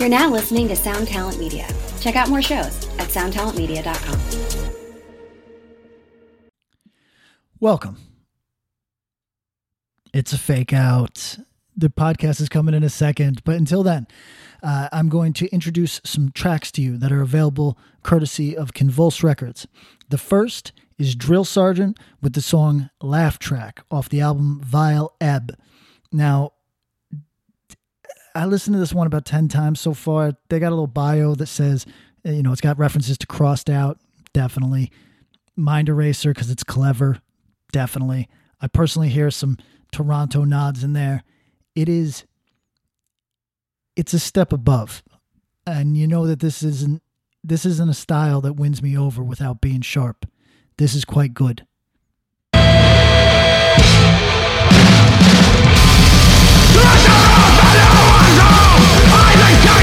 You're now listening to Sound Talent Media. Check out more shows at soundtalentmedia.com. Welcome. It's a fake out. The podcast is coming in a second, but until then, uh, I'm going to introduce some tracks to you that are available courtesy of Convulse Records. The first is Drill Sergeant with the song Laugh Track off the album Vile Ebb. Now, I listened to this one about 10 times so far. They got a little bio that says, uh, you know, it's got references to Crossed Out, definitely. Mind Eraser because it's clever, definitely. I personally hear some Toronto nods in there. It is, it's a step above. And you know that this isn't, this isn't a style that wins me over without being sharp. This is quite good.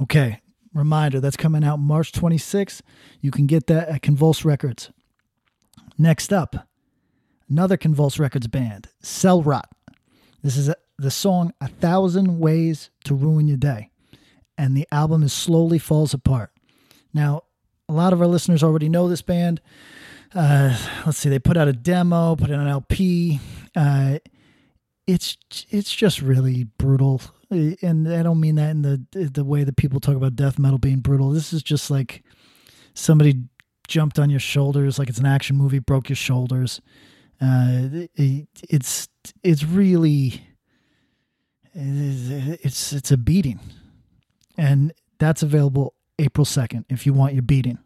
Okay, reminder that's coming out March 26th. You can get that at Convulse Records. Next up, another Convulse Records band, Cell Rot. This is a, the song A Thousand Ways to Ruin Your Day. And the album is Slowly Falls Apart. Now, a lot of our listeners already know this band. Uh, let's see, they put out a demo, put out an LP. Uh, it's it's just really brutal, and I don't mean that in the the way that people talk about death metal being brutal. This is just like somebody jumped on your shoulders, like it's an action movie, broke your shoulders. Uh, it, it's it's really it's it's a beating, and that's available April second if you want your beating.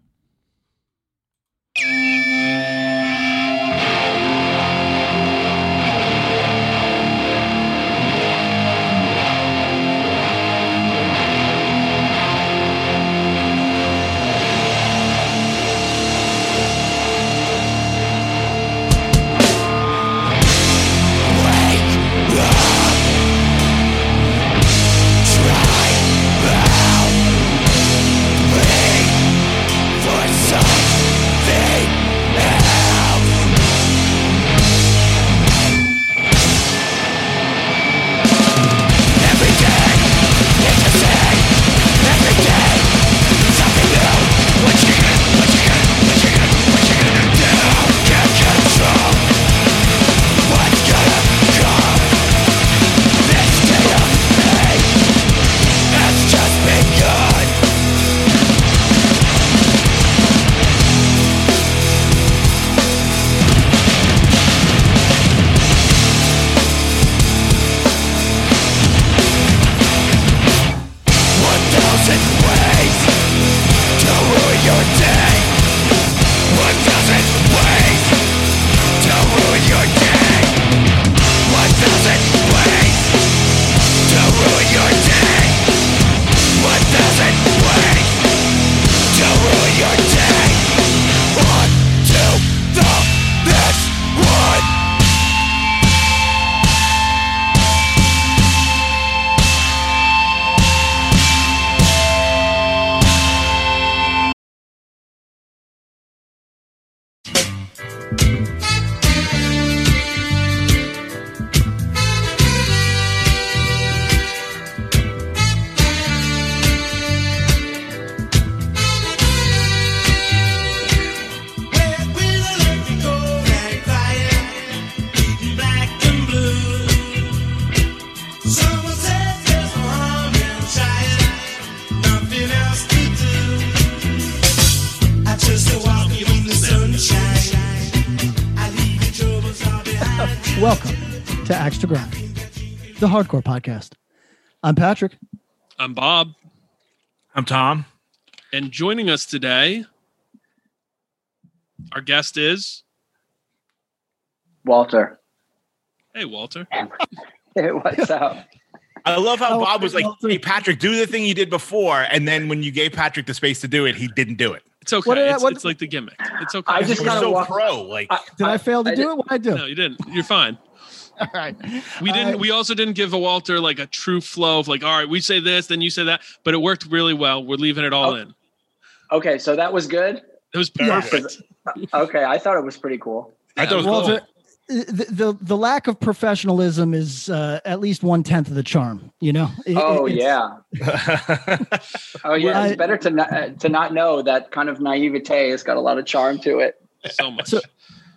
Hardcore podcast. I'm Patrick. I'm Bob. I'm Tom. And joining us today, our guest is Walter. Hey, Walter. Hey, what's up? I love how Bob was like, "Hey, Patrick, do the thing you did before," and then when you gave Patrick the space to do it, he didn't do it. It's okay. What did I- it's, what- it's like the gimmick. It's okay. I just He was gotta so walk- pro. Like, Did I, fail to I do did- it? What I do? no, you didn't. You're fine. All right. We didn't. Uh, we also didn't give a Walter like a true flow of like, all right, we say this, then you say that, but it worked really well. We're leaving it all Oh. in. Okay, so that was good. It was Yeah. perfect. Okay, I thought it was pretty cool. I thought it was Walter, cool. the, the the lack of professionalism is uh, at least one tenth of the charm. You know. It- Oh yeah, oh yeah. Well, I- it's better to not, uh, to not know that kind of naivete has got a lot of charm to it. So much. So-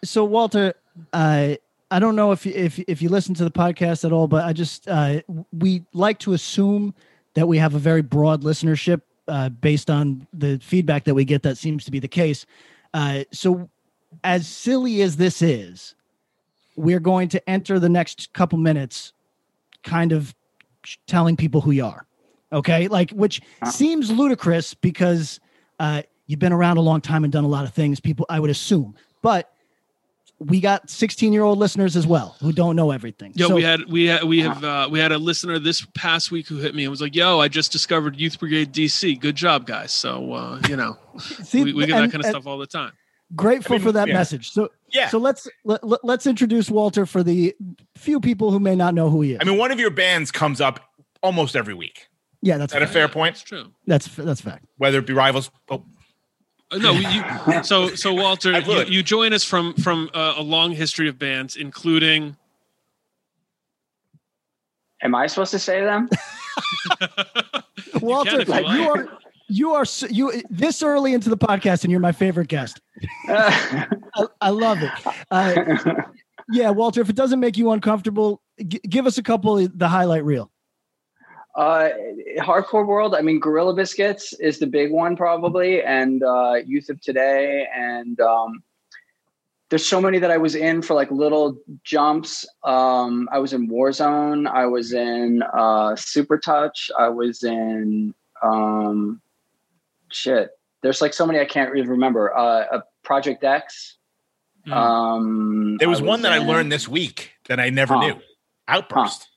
So Walter, uh, I don't know if you, if if you listen to the podcast at all, but I just uh, we like to assume that we have a very broad listenership uh, based on the feedback that we get. That seems to be the case. Uh, so, as silly as this is, we're going to enter the next couple minutes, kind of telling people who you are. Okay, like which Uh. seems ludicrous because uh, you've been around a long time and done a lot of things. People, I would assume, but we got 16 year old listeners as well who don't know everything. Yeah, So- we had we had we have uh, we had a listener this past week who hit me and was like, "Yo, I just discovered Youth Brigade DC. Good job, guys." So uh, you know, see, we, we get that kind of stuff all the time. Grateful I mean, for that yeah. message. So, yeah. so let's let, let, let's introduce Walter for the few people who may not know who he is. I mean, one of your bands comes up almost every week. yeah, that's Is that a fair It's point? That's true. that's that's fact. Whether it be rivals. Oh, No, you, so so Walter, you, you join us from from uh, a long history of bands, including Am I supposed to say them? Walter, you like. you are you are you this early into the podcast, and you're my favorite guest. I, I love it. Uh, yeah, Walter, if it doesn't make you uncomfortable, g- give us a couple of the highlight reel. Uh, hardcore world. I mean, Gorilla Biscuits is the big one probably, and uh, Youth of Today, and um, there's so many that I was in for like little jumps. Um, I was in Warzone. I was in uh, Super Touch. I was in um, shit. There's like so many I can't even remember. Uh, Project X. Mm. Um, there was, one that I learned this week that I never Huh. knew. Outburst.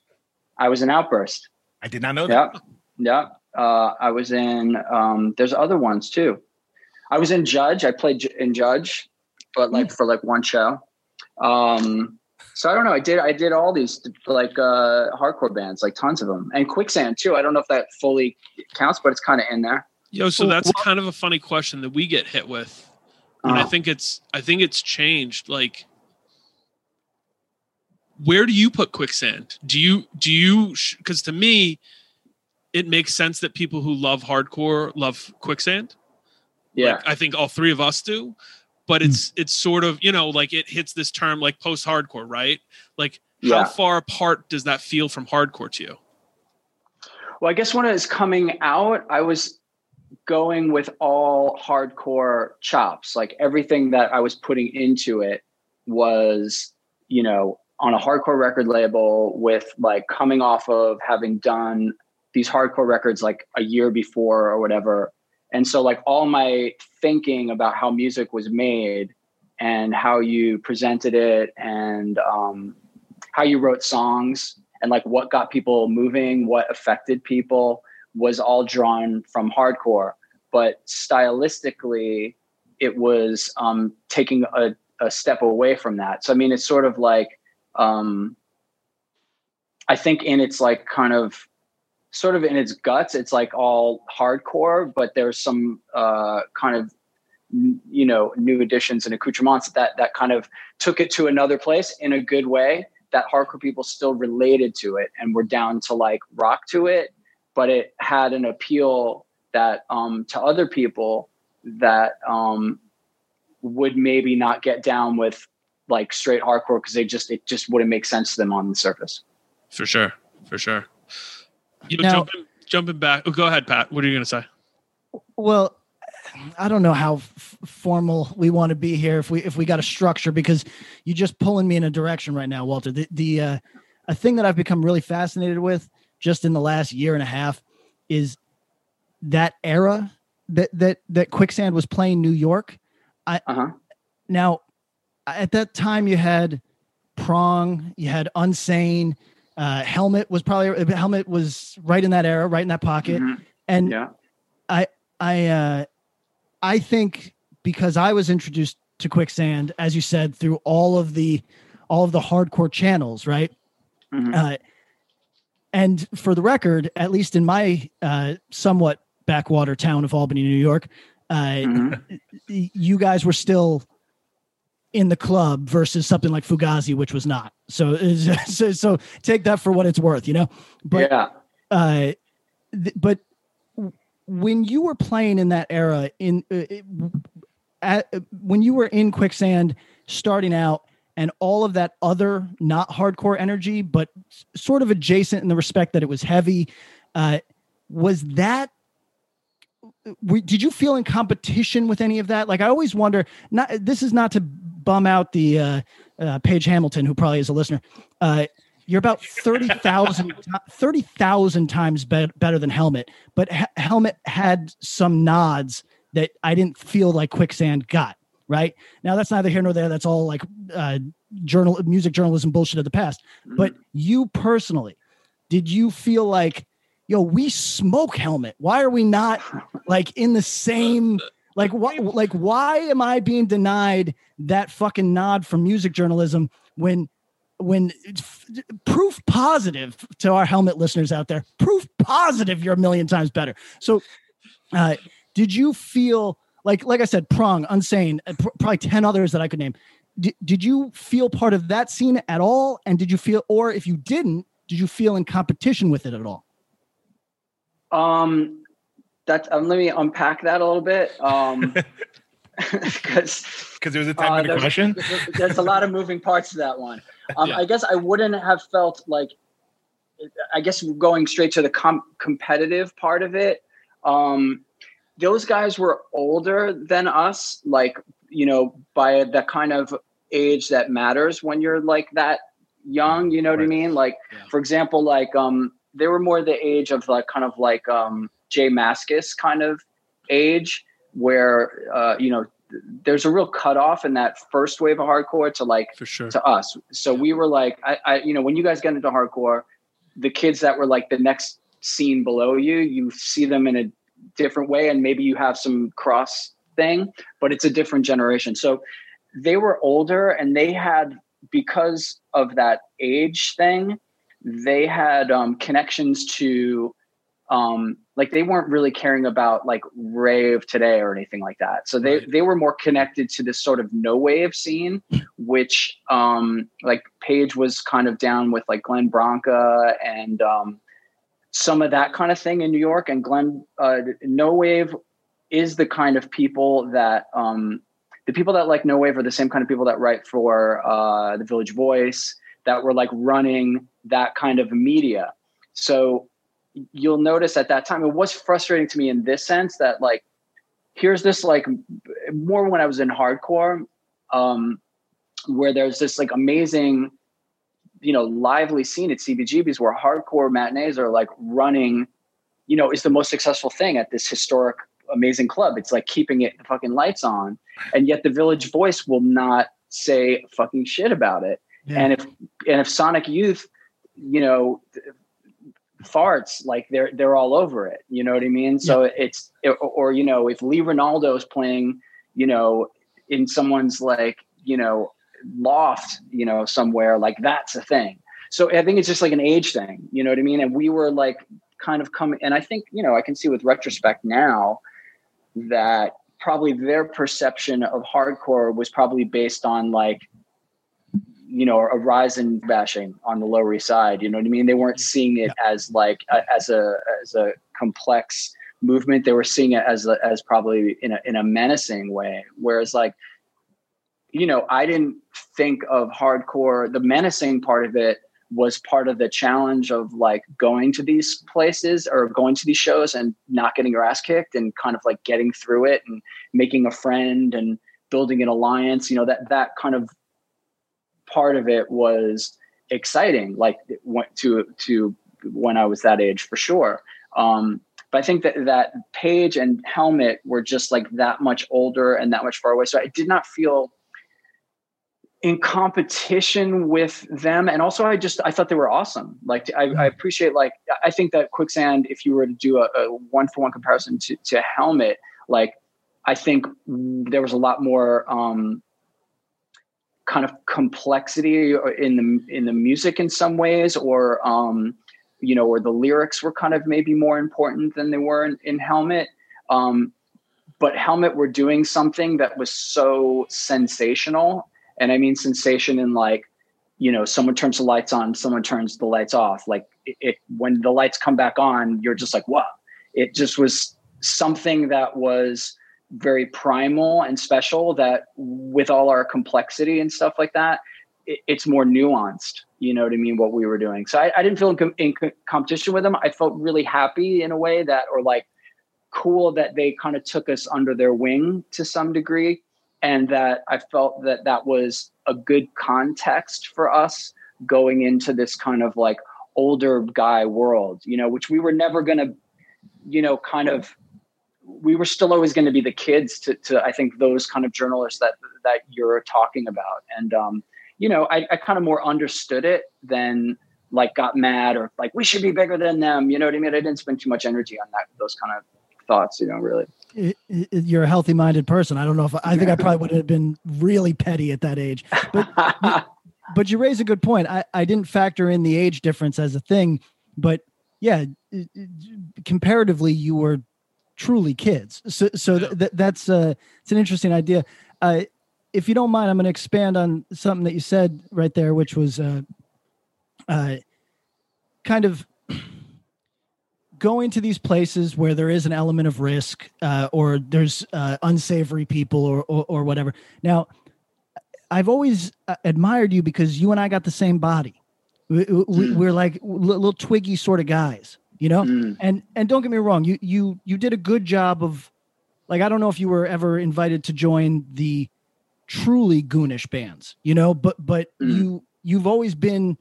I was in Outburst. I did not know that. Yeah, yeah. Uh, I was in. Um, there's other ones too. I was in Judge. I played in Judge, but like for like one show. Um, so I don't know. I did. I did all these like uh, hardcore bands, like tons of them, and Quicksand too. I don't know if that fully counts, but it's kind of in there. yo. So that's well- kind of a funny question that we get hit with, and I Uh, think it's I think it's changed. Like, where do you put quicksand? Do you do you? Because to me, it makes sense that people who love hardcore love quicksand. yeah. Like, I think all three of us do. But it's hmm. it's sort of you know like it hits this term like post hardcore, right? Like how far apart does that feel from hardcore to you? Well, I guess when it was coming out, I was going with all hardcore chops. Like everything that I was putting into it was, you know, on a hardcore record label with like coming off of having done these hardcore records like a year before or whatever. And so like all my thinking about how music was made and how you presented it and um, how you wrote songs and like what got people moving, what affected people was all drawn from hardcore. But stylistically, it was um, taking a, a step away from that. So, I mean, it's sort of like, um, I think in its like kind of, sort of in its guts, it's like all hardcore, but there's some uh, kind of, you know, new additions and accoutrements that that kind of took it to another place in a good way that hardcore people still related to it and were down to like rock to it, but it had an appeal that um, to other people that um, would maybe not get down with like straight hardcore because they just it just wouldn't make sense to them on the surface. For sure, for sure. You know, Now- jumping jumping back. Oh, go ahead, Pat. What are you going to say? Well, I don't know how f- formal we want to be here if we if we got a structure because you're just pulling me in a direction right now, Walter. The the uh, a thing that I've become really fascinated with just in the last year and a half is that era that that that Quicksand was playing New York. I Uh-huh. Now, at that time, you had Prong, you had Unsane, uh, Helmet was probably Helmet was right in that era, right in that pocket, Mhm. and Yeah. I I uh, I think because I was introduced to Quicksand, as you said, through all of the all of the hardcore channels, right? Mhm. Uh, and for the record, at least in my uh, somewhat backwater town of Albany, New York, uh, Mhm. you guys were still in the club versus something like Fugazi, which was not. So, so, so take that for what it's worth, you know. But yeah. uh, th- but when you were playing in that era, in uh, at, uh, when you were in Quicksand, starting out, and all of that other not hardcore energy, but s- sort of adjacent in the respect that it was heavy, uh, was that? Did you feel in competition with any of that? Like I always wonder. Not this is not to bum out the uh, uh, Page Hamilton, who probably is a listener. Uh, you're about 30,000 30,000 times bet better than Helmet, but H- Helmet had some nods that I didn't feel like Quicksand got. Right now, that's neither here nor there. That's all like uh, journal, music journalism bullshit of the past. But you personally, did you feel like, yo, we smoke Helmet? Why are we not like in the same? Like what? Like why am I being denied that fucking nod from music journalism when when f- proof positive to our helmet listeners out there proof positive you're a million times better. So uh did you feel like like i said prong unsane pr- probably 10 others that i could name. Did, did you feel part of that scene at all? And did you feel or if you didn't did you feel in competition with it at all? Um, that um, let me unpack that a little bit. Um, because Because it was a 10 Uh, minute there's- question. there's a lot of moving parts to that one. Um, Yeah. I guess I wouldn't have felt like, I guess going straight to the com- competitive part of it. Um, those guys were older than us, like you know, by the kind of age that matters when you're like that young. You know what I mean? Like, Yeah. for example, like um, they were more the age of like kind of like um, Jay Mascis kind of age, where uh, you know there's a real cutoff in that first wave of hardcore to like for sure. to us. So we were like, I, I, you know, when you guys get into hardcore, the kids that were like the next scene below you, you see them in a different way, and maybe you have some cross thing, but it's a different generation. So they were older, and they had because of that age thing, they had um, connections to. Um, like they weren't really caring about like rave today or anything like that. So they Right. they were more connected to this sort of no wave scene, which um like Page was kind of down with like Glenn Branca and um some of that kind of thing in New York. And Glenn uh No Wave is the kind of people that um the people that like No Wave are the same kind of people that write for uh the Village Voice that were like running that kind of media. So you'll notice at that time it was frustrating to me in this sense that like here's this like more when I was in hardcore, um, where there's this like amazing, you know, lively scene at CBGB's where hardcore matinees are like running, you know, is the most successful thing at this historic, amazing club. It's like keeping it the fucking lights on, and yet the Village Voice will not say fucking shit about it. Yeah. And if and if Sonic Youth, you know, farts like they're they're all over it you know what i mean? So it's or, or you know if lee ranaldo's playing you know in someone's like you know loft you know somewhere like that's a thing. So i think it's just like an age thing you know what i mean? And we were like kind of coming and i think you know i can see with retrospect now that probably their perception of hardcore was probably based on like you know a rise in bashing on the lower east side you know what i mean? They weren't mm-hmm. seeing it as like a, as a as a complex movement. They were seeing it as a, as probably in a in a menacing way. Whereas like you know i didn't think of hardcore the menacing part of it was part of the challenge of like going to these places or going to these shows and not getting your ass kicked and kind of like getting through it and making a friend and building an alliance you know that that kind of part of it was exciting like it went to to when i was that age for sure. Um but I think that that Page and Helmet were just like that much older and that much far away. So I did not feel in competition with them. And also i just i thought they were awesome. Like i, I appreciate like i think that quicksand if you were to do a, a one-for-one comparison to, to helmet like i think there was a lot more um kind of complexity in the in the music in some ways or um you know or the lyrics were kind of maybe more important than they were in, in helmet um but helmet were doing something that was so sensational and I mean sensation in like, you know, someone turns the lights on, someone turns the lights off. Like it, it when the lights come back on, you're just like, wow. It just was something that was very primal and special that with all our complexity and stuff like that, it, it's more nuanced. You know what I mean? What we were doing. So I, I didn't feel in, com- in competition with them. I felt really happy in a way that, or like cool that they kind of took us under their wing to some degree and that I felt that that was a good context for us going into this kind of like older guy world, you know, which we were never going to, you know, kind of, we were still always going to be the kids to, to, I think those kind of journalists that, that you're talking about. And, um, you know, I, I kind of more understood it than like got mad or like, we should be bigger than them. You know what I mean? I didn't spend too much energy on that, those kind of thoughts, you know, really it, it, you're a healthy minded person. I don't know if I think I probably would have been really petty at that age, but but you raise a good point. I, I didn't factor in the age difference as a thing, but yeah, comparatively, you were truly kids. So so th- th- that's uh, it's an interesting idea. Uh, if you don't mind, I'm going to expand on something that you said right there, which was uh, uh, kind of going to these places where there is an element of risk uh, or there's uh, unsavory people or, or, or whatever. Now, I've always uh, admired you because you and I got the same body. We, are mm. like little twiggy sort of guys, you know. Mm. And and don't get me wrong, you you you did a good job of, like I don't know if you were ever invited to join the truly goonish bands, you know, but but mm. you you've always been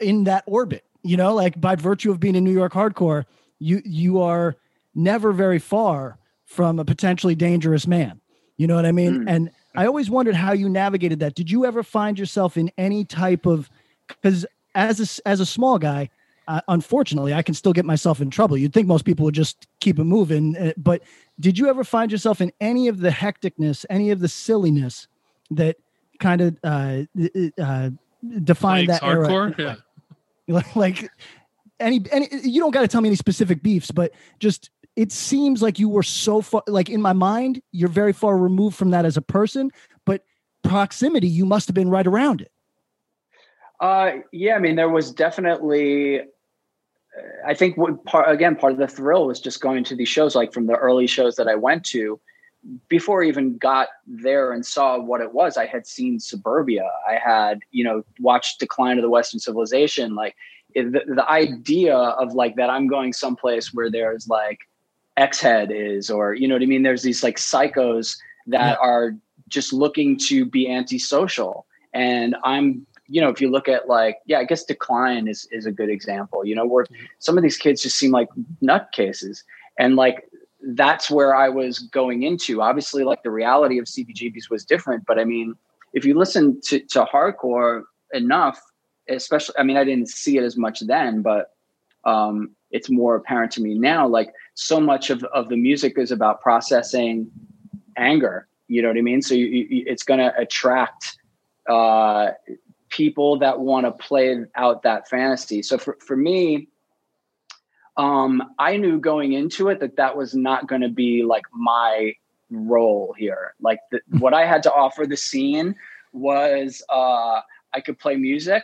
in that orbit you know like by virtue of being in new york hardcore you you are never very far from a potentially dangerous man you know what i mean mm. and i always wondered how you navigated that did you ever find yourself in any type of because as a, as a small guy uh, unfortunately i can still get myself in trouble you'd think most people would just keep it moving uh, but did you ever find yourself in any of the hecticness any of the silliness that kind of uh, uh, defined that hardcore? era yeah. like any any you don't got to tell me any specific beefs but just it seems like you were so far like in my mind you're very far removed from that as a person but proximity you must have been right around it uh yeah i mean there was definitely uh, i think what part again part of the thrill was just going to these shows like from the early shows that i went to before I even got there and saw what it was, I had seen Suburbia. I had, you know, watched Decline of the Western Civilization. Like the, the idea of like that I'm going someplace where there's like X Head is, or, you know what I mean? There's these like psychos that yeah. are just looking to be antisocial. And I'm, you know, if you look at like, yeah, I guess Decline is, is a good example, you know, where mm-hmm. some of these kids just seem like nutcases. And like that's where I was going into. Obviously, like the reality of CBGBs was different, but I mean, if you listen to, to hardcore enough, especially, I mean, I didn't see it as much then, but um, it's more apparent to me now. Like so much of, of the music is about processing anger. You know what I mean? So you, you, it's going to attract uh, people that want to play out that fantasy. So for, for me, um, I knew going into it that that was not going to be like my role here. Like the, what I had to offer the scene was uh, I could play music,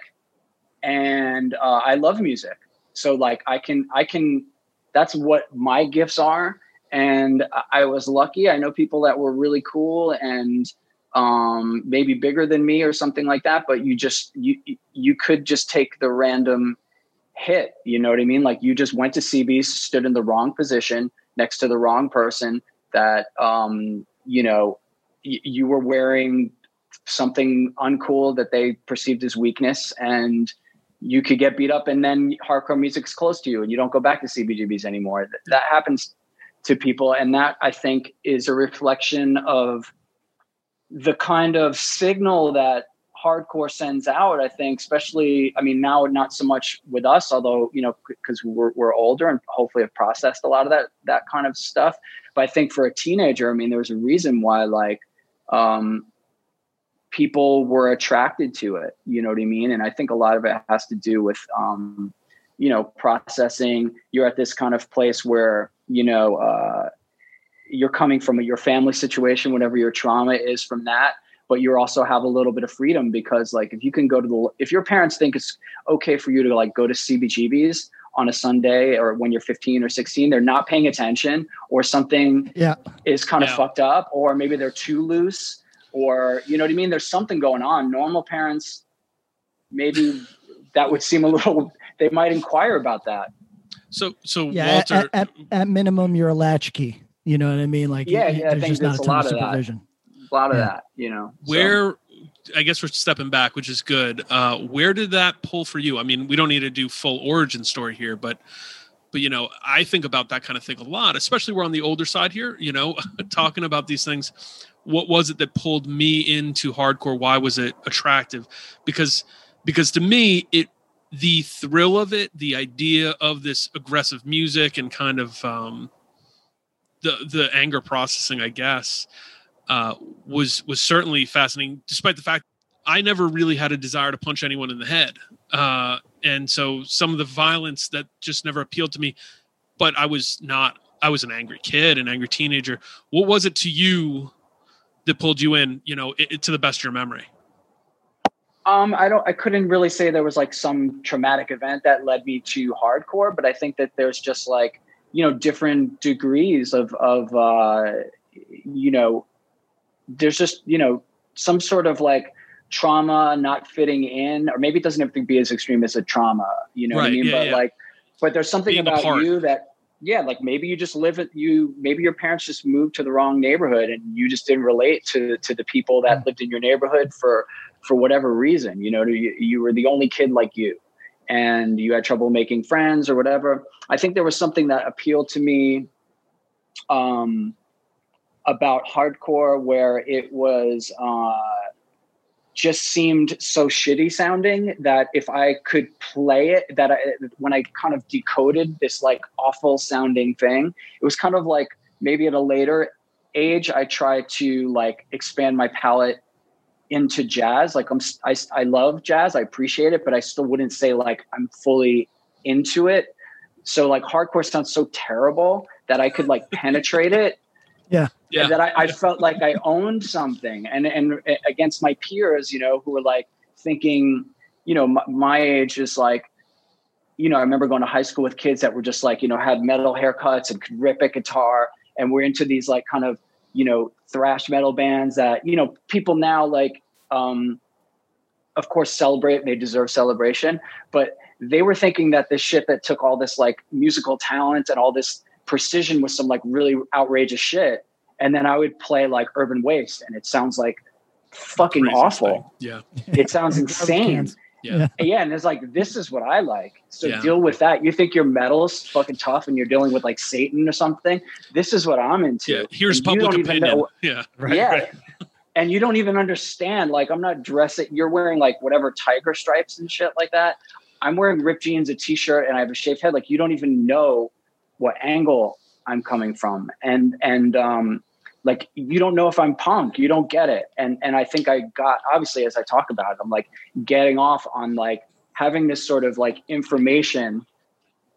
and uh, I love music. So like I can I can that's what my gifts are. And I was lucky. I know people that were really cool and um, maybe bigger than me or something like that. But you just you you could just take the random hit. You know what I mean? Like you just went to CBs, stood in the wrong position next to the wrong person that, um, you know, y- you were wearing something uncool that they perceived as weakness and you could get beat up and then hardcore music's close to you and you don't go back to CBGBs anymore. That, that happens to people. And that I think is a reflection of the kind of signal that hardcore sends out. I think, especially, I mean, now not so much with us, although, you know, because we're, we're older and hopefully have processed a lot of that, that kind of stuff. But I think for a teenager, I mean, there was a reason why like, um, people were attracted to it. You know what I mean? And I think a lot of it has to do with, um, you know, processing. You're at this kind of place where, you know, uh, you're coming from your family situation, whatever your trauma is from that, but you also have a little bit of freedom because, like, if you can go to the, if your parents think it's okay for you to like go to CBGBs on a Sunday or when you're 15 or 16, they're not paying attention or something Yeah. is kind of Yeah. fucked up, or maybe they're too loose, or you know what I mean? There's something going on. Normal parents, maybe that would seem a little, they might inquire about that. So so Yeah. Walter, At, at, at minimum, you're a latchkey. You know what I mean? Like, Yeah, y- yeah, I there's think just not there's a a ton lot of of that. supervision. A lot of Yeah. that, you know. So- where I guess we're stepping back, which is good. Uh, where did that pull for you? I mean, we don't need to do full origin story here, but but you know, I think about that kind of thing a lot, especially we're on the older side here, you know, talking about these things. What was it that pulled me into hardcore? Why was it attractive? Because because to me, it the thrill of it, the idea of this aggressive music and kind of um the the anger processing, I guess, uh, was was certainly fascinating, despite the fact I never really had a desire to punch anyone in the head, uh, and so some of the violence that just never appealed to me. But I was not. I was an angry kid, an angry teenager. What was it to you that pulled you in? You know, it, it- to the best of your memory. Um, I don't. I couldn't really say there was like some traumatic event that led me to hardcore, but I think that there's just like you know different degrees of of uh, you know there's just you know some sort of like trauma not fitting in, or maybe it doesn't have to be as extreme as a trauma. You know what I mean? yeah, but yeah. like, but there's something Being about apart. you that yeah, like maybe you just live it. You maybe your parents just moved to the wrong neighborhood, and you just didn't relate to to the people that lived in your neighborhood for for whatever reason. You know, you, you were the only kid like you, and you had trouble making friends or whatever. I think there was something that appealed to me um, about hardcore where it was uh, just seemed so shitty sounding that if I could play it, that I, when I kind of decoded this like awful sounding thing, it was kind of like maybe at a later age, I tried to like expand my palette into jazz. Like I'm, I, I love jazz, I appreciate it, but I still wouldn't say like I'm fully into it. So like hardcore sounds so terrible that I could like penetrate it Yeah. Yeah. That I, I felt like I owned something and, and eh, against my peers, you know, who were like thinking, you know, my, my age is like, you know, I remember going to high school with kids that were just like, you know, had metal haircuts and could rip a guitar. And we're into these like kind of, you know, thrash metal bands that, you know, people now like, um, of course, celebrate, they deserve celebration, but they were thinking that this shit that took all this like musical talent and all this precision was some like really outrageous shit and then I would play like Urban Waste, and it sounds like fucking awful. thing. Yeah. It sounds insane. Cans. Yeah. Yeah, and it's like this is what I like. So Yeah. deal with that. You think your metal's fucking tough, and you're dealing with like Satan or something. This is what I'm into. Yeah. Here's And public don't even opinion. know- yeah. yeah. And you don't even understand. Like, I'm not dressing. You're wearing like whatever tiger stripes and shit like that. I'm wearing ripped jeans, a t-shirt, and I have a shaved head. Like, you don't even know what angle I'm coming from. And and um, like you don't know if I'm punk. You don't get it. And and I think I got obviously as I talk about it, I'm like getting off on like having this sort of like information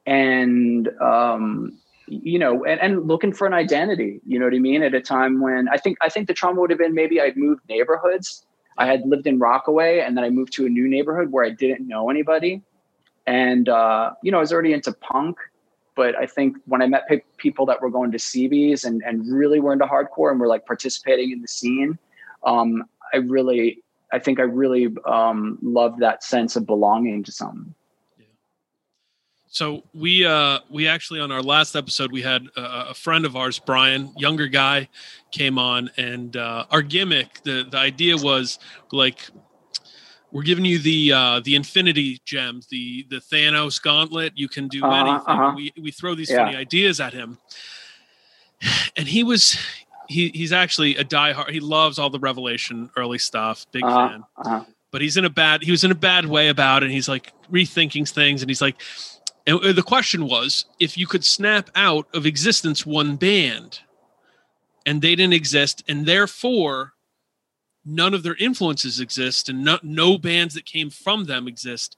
and um you know, and, and looking for an identity, you know what I mean? At a time when I think I think the trauma would have been maybe I'd moved neighborhoods. I had lived in Rockaway and then I moved to a new neighborhood where I didn't know anybody. And uh, you know, I was already into punk, but I think when I met pe- people that were going to CBs and, and really were into hardcore and were like participating in the scene, um, I really I think I really um, loved that sense of belonging to something. So we uh we actually on our last episode we had a, a friend of ours, Brian, younger guy, came on, and uh, our gimmick the the idea was like we're giving you the uh, the Infinity Gems, the the Thanos Gauntlet. You can do Uh-huh, anything. uh-huh. We we throw these Yeah. funny ideas at him, and he was he he's actually a diehard. He loves all the Revelation early stuff. Big Uh-huh, fan. uh-huh. But he's in a bad. He was in a bad way about it. And he's like rethinking things, and he's like. And uh, the question was, if you could snap out of existence one band, and they didn't exist, and therefore none of their influences exist and no, no bands that came from them exist.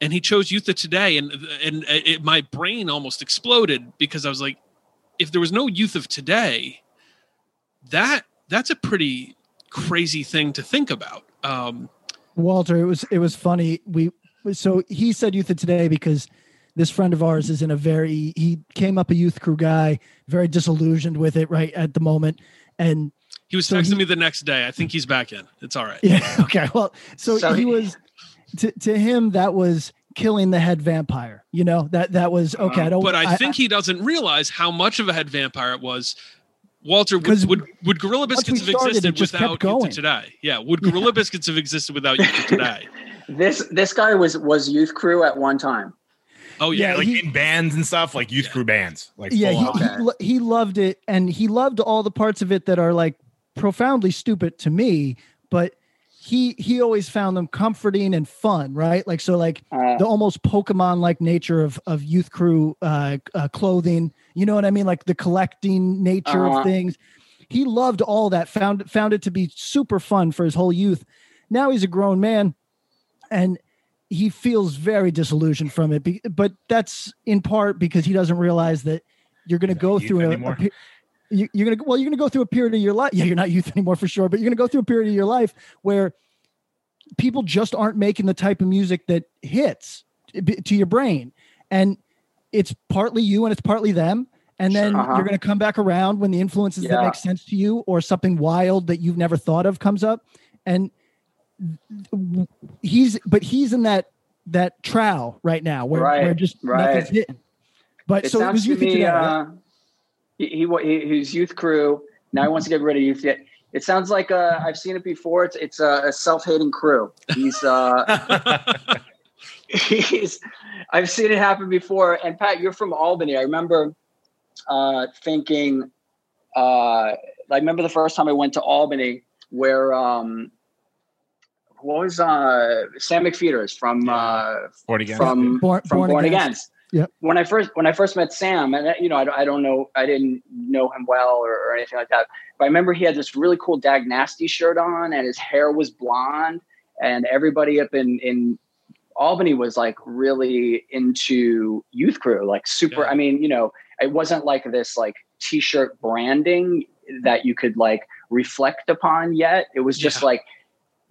And he chose youth of today and and it, my brain almost exploded because i was like if there was no youth of today that that's a pretty crazy thing to think about. Um Walter, it was it was funny. We so he said youth of today because this friend of ours is in a very he came up a youth crew guy, very disillusioned with it right at the moment, and he was So texting he- me the next day i think he's back in it's all right yeah, okay, well, so, So he he- was to to him that was killing the head vampire. You know that that was uh, okay. I don't. but i, think he doesn't realize how much of a head vampire it was Walter, would, 'Cause would would Gorilla Biscuits have started, it existed just without Youth going. Today? Yeah, would Gorilla Biscuits have existed without you Today? This this guy was was youth crew at one time. Oh yeah, Yeah, like he- in bands and stuff, like youth crew bands. Like yeah, he, he, he loved it, and he loved all the parts of it that are like profoundly stupid to me, but he he always found them comforting and fun, right? Like so, like Uh, the almost Pokemon like nature of of youth crew uh, uh, clothing. You know what I mean? Like the collecting nature Uh-huh. of things. He loved all that. Found found it to be super fun for his whole youth. Now he's a grown man, and he feels very disillusioned from it. Be- But that's in part because he doesn't realize that you're going to go through a, a anymore. pe- you, you're to well, you're to go through a period of your life. Yeah, you're not youth anymore for sure, but you're to go through a period of your life where people just aren't making the type of music that hits to your brain and it's partly you and it's partly them and then Uh-huh. you're going to come back around when the influences that make sense to you or something wild that you've never thought of comes up and he's but he's in that that trough right now where, Right, where just right. nothing's hitting but it so it was you me today, uh, he wa- he he's youth crew. Now he wants to get rid of youth. Yet it sounds like uh, I've seen it before. It's it's a, a self hating crew. He's uh, he's I've seen it happen before. And Pat, you're from Albany. I remember uh, thinking. Uh, I remember the first time I went to Albany, where um, what was uh, Sam McPheeters from uh, Born again. from Born- from Born Born, Against. Against. Yep. When I first when I first met Sam, and you know, I, don't- I don't know, I didn't know him well or, or anything like that. But I remember he had this really cool Dag Nasty shirt on, and his hair was blonde, and everybody up in in Albany was like really into Youth Crew, like super. Yeah. I mean, you know, it wasn't like this like T-shirt branding that you could like reflect upon yet. It was just Yeah. like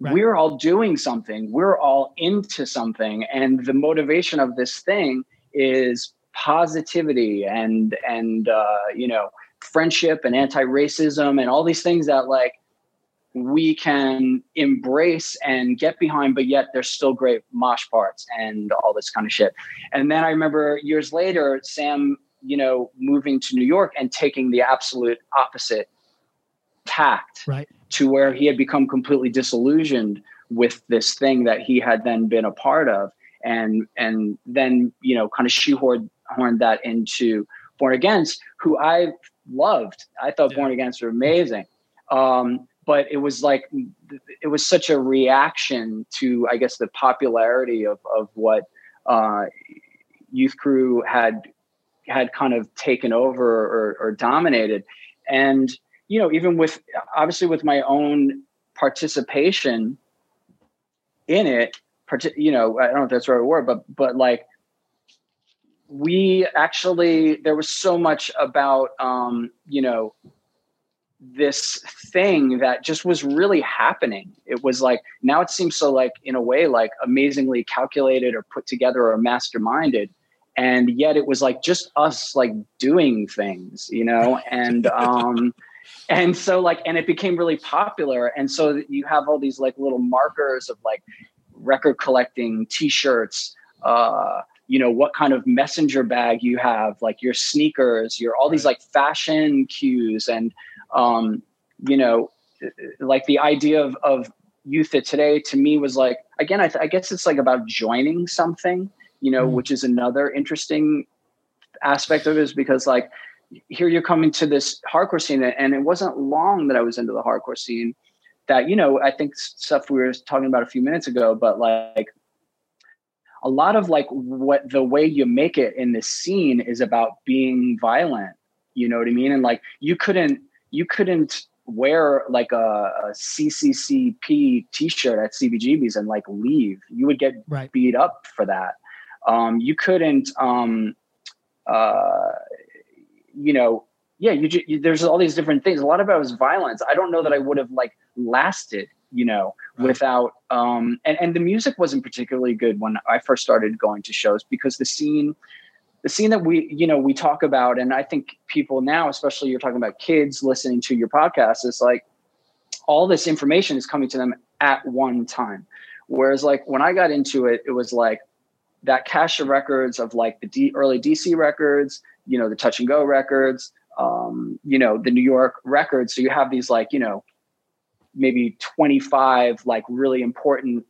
Right. we're all doing something we're all into something and the motivation of this thing is positivity and and uh, you know friendship and anti-racism and all these things that like we can embrace and get behind but yet there's still great mosh parts and all this kind of shit and then i remember years later sam you know moving to new york and taking the absolute opposite tact Right. to where he had become completely disillusioned with this thing that he had then been a part of and and then you know kind of shoehorned horned that into born against who i loved. I thought Yeah. born against were amazing. Um but it was like it was such a reaction to i guess the popularity of of what uh youth crew had had kind of taken over or, or dominated. And you know even with obviously with my own participation in it you know i don't know if that's the right word but but like we actually there was so much about um you know this thing that just was really happening. It was like now it seems so like in a way like amazingly calculated or put together or masterminded. And yet it was like just us like doing things you know? And um and so like and it became really popular. And so you have all these like little markers of like record collecting t-shirts uh you know what kind of messenger bag you have like your sneakers your all these like fashion cues and um you know like the idea of of youth it today to me was like again I, th- I guess it's like about joining something you know Mm. which is another interesting aspect of it is because like here you're coming to this hardcore scene and it wasn't long that i was into the hardcore scene that you know i think stuff we were talking about a few minutes ago but like a lot of like what the way you make it in this scene is about being violent you know what i mean? And like you couldn't you couldn't wear like a, a cccp t-shirt at cbgb's and like leave. You would get Right. beat up for that. Um you couldn't um uh you know yeah you, you there's all these different things. A lot of it was violence. I don't know that i would have like lasted you know Right. without um and and the music wasn't particularly good when i first started going to shows because the scene the scene that we you know we talk about and i think people now especially you're talking about kids listening to your podcast is like all this information is coming to them at one time whereas like when i got into it it was like that cache of records of like the D, early dc records you know the touch and go records um you know the new york records so you have these like you know maybe 25 like really important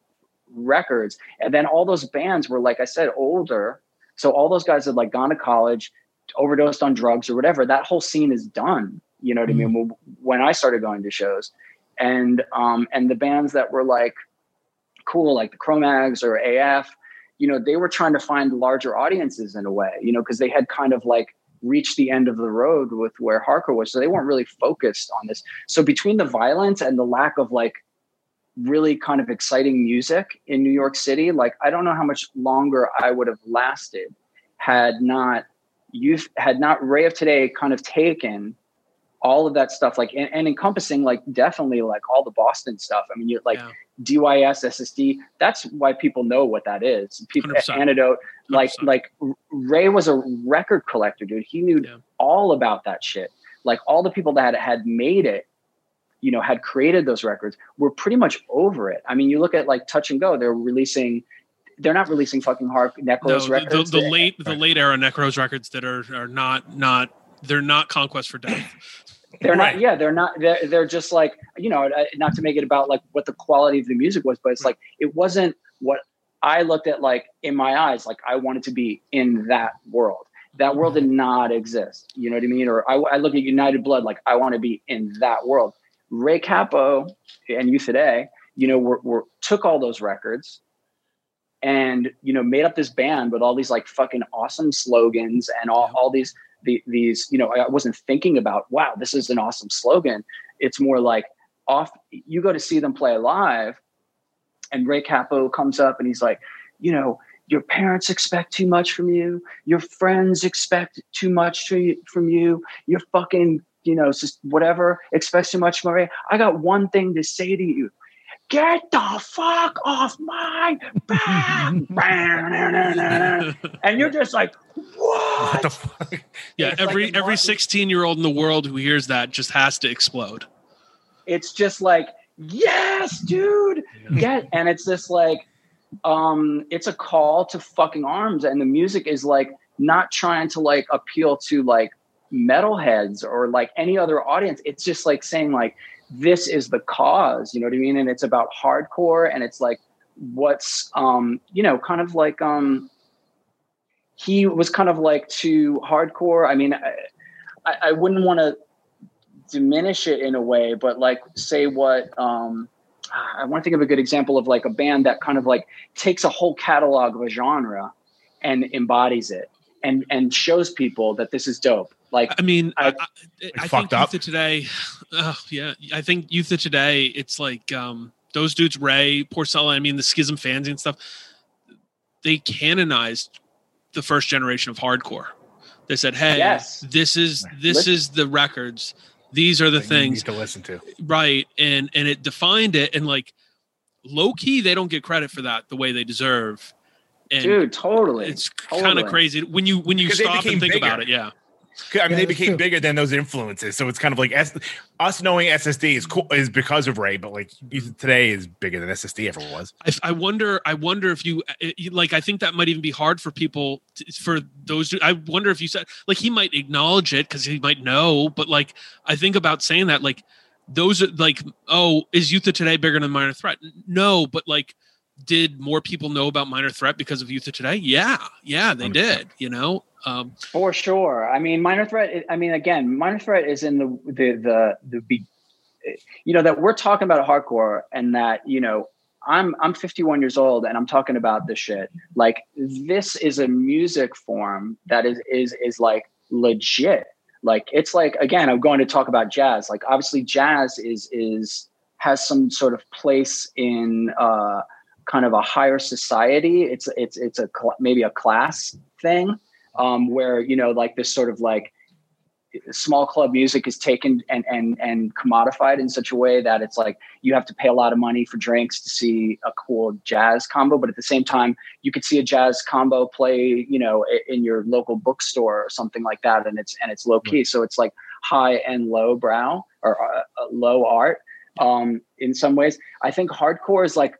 records. And then all those bands were like i said older. So all those guys had like gone to college overdosed on drugs or whatever. That whole scene is done. You know what i mean? When i started going to shows. And um and the bands that were like cool like the Cro-Mags or af you know they were trying to find larger audiences in a way you know because they had kind of like reached the end of the road with where hardcore was. So they weren't really focused on this. So between the violence and the lack of like really kind of exciting music in new york city like i don't know how much longer i would have lasted had not youth had not ray of today kind of taken all of that stuff like and, and encompassing like definitely like all the boston stuff i mean you like Yeah. dys ssd that's why people know what that is people 100%. antidote like 100%. like ray was a record collector dude he knew Yeah. all about that shit like all the people that had, had made it you know had created those records were pretty much over it i mean you look at like touch and go they're releasing they're not releasing fucking hard No, necros the, records the, the late the late era Necros records that are are not not they're not conquest for death. they're Right. not yeah they're not they're, they're just like you know uh, not to make it about like what the quality of the music was but it's like it wasn't what i looked at like in my eyes like i wanted to be in that world. That world did not exist you know what i mean? Or i, I look at united blood like i want to be in that world. Ray Cappo and you today you know were, were took all those records and you know made up this band with all these like fucking awesome slogans and all, all these the, these you know i wasn't thinking about wow this is an awesome slogan. It's more like off you go to see them play live and ray Cappo comes up and he's like you know your parents expect too much from you. Your friends expect too much from you. Your fucking you know just whatever expects too much from i got one thing to say to you get the fuck off my back. And you're just like what, What? the fuck? yeah, It's every a every 16 year old in the world who hears that just has to explode. it's just like yes dude get and it's just like um it's a call to fucking arms and the music is like not trying to like appeal to like metalheads or like any other audience. It's just like saying like this is the cause you know what i mean? And it's about hardcore and it's like what's um you know kind of like um he was kind of like too hardcore. I mean i, I, wouldn't want to diminish it in a way but like say what um i want to think of a good example of like a band that kind of like takes a whole catalog of a genre and embodies it and and shows people that this is dope like I mean, I, I- I, I think up. youth of today, oh, yeah, I think youth of today, it's like um, those dudes, Ray, Porcell, I mean, the Schism fans and stuff, they canonized the first generation of hardcore. They said, "Hey, Yes. this is this Listen- is the records. These are the That you things, need to listen to. right?" And and it defined it. And like low key, they don't get credit for that the way they deserve. And dude totally it's totally. kind of crazy when you when you Because stop and think bigger. about it. Yeah, I mean, Yeah, they became true. bigger than those influences. So it's kind of like S- us knowing SSD is cool is because of Ray, but like today is bigger than SSD ever was. I, I wonder. I wonder if you, uh, like. I think that might even be hard for people. To, for those, I wonder if you said like he might acknowledge it because he might know. But like, I think about saying that like those are like, oh, is Youth of Today bigger than Minor Threat? No, but like, did more people know about Minor Threat because of Youth of Today? Yeah, yeah, they did. You know, um, For sure. I mean, minor threat. I mean, again, minor threat is in the the the the you know that we're talking about hardcore and that you know I'm I'm 51 years old and I'm talking about this shit. Like this is a music form that is is is like legit. Like it's like again, I'm going to talk about jazz. Like obviously, jazz is is has some sort of place in uh, kind of a higher society. It's it's it's a maybe a class thing um, where you know like this sort of like small club music is taken and and and commodified in such a way that it's like you have to pay a lot of money for drinks to see a cool jazz combo but at the same time you could see a jazz combo play you know in your local bookstore or something like that and it's and it's low key. So it's like high and low brow or uh, uh, low art um in some ways. I think hardcore is like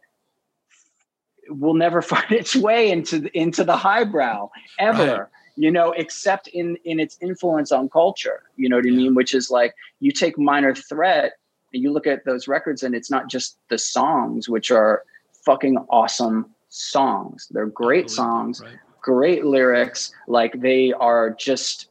will never find its way into the, into the highbrow ever. Right. You know except in in its influence on culture you know what i mean? Which is like you take minor threat and you look at those records and it's not just the songs which are fucking awesome songs. They're great songs right? great lyrics. Like they are just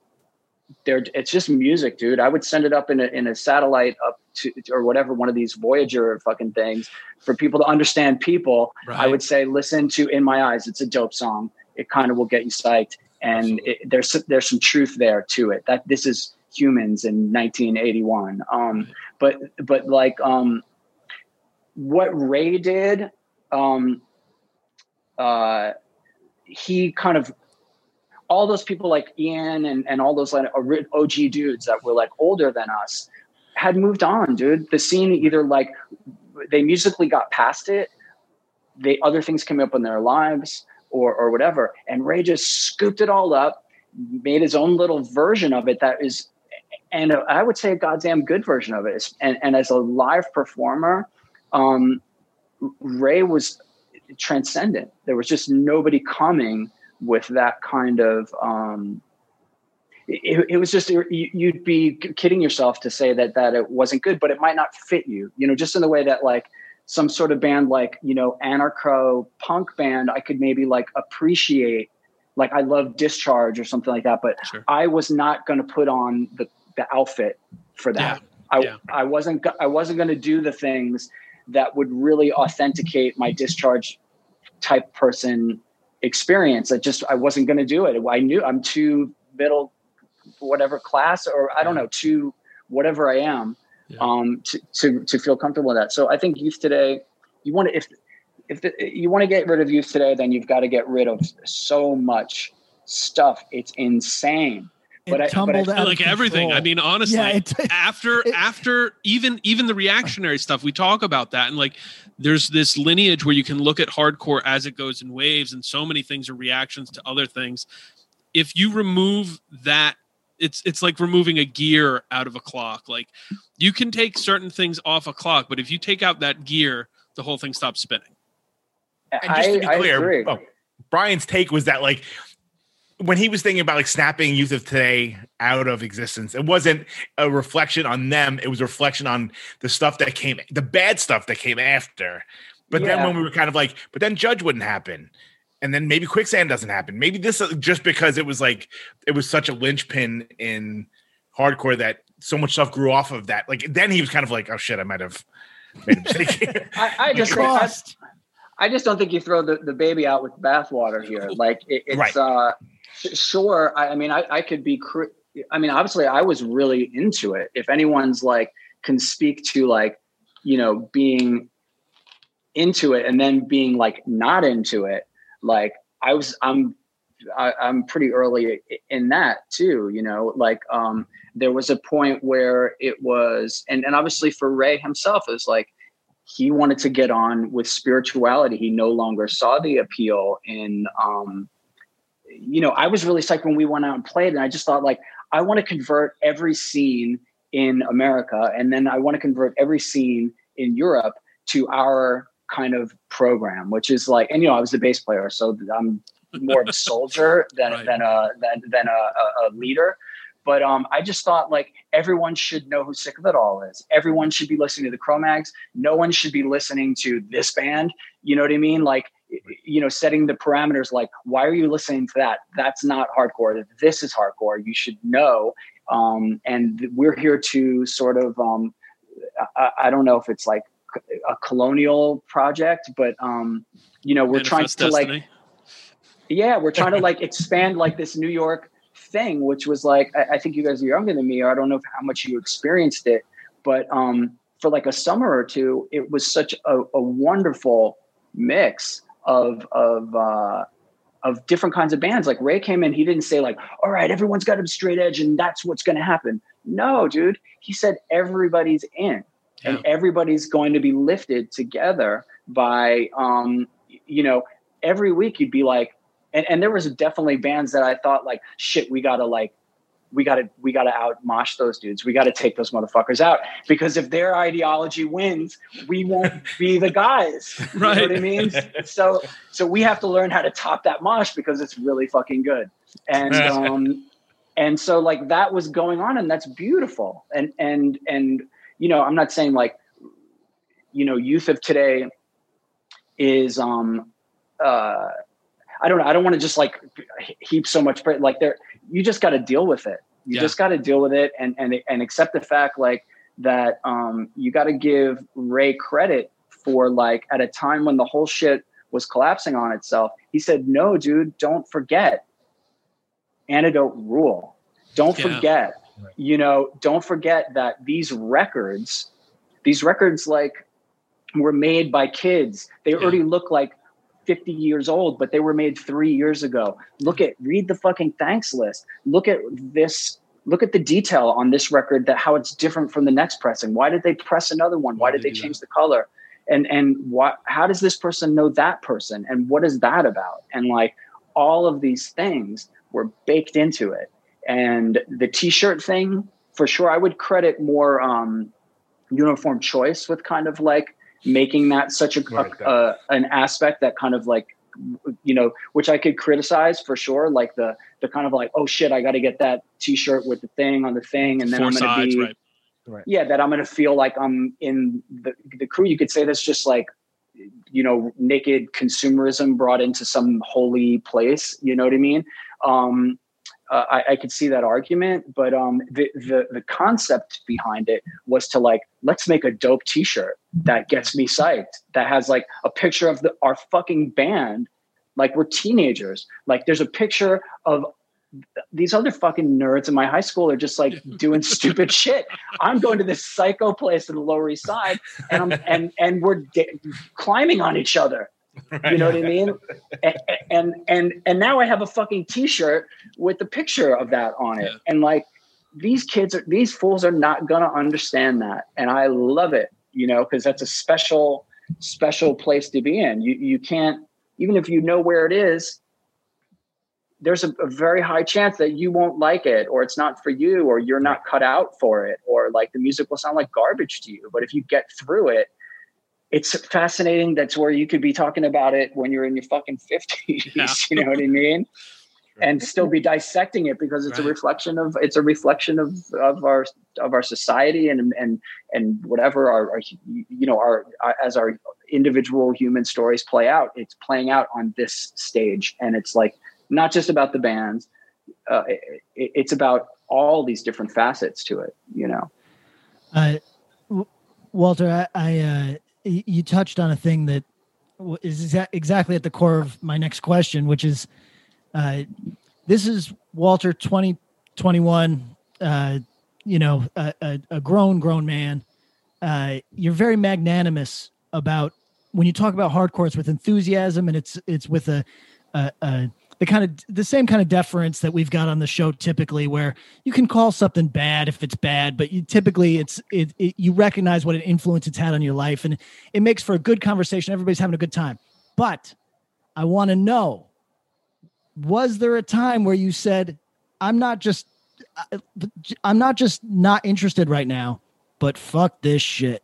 they're it's just music dude. I would send it up in a, in a satellite up to or whatever one of these voyager fucking things for people to understand people. I would say listen to in my eyes. It's a dope song. It kind of will get you psyched and it, there's there's some truth there to it. That this is humans in 1981 um but but like um what ray did um uh he kind of all those people like Ian and, and all those like OG dudes that were like older than us had moved on, dude. The scene either like they musically got past it, they other things came up in their lives or or whatever, and Ray just scooped it all up, made his own little version of it that is, and I would say a goddamn good version of it. And and as a live performer, um, Ray was transcendent. There was just nobody coming with that kind of um it, it was just you, you'd be kidding yourself to say that that it wasn't good but it might not fit you you know just in the way that like some sort of band like you know anarcho punk band i could maybe like appreciate like i love discharge or something like that but Sure. i was not going to put on the the outfit for that i yeah. i wasn't i wasn't going to do the things that would really authenticate my discharge type person experience. I just I wasn't going to do it. I knew I'm too middle, whatever class, or I don't know, too whatever I am, Yeah. um, to, to to feel comfortable with that. So I think youth today, you want to if if the, you want to get rid of youth today, then you've got to get rid of so much stuff. It's insane. It But I- but I tumbled feel out of like everything. I mean, honestly, Yeah, it- after it- after even even the reactionary stuff, we talk about that, and like there's this lineage where you can look at hardcore as it goes in waves, and so many things are reactions to other things. If you remove that, it's it's like removing a gear out of a clock. Like you can take certain things off a clock, but if you take out that gear, the whole thing stops spinning. And just to be I, I clear, agree. oh, Brian's take was that like when he was thinking about like snapping youth of today out of existence, it wasn't a reflection on them. It was a reflection on the stuff that came, the bad stuff that came after. But then when we were kind of like, but then Judge wouldn't happen. And then maybe quicksand doesn't happen. Maybe this uh, just because it was like it was such a linchpin in hardcore that so much stuff grew off of that. Like then he was kind of like, oh shit, I might have made a mistake. I, I just I, I just don't think you throw the, the baby out with bathwater here. Like it, it's Right. uh, sure. I, I mean, I, I could be. Cr- I mean, obviously, I was really into it. If anyone's like can speak to like, you know, being into it and then being like not into it, like I was. I'm. I, I'm pretty early in that too. You know, like um, there was a point where it was, and and obviously for Ray himself, it was like he wanted to get on with spirituality. He no longer saw the appeal in, um, you know, I was really psyched when we went out and played, and I just thought like, I want to convert every scene in America, and then I want to convert every scene in Europe to our kind of program, which is like, and you know, I was the bass player, so I'm more of a soldier than Right. than a than than a, a, a leader. But um, I just thought like everyone should know who Sick of It All is. Everyone should be listening to the Cro-Mags. No one should be listening to this band. You know what I mean? Like, you know, setting the parameters. Like, why are you listening to that? That's not hardcore. This is hardcore. You should know. Um, and we're here to sort of, um, I, I don't know if it's like a colonial project, but um, you know, we're Manifest trying to Destiny. like yeah we're trying to like expand like this new york thing which was like I, I think you guys are younger than me or i don't know if, how much you experienced it but um for like a summer or two it was such a, a wonderful mix of of uh of different kinds of bands. Like ray came in he didn't say like all right everyone's got a straight edge and that's what's going to happen. No dude. He said everybody's in and everybody's going to be lifted together by um you know every week you'd be like and, and there was definitely bands that i thought like shit we gotta like we gotta we gotta out mosh those dudes. We gotta take those motherfuckers out. Because if their ideology wins we won't be the guys. You know what i mean? So so we have to learn how to top that mosh because it's really fucking good. And um and so like that was going on and that's beautiful. And and and you know i'm not saying like you know youth of today is um uh i don't know i don't want to just like heap so much pra- like there you just got to deal with it you Yeah. just got to deal with it and and and accept the fact like that um you got to give ray credit for like at a time when the whole shit was collapsing on itself he said no dude don't forget antidote rule don't Yeah. forget you know don't forget that these records these records like were made by kids. They Yeah. already look like 50 years old but they were made three years ago. Look at read the fucking thanks list. Look at this look at the detail on this record that how it's different from the next pressing. Why did they press another one? Why Why did they change the color? And and what how does this person know that person? And what is that about? And like all of these things were baked into it and the t-shirt thing for sure i would credit more um uniform choice with kind of like making that such a, Right, a, a an aspect that kind of like you know which i could criticize for sure like the the kind of like oh shit i got to get that t-shirt with the thing on the thing and then Four i'm gonna sides, be right? yeah that i'm gonna feel like i'm in the, the crew. You could say that's just like you know naked consumerism brought into some holy place you know what i mean? Um uh, I, I could see that argument but um the, the the concept behind it was to like let's make a dope t-shirt that gets me psyched that has like a picture of the our fucking band like we're teenagers like there's a picture of these other fucking nerds in my high school are just like doing stupid shit. I'm going to this psycho place in the Lower East Side, and I'm and and we're climbing on each other. You know what I mean? And, and and and now I have a fucking T-shirt with the picture of that on it, Yeah. and like these kids are these fools are not gonna understand that, and I love it. You know, because that's a special special place to be in. You you can't even if you know where it is there's a, a very high chance that you won't like it or it's not for you or you're not cut out for it or like the music will sound like garbage to you but if you get through it it's fascinating that's where you could be talking about it when you're in your fucking 50s Yeah. you know what i mean? And still be dissecting it because it's a reflection of it's a reflection of of our of our society and and and whatever our, our you know our, our as our individual human stories play out it's playing out on this stage. And it's like not just about the bands uh, it, it's about all these different facets to it you know? Uh, W- Walter, I, I uh, y- you touched on a thing that is exa- exactly at the core of my next question, which is, uh, this is Walter, twenty twenty one. Uh, you know, a, a, a grown grown man. Uh, you're very magnanimous about when you talk about hardcore. It's with enthusiasm, and it's it's with a, a, a the kind of the same kind of deference that we've got on the show typically where you can call something bad if it's bad but you typically it's it, it you recognize what an influence it's had on your life and it makes for a good conversation. Everybody's having a good time. But i want to know was there a time where you said i'm not just I- i'm not just not interested right now but fuck this shit.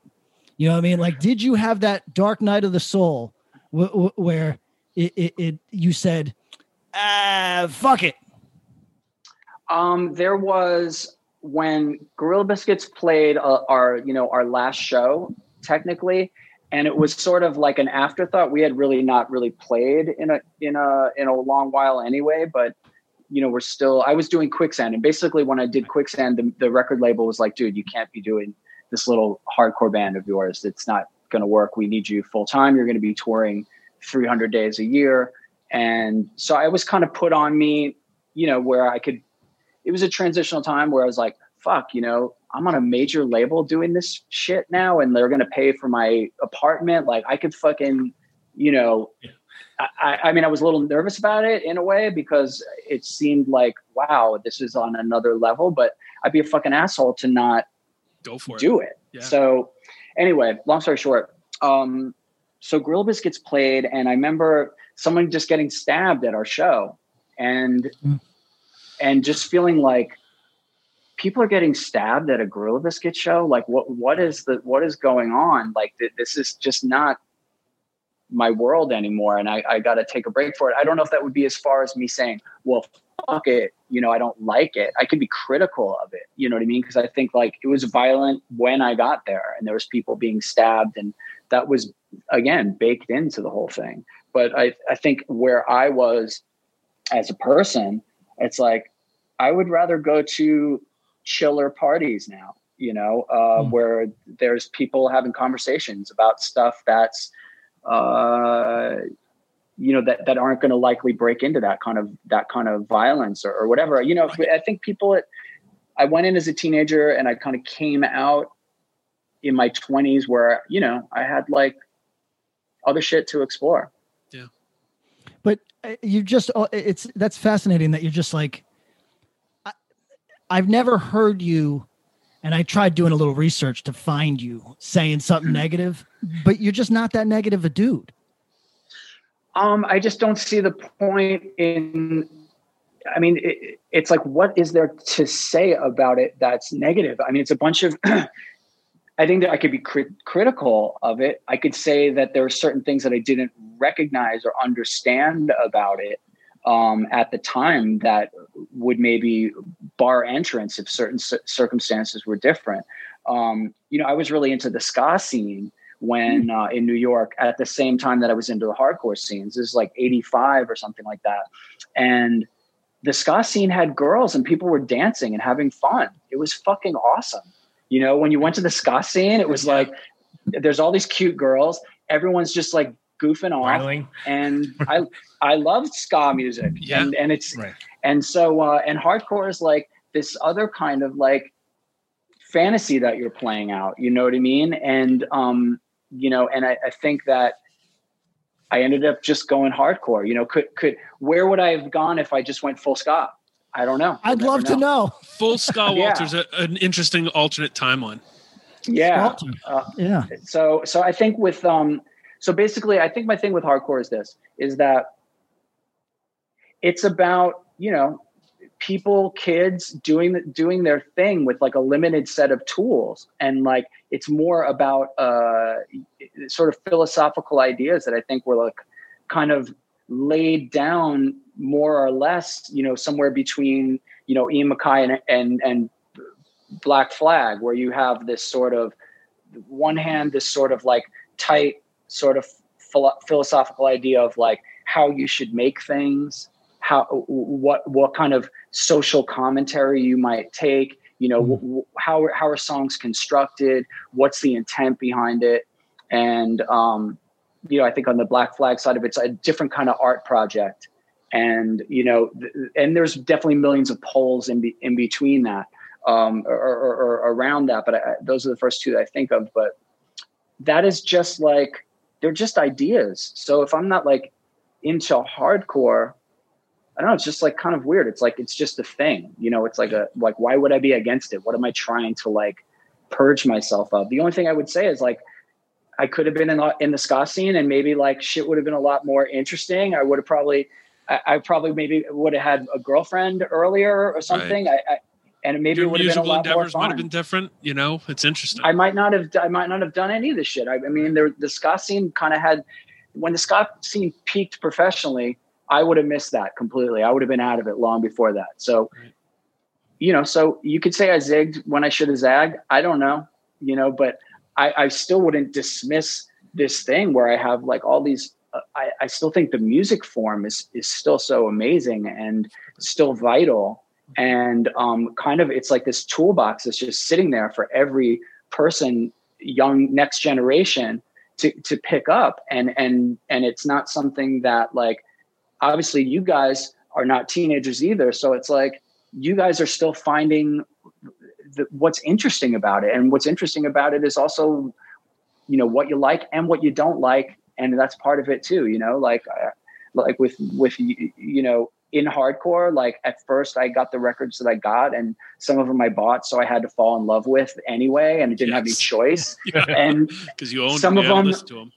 You know what i mean? Like did you have that dark night of the soul wh- wh- where it, it, it you said ah fuck it Um, there was when Gorilla Biscuits played uh, our, you know, our last show technically, and it was sort of like an afterthought. We had really not really played in a in a in a long while anyway, but you know, we're still. I was doing Quicksand, and basically when I did Quicksand, the, the record label was like, "Dude, you can't be doing this little hardcore band of yours. It's not going to work. We need you full time. You're going to be touring 300 days a year." And so I was kind of put on me, you know, where I could. It was a transitional time where I was like, "Fuck," you know, I'm on a major label doing this shit now, and they're going to pay for my apartment. Like I could fucking, you know. I, I, mean, I was a little nervous about it in a way because it seemed like, wow, this is on another level. But I'd be a fucking asshole to not go for do it. it. Yeah. So, anyway, long story short, um, so Gorilla Biscuits played, and I remember someone just getting stabbed at our show and mm. and just feeling like people are getting stabbed at a gorilla biscuit show? Like what what is the what is going on? Like th- this is just not my world anymore and i, I got to take a break for it. I don't know if that would be as far as me saying well fuck it you know i don't like it. I could be critical of it you know what i mean? Because i think like it was violent when i got there and there was people being stabbed and that was again baked into the whole thing but I, I think where I was as a person, it's like I would rather go to chiller parties now, you know, uh, mm. where there's people having conversations about stuff that's, uh, you know, that, that aren't going to likely break into that kind of, that kind of violence or, or whatever, you know, I think people, I went in as a teenager and I kind of came out in my twenties where, you know, I had like other shit to explore. You just uh, it's that's fascinating that you're just like I, I've never heard you and I tried doing a little research to find you saying something mm-hmm. negative, but you're just not that negative a dude. Um, I just don't see the point in. I mean, it, it's like, what is there to say about it that's negative? I mean, it's a bunch of I think that I could be crit- critical of it. I could say that there are certain things that I didn't recognize or understand about it um, at the time that would maybe bar entrance if certain c- circumstances were different. Um, you know, I was really into the ska scene when hmm. uh, in New York at the same time that I was into the hardcore scenes. This is like 85 or something like that. And the ska scene had girls and people were dancing and having fun. It was fucking awesome. You know, when you went to the ska scene, it was like there's all these cute girls. Everyone's just like goofing off, and I I loved ska music. Yeah, and, and it's right. and so uh, and hardcore is like this other kind of like fantasy that you're playing out. You know what I mean? And um, you know, and I, I think that I ended up just going hardcore. You know, could could where would I have gone if I just went full ska? I don't know. I'd love know. to know. Full Ska Walter's yeah. a, an interesting alternate timeline. Yeah. Uh, yeah. So so I think with um so basically I think my thing with hardcore is this is that it's about, you know, people kids doing doing their thing with like a limited set of tools and like it's more about uh sort of philosophical ideas that I think were like kind of laid down more or less, you know, somewhere between, you know, Ian MacKaye and, and, and Black Flag, where you have this sort of one hand, this sort of like tight sort of philo- philosophical idea of like how you should make things, how what what kind of social commentary you might take, you know, mm-hmm. w- how how are songs constructed, what's the intent behind it, and um, you know, I think on the Black Flag side of it, it's a different kind of art project and you know and there's definitely millions of poles in, be, in between that um, or, or, or, around that but I, those are the first two that i think of but that is just like they're just ideas. So if i'm not like into hardcore i don't know it's just like kind of weird. It's like it's just a thing you know it's like a like why would i be against it? What am i trying to like purge myself of? The only thing i would say is like I could have been in, the, in the ska scene and maybe like shit would have been a lot more interesting. I would have probably I, I probably maybe would have had a girlfriend earlier or something. Right. I, I, and maybe Your it would have been a lot more fun. might have been different. You know, it's interesting. I might not have. I might not have done any of this shit. I, I mean, there, the ska scene kind of had when the ska scene peaked professionally. I would have missed that completely. I would have been out of it long before that. So, you know, so you could say I zigged when I should have zagged. I don't know, you know, but I, I still wouldn't dismiss this thing where I have like all these. I, I still think the music form is is still so amazing and still vital, and um, kind of it's like this toolbox that's just sitting there for every person, young next generation to to pick up, and and and it's not something that like obviously you guys are not teenagers either, so it's like you guys are still finding the, what's interesting about it. And what's interesting about it is also you know what you like and what you don't like and that's part of it too you know like uh, like with with you know in hardcore like at first i got the records that i got and some of them i bought so i had to fall in love with anyway and i didn't yes. have any choice yeah. and because you own some of them, them,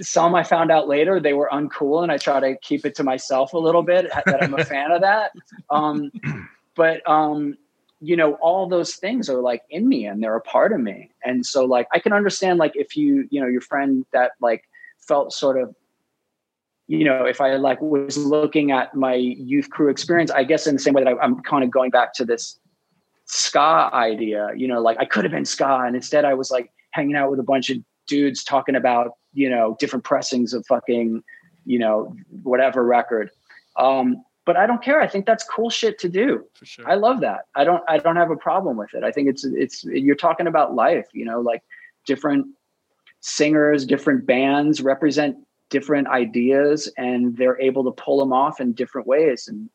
some i found out later they were uncool and i try to keep it to myself a little bit that i'm a fan of that um but um you know all those things are like in me and they're a part of me and so like i can understand like if you you know your friend that like felt sort of you know if i like was looking at my youth crew experience i guess in the same way that I, i'm kind of going back to this ska idea you know like i could have been ska and instead i was like hanging out with a bunch of dudes talking about you know different pressings of fucking you know whatever record um but I don't care. I think that's cool shit to do. For sure. I love that. I don't I don't have a problem with it. I think it's it's you're talking about life, you know, like different singers, different bands represent different ideas and they're able to pull them off in different ways and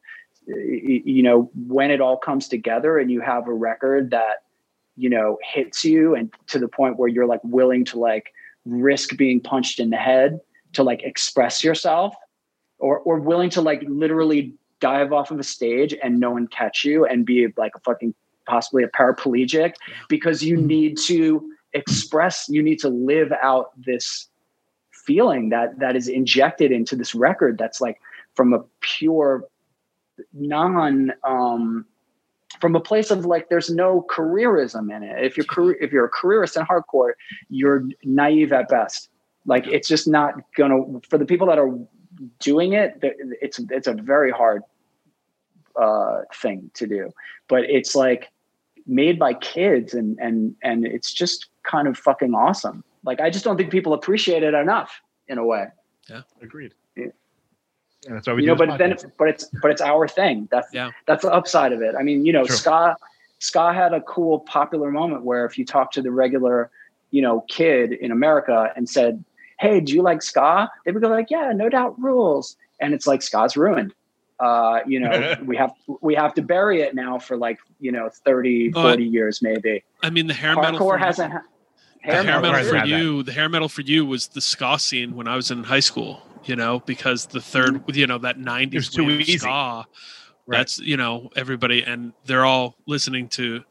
you know when it all comes together and you have a record that you know hits you and to the point where you're like willing to like risk being punched in the head to like express yourself or or willing to like literally dive off of a stage and no one catch you and be like a fucking possibly a paraplegic because you mm-hmm. need to express you need to live out this feeling that that is injected into this record that's like from a pure non um from a place of like there's no careerism in it. If you're career if you're a careerist in hardcore you're naive at best. Like it's just not gonna for the people that are doing it, it's it's a very hard uh, thing to do. But it's like made by kids, and and and it's just kind of fucking awesome. Like I just don't think people appreciate it enough in a way. Yeah, agreed. Yeah. And that's why we you know, but then, but it's but it's our thing. That's yeah. That's the upside of it. I mean, you know, True. ska ska had a cool popular moment where if you talk to the regular, you know, kid in America and said, hey, do you like ska? They would go like, yeah, no doubt rules. And it's like ska's ruined. Uh, you know, we have we have to bury it now for like, you know, 30, 40 years maybe. I mean the hair Hardcore metal hasn't ha- hair, hair metal, metal for you, the hair metal for you was the ska scene when I was in high school, you know, because the third, mm-hmm. you know, that 90s too ska, right. that's, you know, everybody, and they're all listening to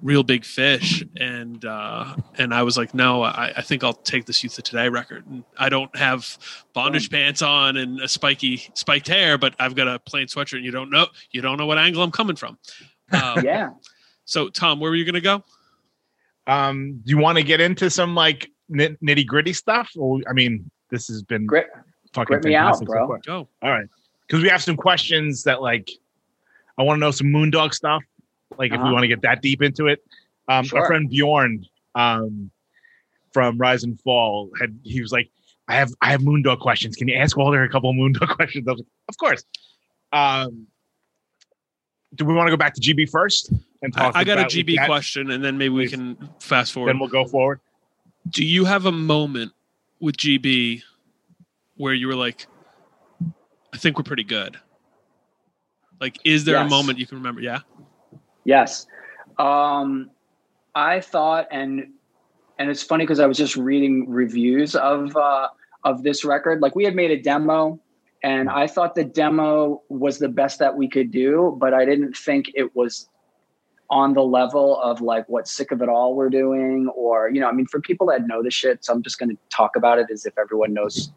reel big fish. And uh and i was like no i, I think i'll take this youth of today record. And i don't have bondage pants on and a spiky spiked hair but i've got a plain sweatshirt and you don't know you don't know what angle i'm coming from. Um, yeah. So tom where were you gonna go? Um do you want to get into some like nitty gritty stuff? Or i mean this has been Grit, fucking grit me out bro. so go. All right. Because we have some questions that like i want to know some moondog stuff like uh-huh. if we uh-huh. want to get that deep into it. Um, sure. Our friend Bjorn um, from Rise and Fall had he was like, I have I have Moondog questions. Can you ask Walter a couple of Moondog questions? I was like, of course. Um, do we want to go back to GB first and talk? I, I got a GB that? question, and then maybe we can fast forward. Then we'll go forward. Do you have a moment with GB where you were like, I think we're pretty good? Like, is there yes. a moment you can remember? Yeah. Yes. Um, I thought, and and it's funny because I was just reading reviews of uh, of this record. Like we had made a demo, and I thought the demo was the best that we could do, but I didn't think it was on the level of like what sick of it all we're doing or you know i mean for people that know the shit so i'm just going to talk about it as if everyone knows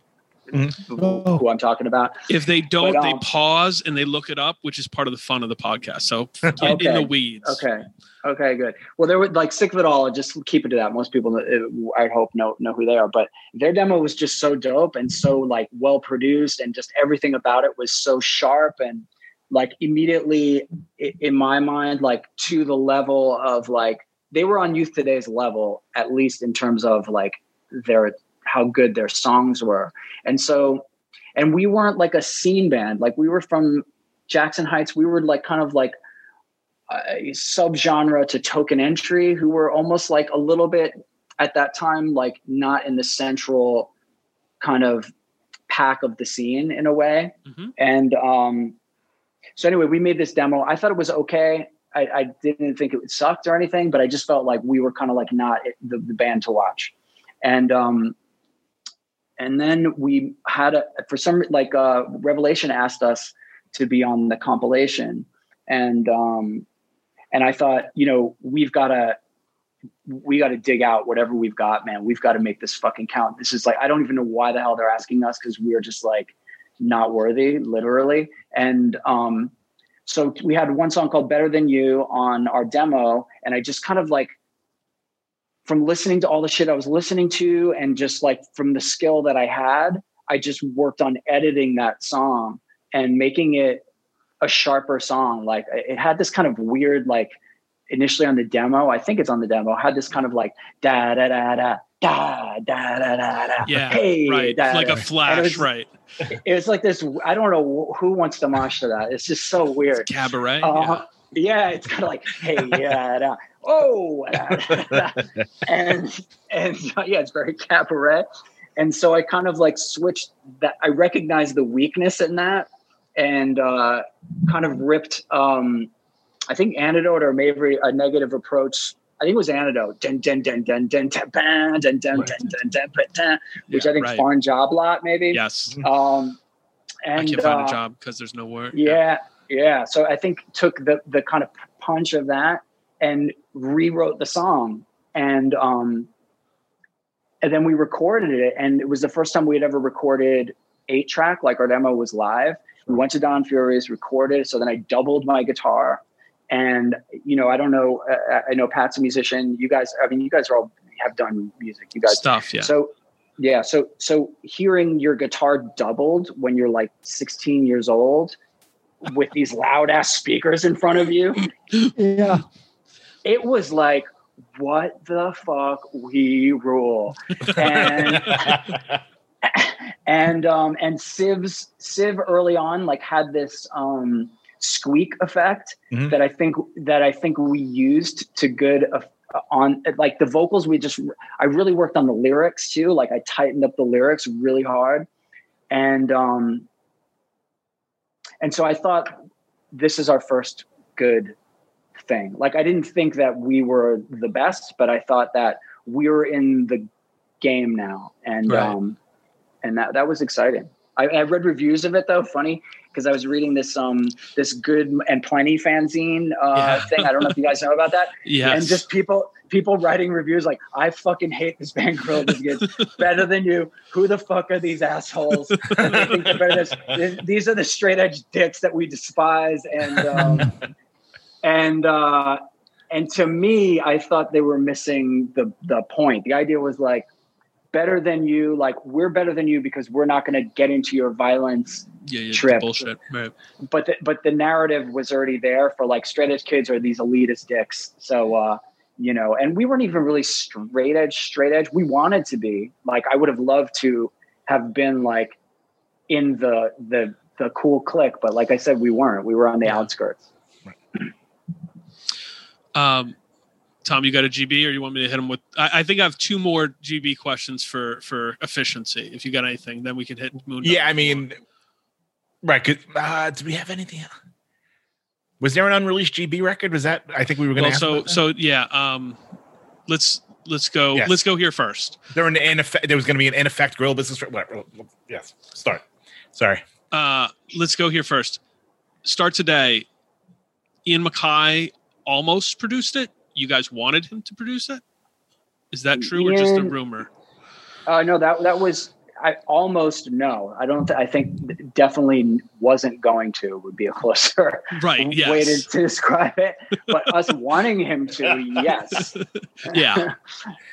mm-hmm. who, who, I'm talking about. If they don't, but, um, they pause and they look it up, which is part of the fun of the podcast. So get okay. in the weeds. Okay. Okay, good. Well, there were like sick of it all. Just keep it to that. Most people, I hope, know know who they are. But their demo was just so dope and so like well produced, and just everything about it was so sharp. And like immediately in my mind, like to the level of like they were on Youth Today's level, at least in terms of like their how good their songs were. And so, and we weren't like a scene band. Like we were from Jackson Heights. We were like kind of like a subgenre to Token Entry, who were almost like a little bit at that time, like not in the central kind of pack of the scene in a way. Mhm. And um, so anyway, we made this demo. I thought it was okay. I, I didn't think it sucked or anything, but I just felt like we were kind of like not the, the band to watch. And um, and then we had a for some like uh, Revelation asked us to be on the compilation, and um, and I thought, you know, we've got to we got to dig out whatever we've got, man. We've got to make this fucking count. This is like I don't even know why the hell they're asking us because we are just like not worthy, literally. And um, so we had one song called "Better Than You" on our demo, and I just kind of like from listening to all the shit I was listening to, and just like from the skill that I had, I just worked on editing that song and making it a sharper song. Like it had this kind of weird like initially on the demo, I think it's on the demo, had this kind of like da da da da da da da da da. Yeah, hey, right. da, like da. a flash, was- right? It was like this. I don't know who wants to mosh to that. It's just so weird. Cabaret. Uh, yeah, it's kind of like, hey, yeah, da, oh, and and uh, yeah, it's very cabaret. And so I kind of like switched that. I recognized the weakness in that, and uh, kind of ripped. Um, I think antidote or maybe a negative approach. I think it was antidote. Dun, dun, dun, dun, dun, dun, dun, dun, dun, dun, dun, dun, dun, dun, which I think right. foreign job lot maybe. Yes. Um, I and can't find uh, a job because there's no work. yeah, yeah. So I think took the the kind of punch of that and rewrote the song, and um, and then we recorded it, and it was the first time we had ever recorded eight track. Like our demo was live. We went to Don Fury's, recorded. So then I doubled my guitar, and you know I don't know. Uh, I know Pat's a musician. You guys, I mean, you guys are all have done music. You guys Stuff. Yeah. so yeah, so so hearing your guitar doubled when you're like 16 years old with these loud ass speakers in front of you, Yeah. It was like what the fuck we rule. And and um and Civ's Civ early on like had this um squeak effect Mhm. that I think that I think we used to good uh, on like the vocals we just I really worked on the lyrics too like I tightened up the lyrics really hard and um and so I thought this is our first good thing like I didn't think that we were the best but I thought that we were in the game now and Right. um and that that was exciting I, I read reviews of it though funny because I was reading this um this good and plenty fanzine uh Yeah. thing I don't know if you guys know about that yeah, and just people people writing reviews like I fucking hate this band Gorilla Biscuits better than you. Who the fuck are these assholes? They think they're better than us. These are the straight edge dicks that we despise. And um, and uh, and to me, I thought they were missing the the point. The idea was like better than you. Like we're better than you because we're not going to get into your violence yeah, yeah, trip. bullshit. Right. but the, but the narrative was already there for like straight edge kids or these elitist dicks. So uh, you know, and we weren't even really straight edge, straight edge. We wanted to be like I would have loved to have been like in the the the cool clique, but like I said, we weren't. We were on the Yeah. outskirts. Um, Tom, you got a GB, or you want me to hit him with? I, I think I have two more GB questions for for efficiency. If you got anything, then we can hit Moon. yeah, I mean, right. Uh, do we have anything? else? Was there an unreleased GB record? Was that? I think we were going to. well, so so yeah. Um, let's let's go. Yes. Let's go here first. there an in effect. There was going to be an in effect Gorilla Biscuits. Whatever. Yes. Start. Sorry. Uh, let's go here first. Start today. Ian MacKaye almost produced it. You guys wanted him to produce it. Is that true or just a rumor? Uh, no, that that was I almost no. I don't. Th- I think definitely wasn't going to would be a closer Right. Yes. way to, to describe it. But us wanting him to, yes. Yeah.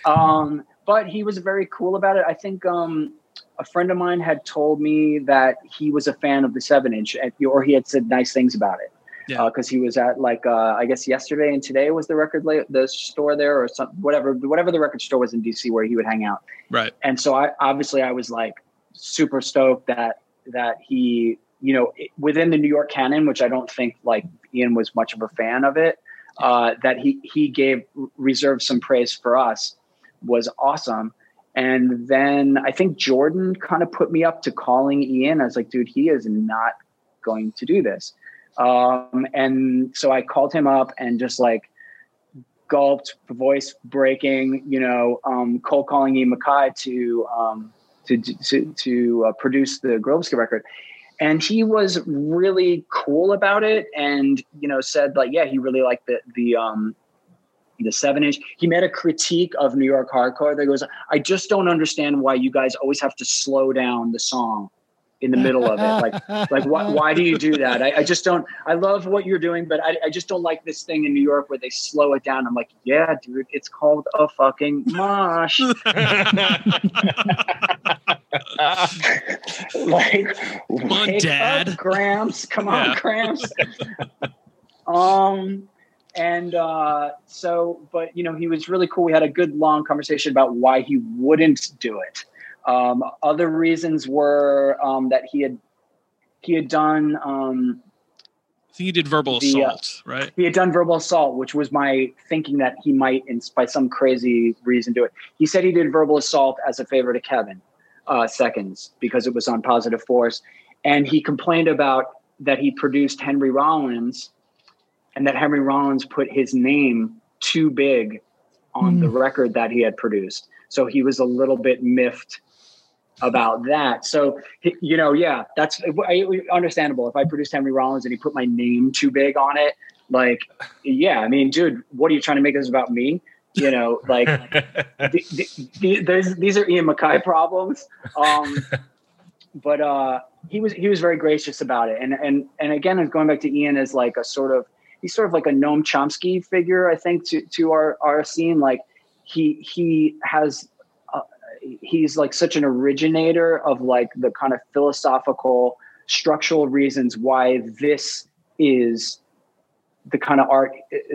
um, but he was very cool about it. I think um, a friend of mine had told me that he was a fan of the seven inch, or he had said nice things about it. Yeah. Because he was at like uh, I guess yesterday and today was the record la- the store there or some whatever whatever the record store was in DC where he would hang out. Right. And so I obviously I was like super stoked that that he you know within the New York canon, which I don't think like Ian was much of a fan of it, uh, that he he gave reserved some praise for us was awesome. And then I think Jordan kind of put me up to calling Ian. I was like, dude, he is not going to do this. Um, and so I called him up and just like gulped, voice breaking, you know, um, cold calling Ian MacKaye to um, to to, to uh, produce the Grove record. And he was really cool about it, and you know, said like, yeah, he really liked the the um, the seven inch. He made a critique of New York hardcore that goes, I just don't understand why you guys always have to slow down the song in the middle of it. Like, like why, why do you do that? I, I just don't, I love what you're doing, but I, I just don't like this thing in New York where they slow it down. I'm like, yeah, dude, it's called a fucking mosh. like, Come on, Dad. up, Gramps. Come on, Yeah. Gramps. um, and uh, so, but you know, he was really cool. We had a good long conversation about why he wouldn't do it. Um, other reasons were um, that he had he had done um, I think he did verbal The, uh, assault, right? he had done verbal assault, which was my thinking that he might, in, by some crazy reason, do it. He said he did verbal assault as a favor to Kevin uh, Seconds because it was on Positive Force, and he complained about that he produced Henry Rollins, and that Henry Rollins put his name too big on the record that he had produced. So he was a little bit miffed about that. So you know, yeah, that's understandable. If I produced Henry Rollins and he put my name too big on it, like, yeah, I mean, dude, what are you trying to make this about me? You know, like the, the, the, these are Ian MacKaye problems. Um, but uh, he was he was very gracious about it, and and and again, going back to Ian as like a sort of he's sort of like a Noam Chomsky figure, I think, to to our our scene. Like he he has he's like such an originator of like the kind of philosophical structural reasons why this is the kind of art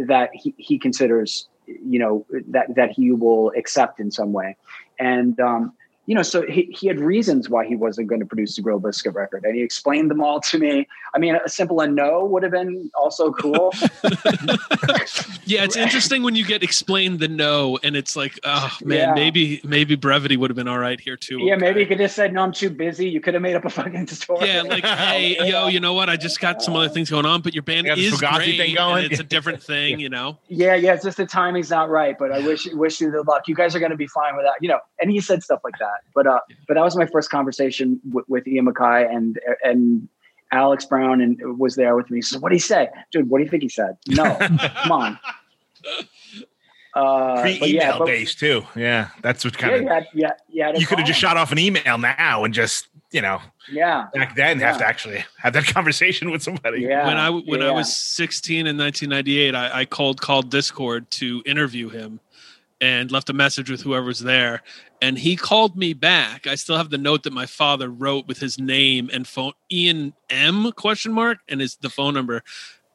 that he, he considers you know that that he will accept in some way. And um you know so he, he had reasons why he wasn't going to produce the Gorilla Biscuit record and he explained them all to me i mean a simple a no would have been also cool Yeah, it's interesting when you get explained the no, and it's like, oh man, Yeah. maybe maybe brevity would have been all right here too. yeah maybe Okay. he could have said no i'm too busy you could have made up a fucking story Yeah, like, hey, yo, you know what? I just got some other things going on, but your band You got the is great. thing going? and it's a different thing, you know. yeah, yeah, it's just the timing's not right, but I wish wish you the luck. You guys are going to be fine with that, you know. And he said stuff like that, but uh, but that was my first conversation with, with Ian MacKaye and and Alex Brown and was there with me. He said, "What did he say, dude? What do you think he said? No, come on." Uh, Pre-email yeah, but, based too. Yeah, that's what yeah, kind of you yeah, yeah. you could have just shot off an email now and just you know Yeah, back then have to actually have that conversation with somebody. yeah. when I when I was 16 in 1998, I, I called called Dischord to interview him, and left a message with whoever was there. And he called me back. I still have the note that my father wrote with his name and phone, Ian M question mark, and his the phone number.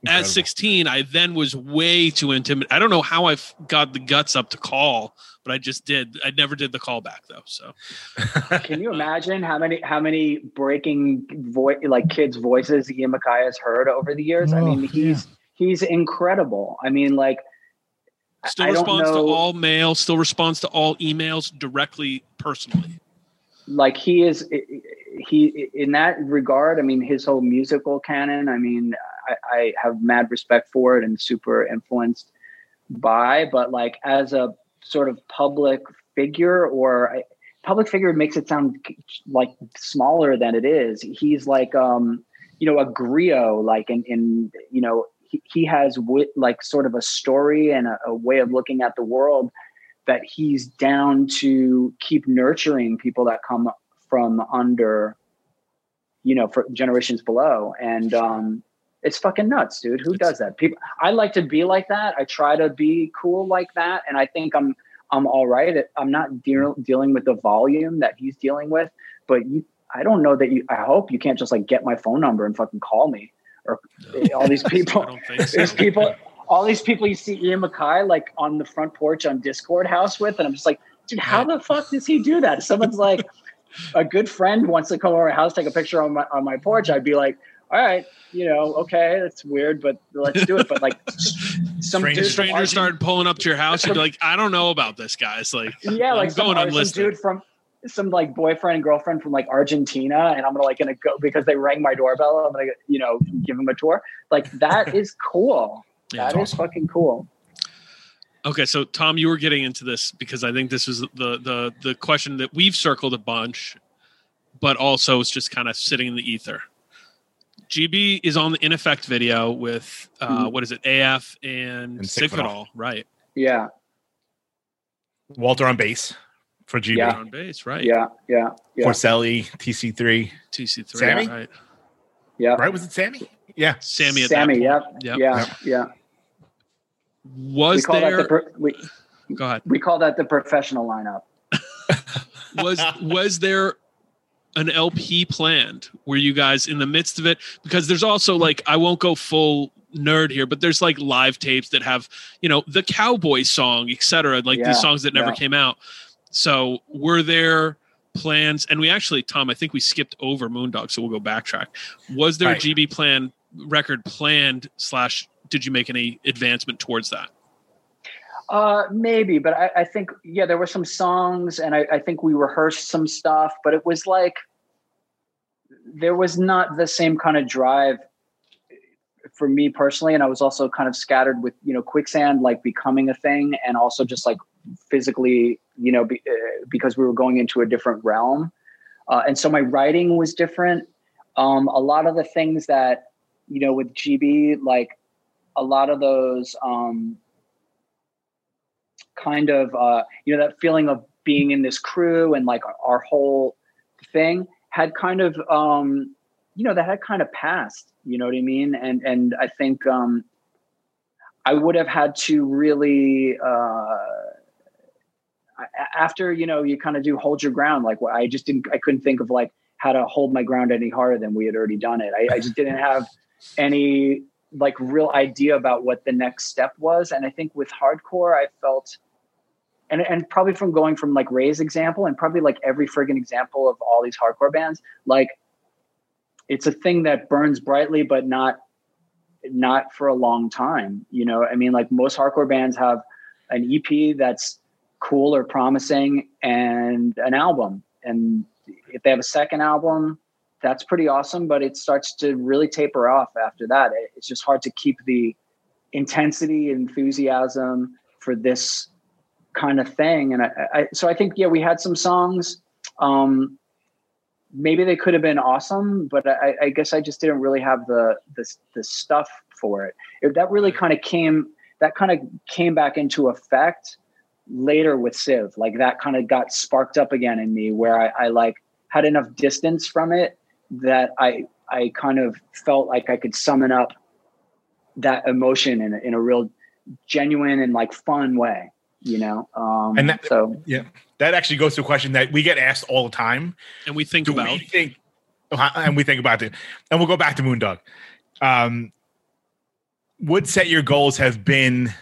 At Incredible. 16, 16, I then was way too intimidated. I don't know how I f- got the guts up to call, but I just did. I never did the call back though. So Can you imagine how many how many breaking voice like kids' voices Ian MacKaye has heard over the years? I Oh, mean, he's he's incredible. I mean, like I- still responds to all mail. Still responds to all emails directly personally. like he is he in that regard i mean his whole musical canon i mean I, I have mad respect for it and super influenced by but like as a sort of public figure or I- public figure makes it sound like smaller than it is he's like um you know a griot like in in you know he, he has wit like sort of a story and a, a way of looking at the world that he's down to keep nurturing people that come from under you know for generations below. And um it's fucking nuts dude. Who does that? People i like to be like that. I try to be cool like that. And i think i'm i'm all right. I'm not deal, dealing with the volume that he's dealing with. But you, I don't know that you. I hope you can't just like get my phone number and fucking call me or all these people. I don't think so. There's people, all these people you see Ian MacKaye like on the front porch on Dischord house with, and I'm just like, dude, how the fuck does he do that? If someone's like, a good friend wants to come over our house, take a picture on my on my porch, I'd be like, all right, you know, okay, that's weird, but let's do it. But like, some Stranger- dude Strangers started pulling up to your house. You'd be like, I don't know about this, guys. Like, yeah, I'm like going or some dude from some like boyfriend and girlfriend from like Argentina, and I'm gonna like gonna go because they rang my doorbell. I'm gonna you know give them a tour. Like that is cool. Yeah, That is it's fucking cool. Okay, so Tom, you were getting into this because I think this was the the the question that we've circled a bunch, but also it's just kind of sitting in the ether. GB is on the In Effect video with uh, Mhm. what is it, AF and, And Sick of It All, Sigfidal. right? Yeah, Walter on bass for GB. Yeah. On bass, right? yeah, yeah, yeah, Porcelli, TC3. TC3, Sammy? right? yeah. Right? Was it Sammy? Yeah. Sammy at Sammy, that yeah. Yep. yeah, yeah. We Was call that there? the pro- we, go ahead. we call that the professional lineup. was was there an LP planned? Were you guys in the midst of it? Because there's also like I won't go full nerd here, but there's like live tapes that have you know the cowboy song, etc. Like Yeah, these songs that never yeah. came out. So were there plans? And we actually, Tom, I think we skipped over Moondog, so we'll go backtrack. Was there Right. a GB plan record planned? Slash, did you make any advancement towards that? Uh, maybe, but I, I think yeah, there were some songs, and I, I think we rehearsed some stuff, but it was like there was not the same kind of drive for me personally, and I was also kind of scattered with you know quicksand like becoming a thing, and also just like physically, you know, be, uh, because we were going into a different realm, uh, and so my writing was different. Um, a lot of the things that you know with GB, like a lot of those. Um, kind of uh, you know that feeling of being in this crew and like our whole thing had kind of um, you know that had kind of passed. You know what I mean? And and I think um, I would have had to really. Uh, after you know you kind of do hold your ground like i just didn't i couldn't think of like how to hold my ground any harder than we had already done it. I, I just didn't have any like real idea about what the next step was and i think with hardcore i felt and and probably from going from like ray's example and probably like every friggin example of all these hardcore bands like it's a thing that burns brightly but not not for a long time you know? I mean like most hardcore bands have an ep that's cool or promising and an album. And if they have a second album that's pretty awesome but it starts to really taper off after that. It's just hard to keep the intensity enthusiasm for this kind of thing. And I, I so i think yeah we had some songs. Um maybe they could have been awesome but i, I guess i just didn't really have the the, the stuff for it. it that really kind of came that kind of came back into effect later with civ like that kind of got sparked up again in me where I, I like had enough distance from it that i i kind of felt like i could summon up that emotion in a, in a real genuine and like fun way you know um And that- so Yeah. That actually goes to a question that we get asked all the time. And we think Do about we think, uh, and we think about it, and we'll go back to Moondog. Um, would set your goals have been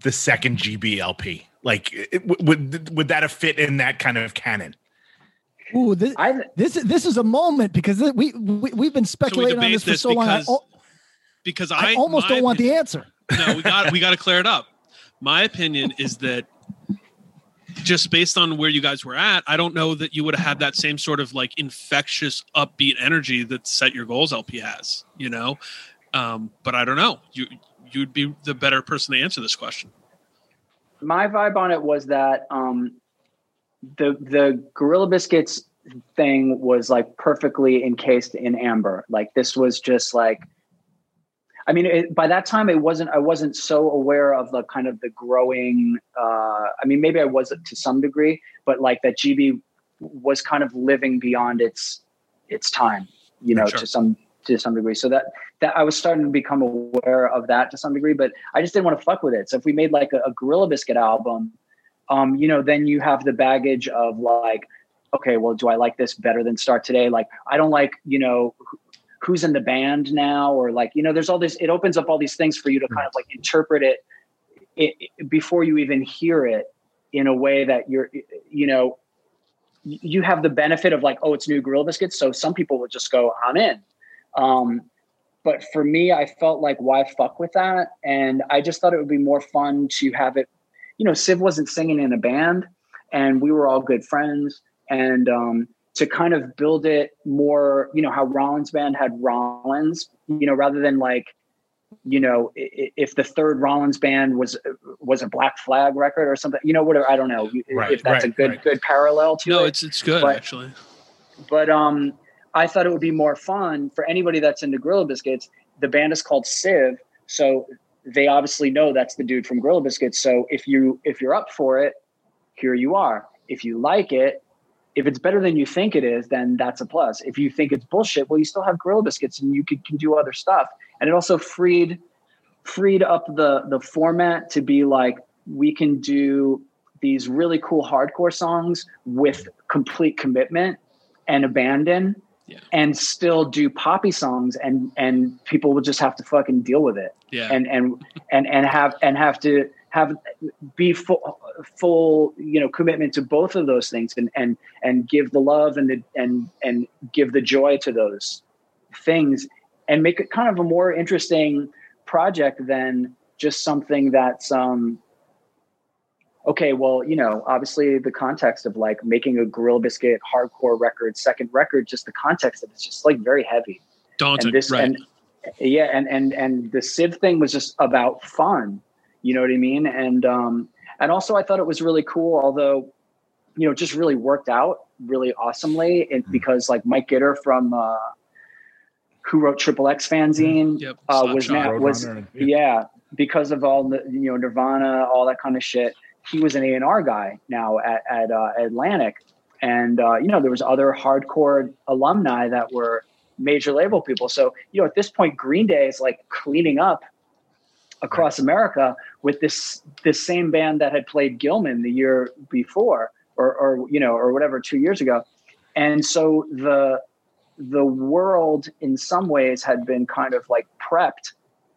the second GBLP? Like, it, would would that have fit in that kind of canon? Ooh, this, i this is this is a moment because we, we we've been speculating on this for this so long. I, because I I, almost don't want the answer. no, we got we got to clear it up. My opinion is that just based on where you guys were at, I don't know that you would have had that same sort of like infectious, upbeat energy that Set Your Goals LP has. You know, um, but I don't know. You you'd be the better person to answer this question. my vibe on it was that um the the gorilla biscuits thing was like perfectly encased in amber like this was just like i mean it, by that time it wasn't i wasn't so aware of the kind of the growing uh i mean maybe i was to some degree but like that gb was kind of living beyond its its time you know Sure. to some to some degree so that that i was starting to become aware of that to some degree but i just didn't want to fuck with it so if we made like a, a gorilla biscuit album um you know then you have the baggage of like okay, well, do I like this better than Start Today? Like, I don't like, you know, who's in the band now, or like, you know, there's all this. It opens up all these things for you to kind of like interpret it, it, it before you even hear it in a way that you're, you know, you have the benefit of like, oh, it's new Gorilla Biscuits. So some people would just go, I'm in. Um, but for me, I felt like why fuck with that, and I just thought it would be more fun to have it. You know, Civ wasn't singing in a band, and we were all good friends, and um, to kind of build it more. You know how Rollins Band had Rollins. You know, rather than like you know, if the third Rollins band was was a Black Flag record or something, you know, whatever. I don't know right, if that's right, a good right. good parallel to no, it. it's it's good but, actually. But um, I thought it would be more fun for anybody that's into Gorilla Biscuits. The band is called Civ, so they obviously know that's the dude from Gorilla Biscuits. So if you if you're up for it, here you are. If you like it, if it's better than you think it is, then that's a plus. If you think it's bullshit, well, you still have Gorilla Biscuits and you can, can do other stuff. And it also freed freed up the the format to be like we can do these really cool hardcore songs with complete commitment and abandon yeah. and still do poppy songs and and people will just have to fucking deal with it yeah. and and and and have and have to have be full full you know commitment to both of those things and and and give the love and the and and give the joy to those things and make it kind of a more interesting project than just something that's um okay, well, you know, obviously the context of like making a Gorilla Biscuit hardcore record, second record, just the context of it's just like very heavy. Daunting, and this, right? And, yeah, and and and the Civ thing was just about fun. You know what I mean? And um, and also I thought it was really cool, although you know, just really worked out really awesomely, and mm-hmm. because like Mike Gitter from. Uh, who wrote Triple X fanzine yep. uh, was now was yeah. yeah because of all the you know Nirvana all that kind of shit he was an A&R guy now at, at uh, Atlantic. And, uh, you know, there was other hardcore alumni that were major label people. So, you know, at this point, Green Day is like cleaning up across America with this, this same band that had played Gilman the year before or, or, you know, or whatever, two years ago. And so the, the world in some ways had been kind of like prepped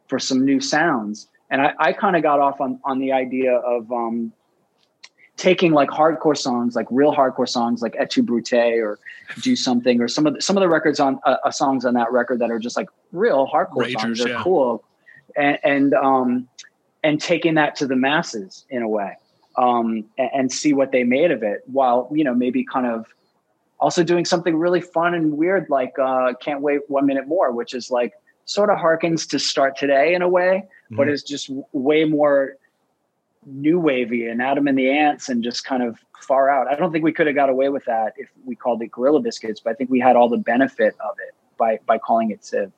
for some new sounds and I, I kind of got off on on the idea of um, taking like hardcore songs, like real hardcore songs, like Et tu Brute or Do Something, or some of the, some of the records on uh, uh, songs on that record that are just like real hardcore Ragers, songs. They're yeah. cool, and and um, and taking that to the masses in a way, um, and, and see what they made of it, while you know maybe kind of also doing something really fun and weird, like uh, Can't Wait One Minute More, which is like sort of harkens to Start Today in a way, mm-hmm. but is just way more new wavy and Adam and the Ants and just kind of far out. I don't think we could have got away with that if we called it Gorilla Biscuits, but I think we had all the benefit of it by by calling it Civ.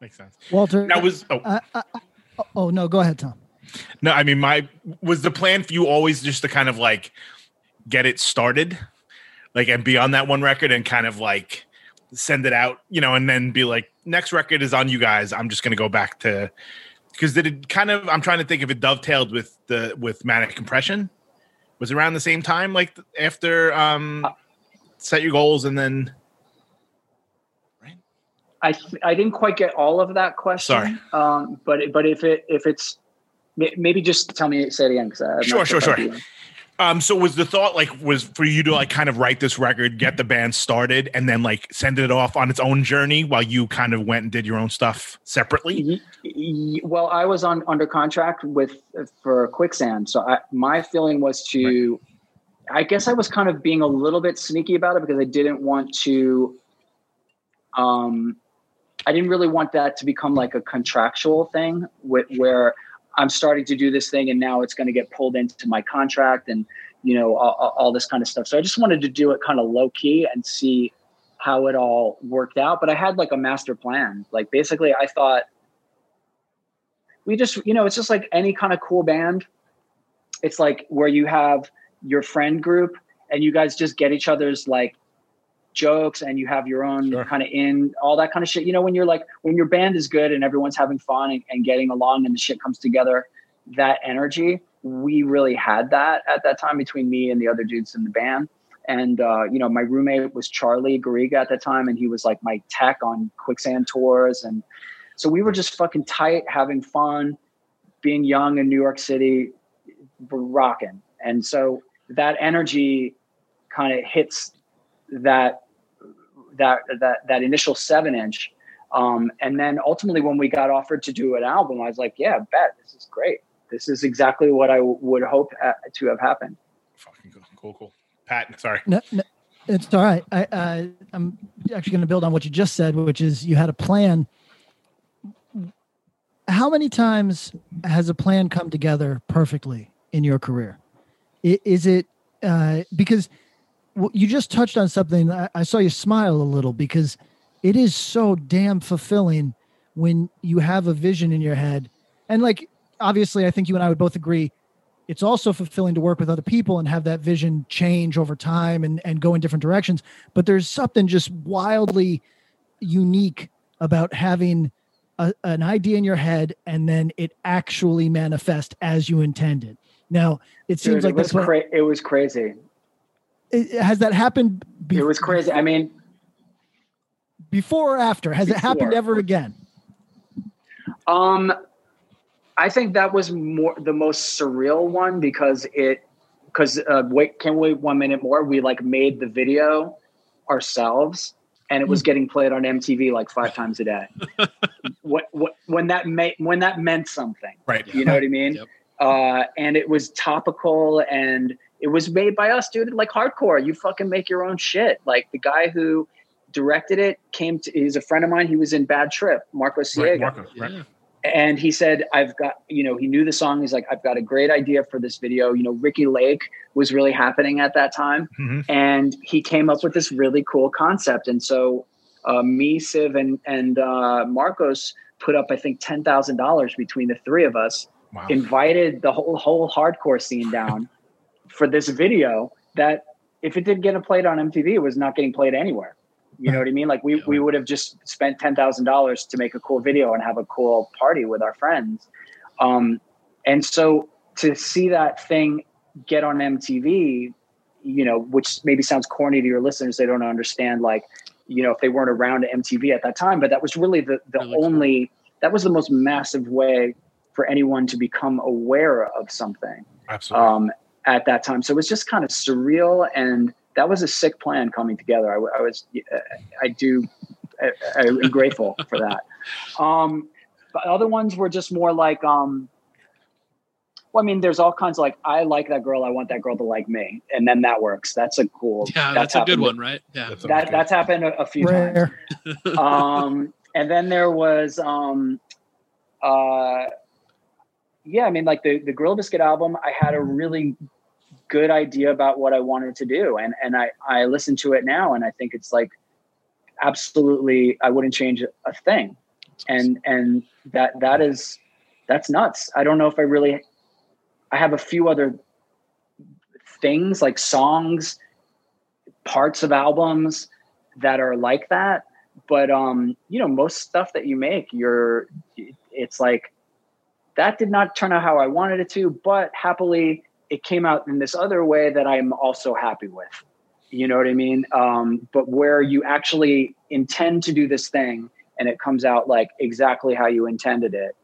Makes sense. Walter, that was. Oh. Uh, uh, oh no, go ahead, Tom. No, I mean, my was the plan for you always just to kind of like get it started, like and be on that one record and kind of like send it out, you know, and then be like, next record is on you guys. I'm just gonna go back to because did it kind of i'm trying to think if it dovetailed with the with manic compression. Was around the same time like after um set your goals and then right i i didn't quite get all of that question sorry. um but but if it if it's maybe just tell me say it again because sure sure sure um, so was the thought like was for you to like kind of write this record, get the band started, and then like send it off on its own journey while you kind of went and did your own stuff separately? Well, I was on under contract with for Quicksand, so I, my feeling was to. Right. I guess I was kind of being a little bit sneaky about it because I didn't want to. Um, I didn't really want that to become like a contractual thing with, where I'm starting to do this thing and now it's going to get pulled into my contract and you know all, all, this kind of stuff. So I just wanted to do it kind of low key and see how it all worked out. But I had like a master plan. Like basically, I thought we just you know it's just like any kind of cool band. It's like where you have your friend group and you guys just get each other's like jokes and you have your own sure. kind of in all that kind of shit. You know, when you're like when your band is good and everyone's having fun and, and getting along and the shit comes together, that energy, we really had that at that time between me and the other dudes in the band. And uh, you know, my roommate was Charlie Garriga at the time, and he was like my tech on quicksand tours. And so we were just fucking tight, having fun, being young in New York City, rocking. And so that energy kind of hits that that that that initial seven inch. Um, and then ultimately, when we got offered to do an album, I was like, "Yeah, bet this is great. This is exactly what I w- would hope ha- to have happened." Fucking cool, cool, cool. Pat, sorry. No, no, it's all right. I, uh, I'm actually going to build on what you just said, which is you had a plan. How many times has a plan come together perfectly in your career? I- Is it uh, because w- you just touched on something? I, I saw you smile a little because it is so damn fulfilling when you have a vision in your head. And like, obviously, I think you and I would both agree it's also fulfilling to work with other people and have that vision change over time and, and go in different directions. But there's something just wildly unique about having a, an idea in your head and then it actually manifest as you intended. Now, it seems Dude, like it was, cra- it was crazy. It- has that happened be- It was crazy. I mean, before or after? Has it happened ever again? Um, I think that was more the most surreal one because it because uh, wait, can we wait one minute more? We like made the video ourselves, and it was getting played on MTV like five times a day. what, what when that made when that meant something, Right. you know what I mean? Yep. Uh, and it was topical and it was made by us, dude. Like hardcore, you fucking make your own shit. Like the guy who directed it came to. He's a friend of mine. He was in Bad Trip, Marco Right, Marco, right. Yeah. and he said i've got you know he knew the song he's like i've got a great idea for this video you know Ricki Lake was really happening at that time Mhm. and he came up with this really cool concept and so uh, me Civ and and uh, marcos put up i think $10000 between the three of us Wow. invited the whole whole hardcore scene down for this video that if it didn't get played on mtv it was not getting played anywhere. You know what i mean? Like we, we would have just spent $10000 to make a cool video and have a cool party with our friends. Um, and so to see that thing get on mtv you know which maybe sounds corny to your listeners they don't understand like you know if they weren't around mtv at that time but that was really the, the only that was the most massive way for anyone to become aware of something. Absolutely. um, at that time. So it was just kind of surreal, and that was a sick plan coming together. I, w- I was, I do, I, I'm grateful for that. Um, but other ones were just more like, um, well, I mean, there's all kinds of like, I like that girl, I want that girl to like me, and then that works. That's a cool. Yeah, that's, a good one, right? Yeah. That's That good. that's happened a, a few times um, and then there was, um, uh, yeah, I mean, like the the Gorilla Biscuit album, I had a really good idea about what I wanted to do, and and I I listen to it now, and I think it's like absolutely, I wouldn't change a thing, and and that that is that's nuts. I don't know if I really, I have a few other things like songs, parts of albums that are like that. But um you know most stuff that you make you're it's like that did not turn out how i wanted it to but happily it came out in this other way that i'm also happy with you know what i mean um but where you actually intend to do this thing and it comes out like exactly how you intended it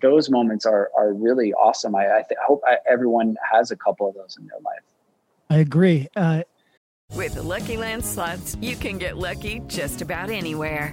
those moments are are really awesome i i, th- hope I, everyone has a couple of those in their life I agree. Uh, With the Lucky Land slots, you can get lucky just about anywhere.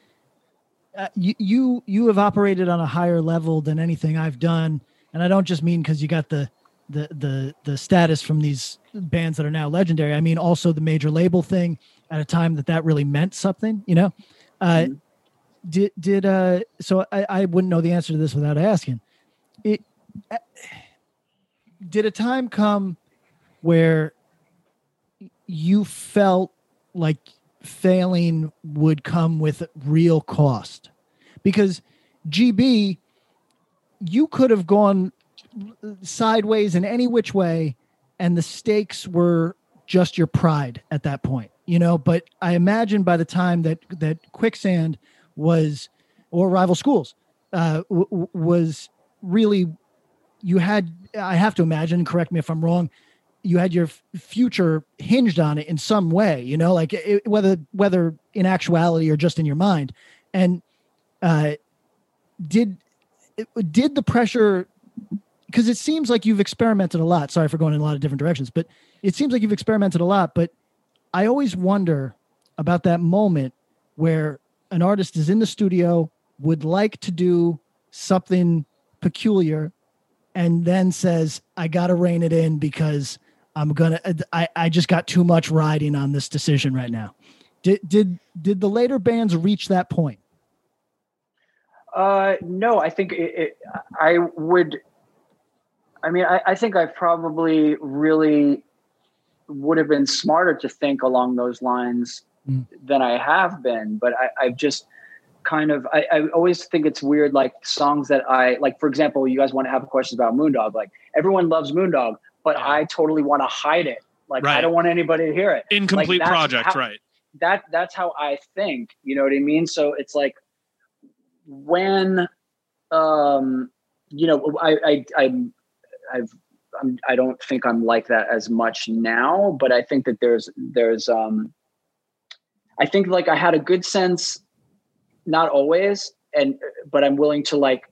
uh, you you you have operated on a higher level than anything I've done, and I don't just mean because you got the the the the status from these bands that are now legendary. I mean also the major label thing at a time that that really meant something. You know, uh, mm-hmm. did did uh so I I wouldn't know the answer to this without asking. It uh, did a time come where you felt like failing would come with real cost because GB, you could have gone sideways in any which way, and the stakes were just your pride at that point, you know. But I imagine by the time that that quicksand was, or rival schools, uh, w- was really, you had. I have to imagine. Correct me if I'm wrong you had your future hinged on it in some way you know like it, whether whether in actuality or just in your mind. And uh did did the pressure because it seems like you've experimented a lot. Sorry for going in a lot of different directions but it seems like you've experimented a lot but i always wonder about that moment where an artist is in the studio would like to do something peculiar and then says i gotta rein it in because I'm gonna. I I just got too much riding on this decision right now. Did did did the later bands reach that point? Uh, no, I think it, it, I would. I mean, I, I think I probably really would have been smarter to think along those lines mm. than I have been. But I, I've just kind of I, I, always think it's weird like songs that I like for example you guys want to have questions about Moondog like everyone loves Moondog but yeah. I totally want to hide it. Like right. I don't want anybody to hear it. Incomplete like, project, how, right? That that's how I think. You know what I mean? So it's like when, um, you know, I I I'm I've I'm, I don't think I'm like that as much now, but I think that there's there's um I think like I had a good sense, not always, and but I'm willing to like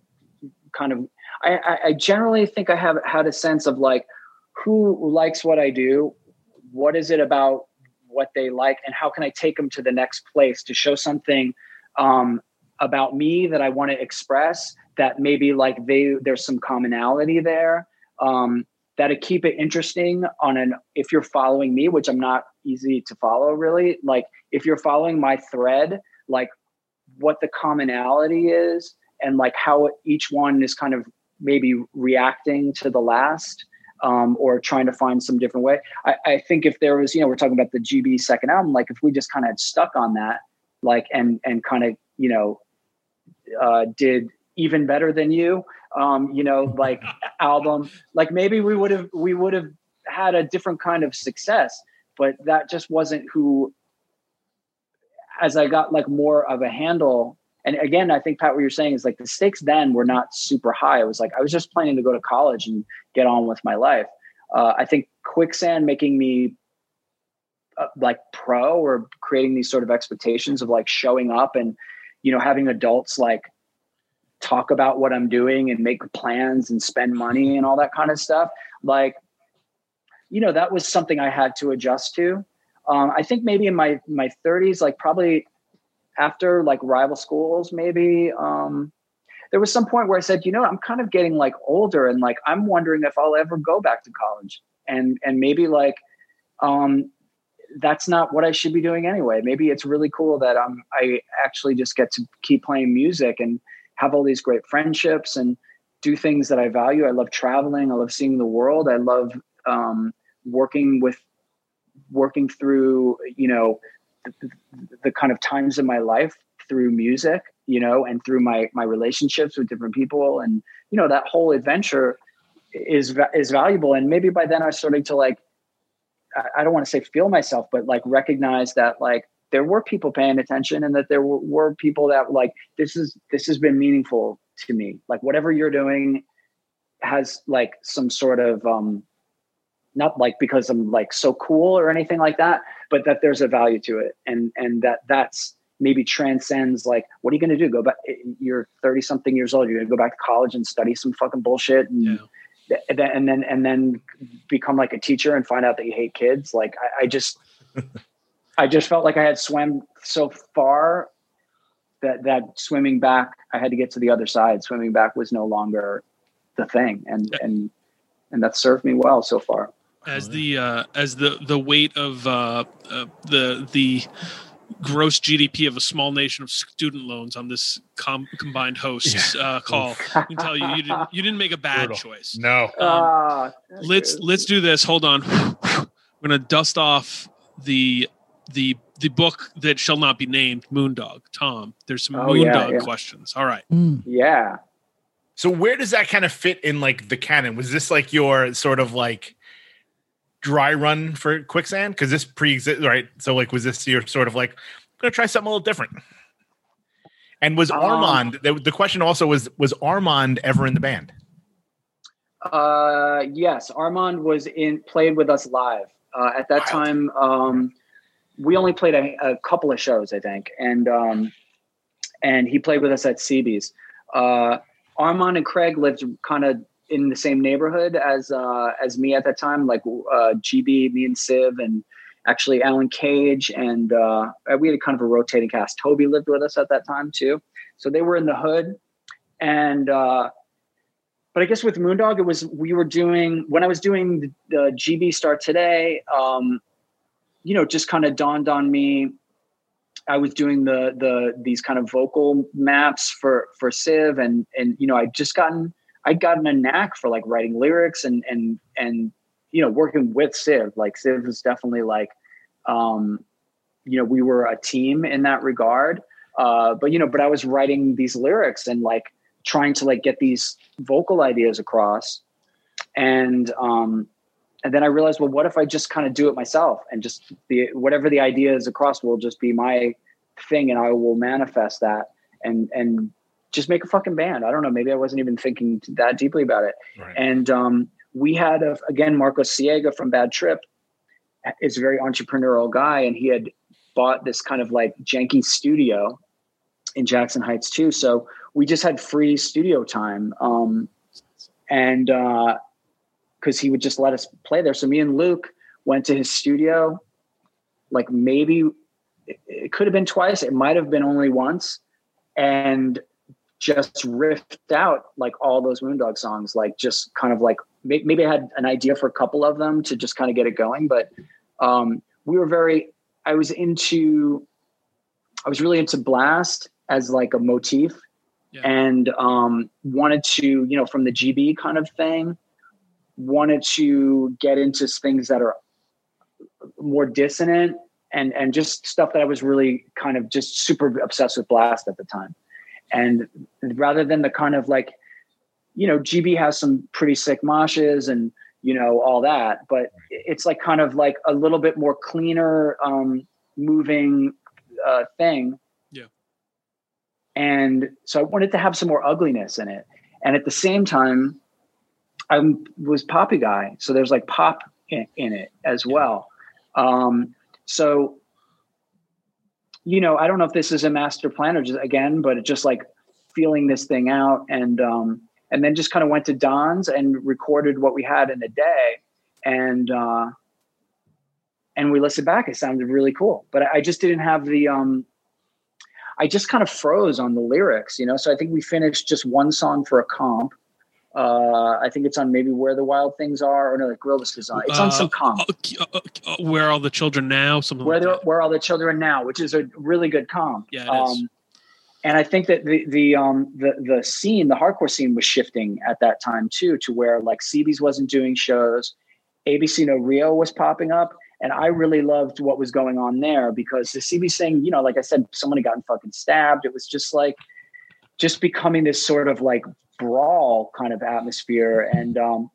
kind of I, I generally think I have had a sense of like who likes what I do? What is it about what they like? And how can I take them to the next place to show something um, about me that I want to express that maybe like they there's some commonality there. Um, that'll keep it interesting on an if you're following me, which I'm not easy to follow really. Like if you're following my thread, like what the commonality is and like how each one is kind of maybe reacting to the last um, or trying to find some different way. I, I, think if there was, you know, we're talking about the GB second album, like if we just kind of stuck on that, like and and kind of, you know, uh, did even better than you, um, you know, like album, like maybe we would have we would have had a different kind of success, but that just wasn't who. As I got like more of a handle and again, I think Pat, what you're saying is like the stakes then were not super high. It was like I was just planning to go to college and get on with my life. Uh, I think quicksand making me uh, like pro or creating these sort of expectations of like showing up and you know having adults like talk about what I'm doing and make plans and spend money and all that kind of stuff. Like, you know, that was something I had to adjust to. Um, I think maybe in my my 30s, like probably after like rival schools, maybe, um, there was some point where I said, you know, I'm kind of getting like older and like I'm wondering if I'll ever go back to college. And and maybe like um that's not what I should be doing anyway. Maybe it's really cool that I'm I actually just get to keep playing music and have all these great friendships and do things that I value. I love traveling. I love seeing the world. I love um, working with working through you know the, kind of times in my life through music you know and through my my relationships with different people. And you know that whole adventure is is valuable. And maybe by then i started to like i don't want to say feel myself but like recognize that like there were people paying attention and that there were, were people that like this is this has been meaningful to me. Like whatever you're doing has like some sort of um not like because i'm like so cool or anything like that but that there's a value to it. And and that that's maybe transcends like what are you going to do? Go back eh, you're 30 something years old you're going to go back to college and study some fucking bullshit and, yeah. and then and then become like a teacher and find out that you hate kids. Like i, I just i just felt like i had swam so far that that swimming back i had to get to the other side. Swimming back was no longer the thing. And and and that served me well so far as the uh as the the weight of uh, uh the the gross GDP of a small nation of student loans on this com- combined hosts yeah. uh, call. I can tell you, you didn't, you didn't make a bad Brutal. choice. No. Um, uh, let's let's do this. Hold on. We're gonna dust off the the the book that shall not be named, Moondog. Tom, there's some oh, Moondog yeah, yeah. questions. All right. Mm. Yeah. So where does that kind of fit in like the canon? Was this like your sort of like dry run for quicksand? Because this pre-exist right. So like, was this your sort of like I'm gonna try something a little different? And was um, Armand the, the question also was was Armand ever in the band? Uh, yes, Armand was in played with us live. Uh, at that time, um, we only played a, a, couple of shows, I think, and um, and he played with us at CB's. Uh, Armand and Craig lived kind of in the same neighborhood as uh, as me at that time, like uh, GB, me and Civ, and actually Alan Cage, and uh, we had a kind of a rotating cast. Toby lived with us at that time too, so they were in the hood, and uh, but I guess with Moondog, it was we were doing when I was doing the, the GB Start today. Um, you know, just kind of dawned on me. I was doing the the these kind of vocal maps for for Civ, and and you know, I'd just gotten I'd gotten a knack for like writing lyrics and and and you know working with Civ. Like Civ was definitely like, um, you know, we were a team in that regard. Uh, but you know, but I was writing these lyrics and like trying to like get these vocal ideas across, and um, and then I realized, well, what if I just kind of do it myself and just the whatever the idea is across will just be my thing, and I will manifest that and and just make a fucking band. I don't know. Maybe I wasn't even thinking that deeply about it. Right. And um, we had a, again Marcos Siega from Bad Trip is a very entrepreneurial guy, and he had bought this kind of like janky studio in Jackson Heights too. So we just had free studio time, um, and because uh, he would just let us play there. So me and Luke went to his studio, like maybe it, it could have been twice. It might have been only once, and just riffed out like all those Moondog songs, like just kind of like maybe I had an idea for a couple of them to just kind of get it going. But um, we were very, I was into, I was really into Blast as like a motif yeah. and um, wanted to, you know, from the GB kind of thing, wanted to get into things that are more dissonant and and just stuff that I was really kind of just super obsessed with Blast at the time. And rather than the kind of like, you know, GB has some pretty sick moshes and, you know, all that, but it's like kind of like a little bit more cleaner, um, moving uh, thing. Yeah. And so I wanted to have some more ugliness in it. And at the same time, I was poppy guy. So there's like pop in, in it as well. Um, so you know, I don't know if this is a master plan or just again, but just like feeling this thing out and um and then just kind of went to Don's and recorded what we had in a day and uh and we listened back. It sounded really cool. But I just didn't have the um I just kind of froze on the lyrics, you know. So I think we finished just one song for a comp. Uh, I think it's on maybe where the wild things are, or no, like Grill is on. It's on Uh, some comp. uh, uh, uh, where are all the children now? Something where like that. where all the children now, which is a really good comp. Yeah, is. and I think that the the um the the scene, the hardcore scene, was shifting at that time too, to where like CB's wasn't doing shows, ABC No Rio was popping up, and I really loved what was going on there because the CB thing, you know, like I said, someone had gotten fucking stabbed. It was just like just becoming this sort of like brawl kind of atmosphere, and um,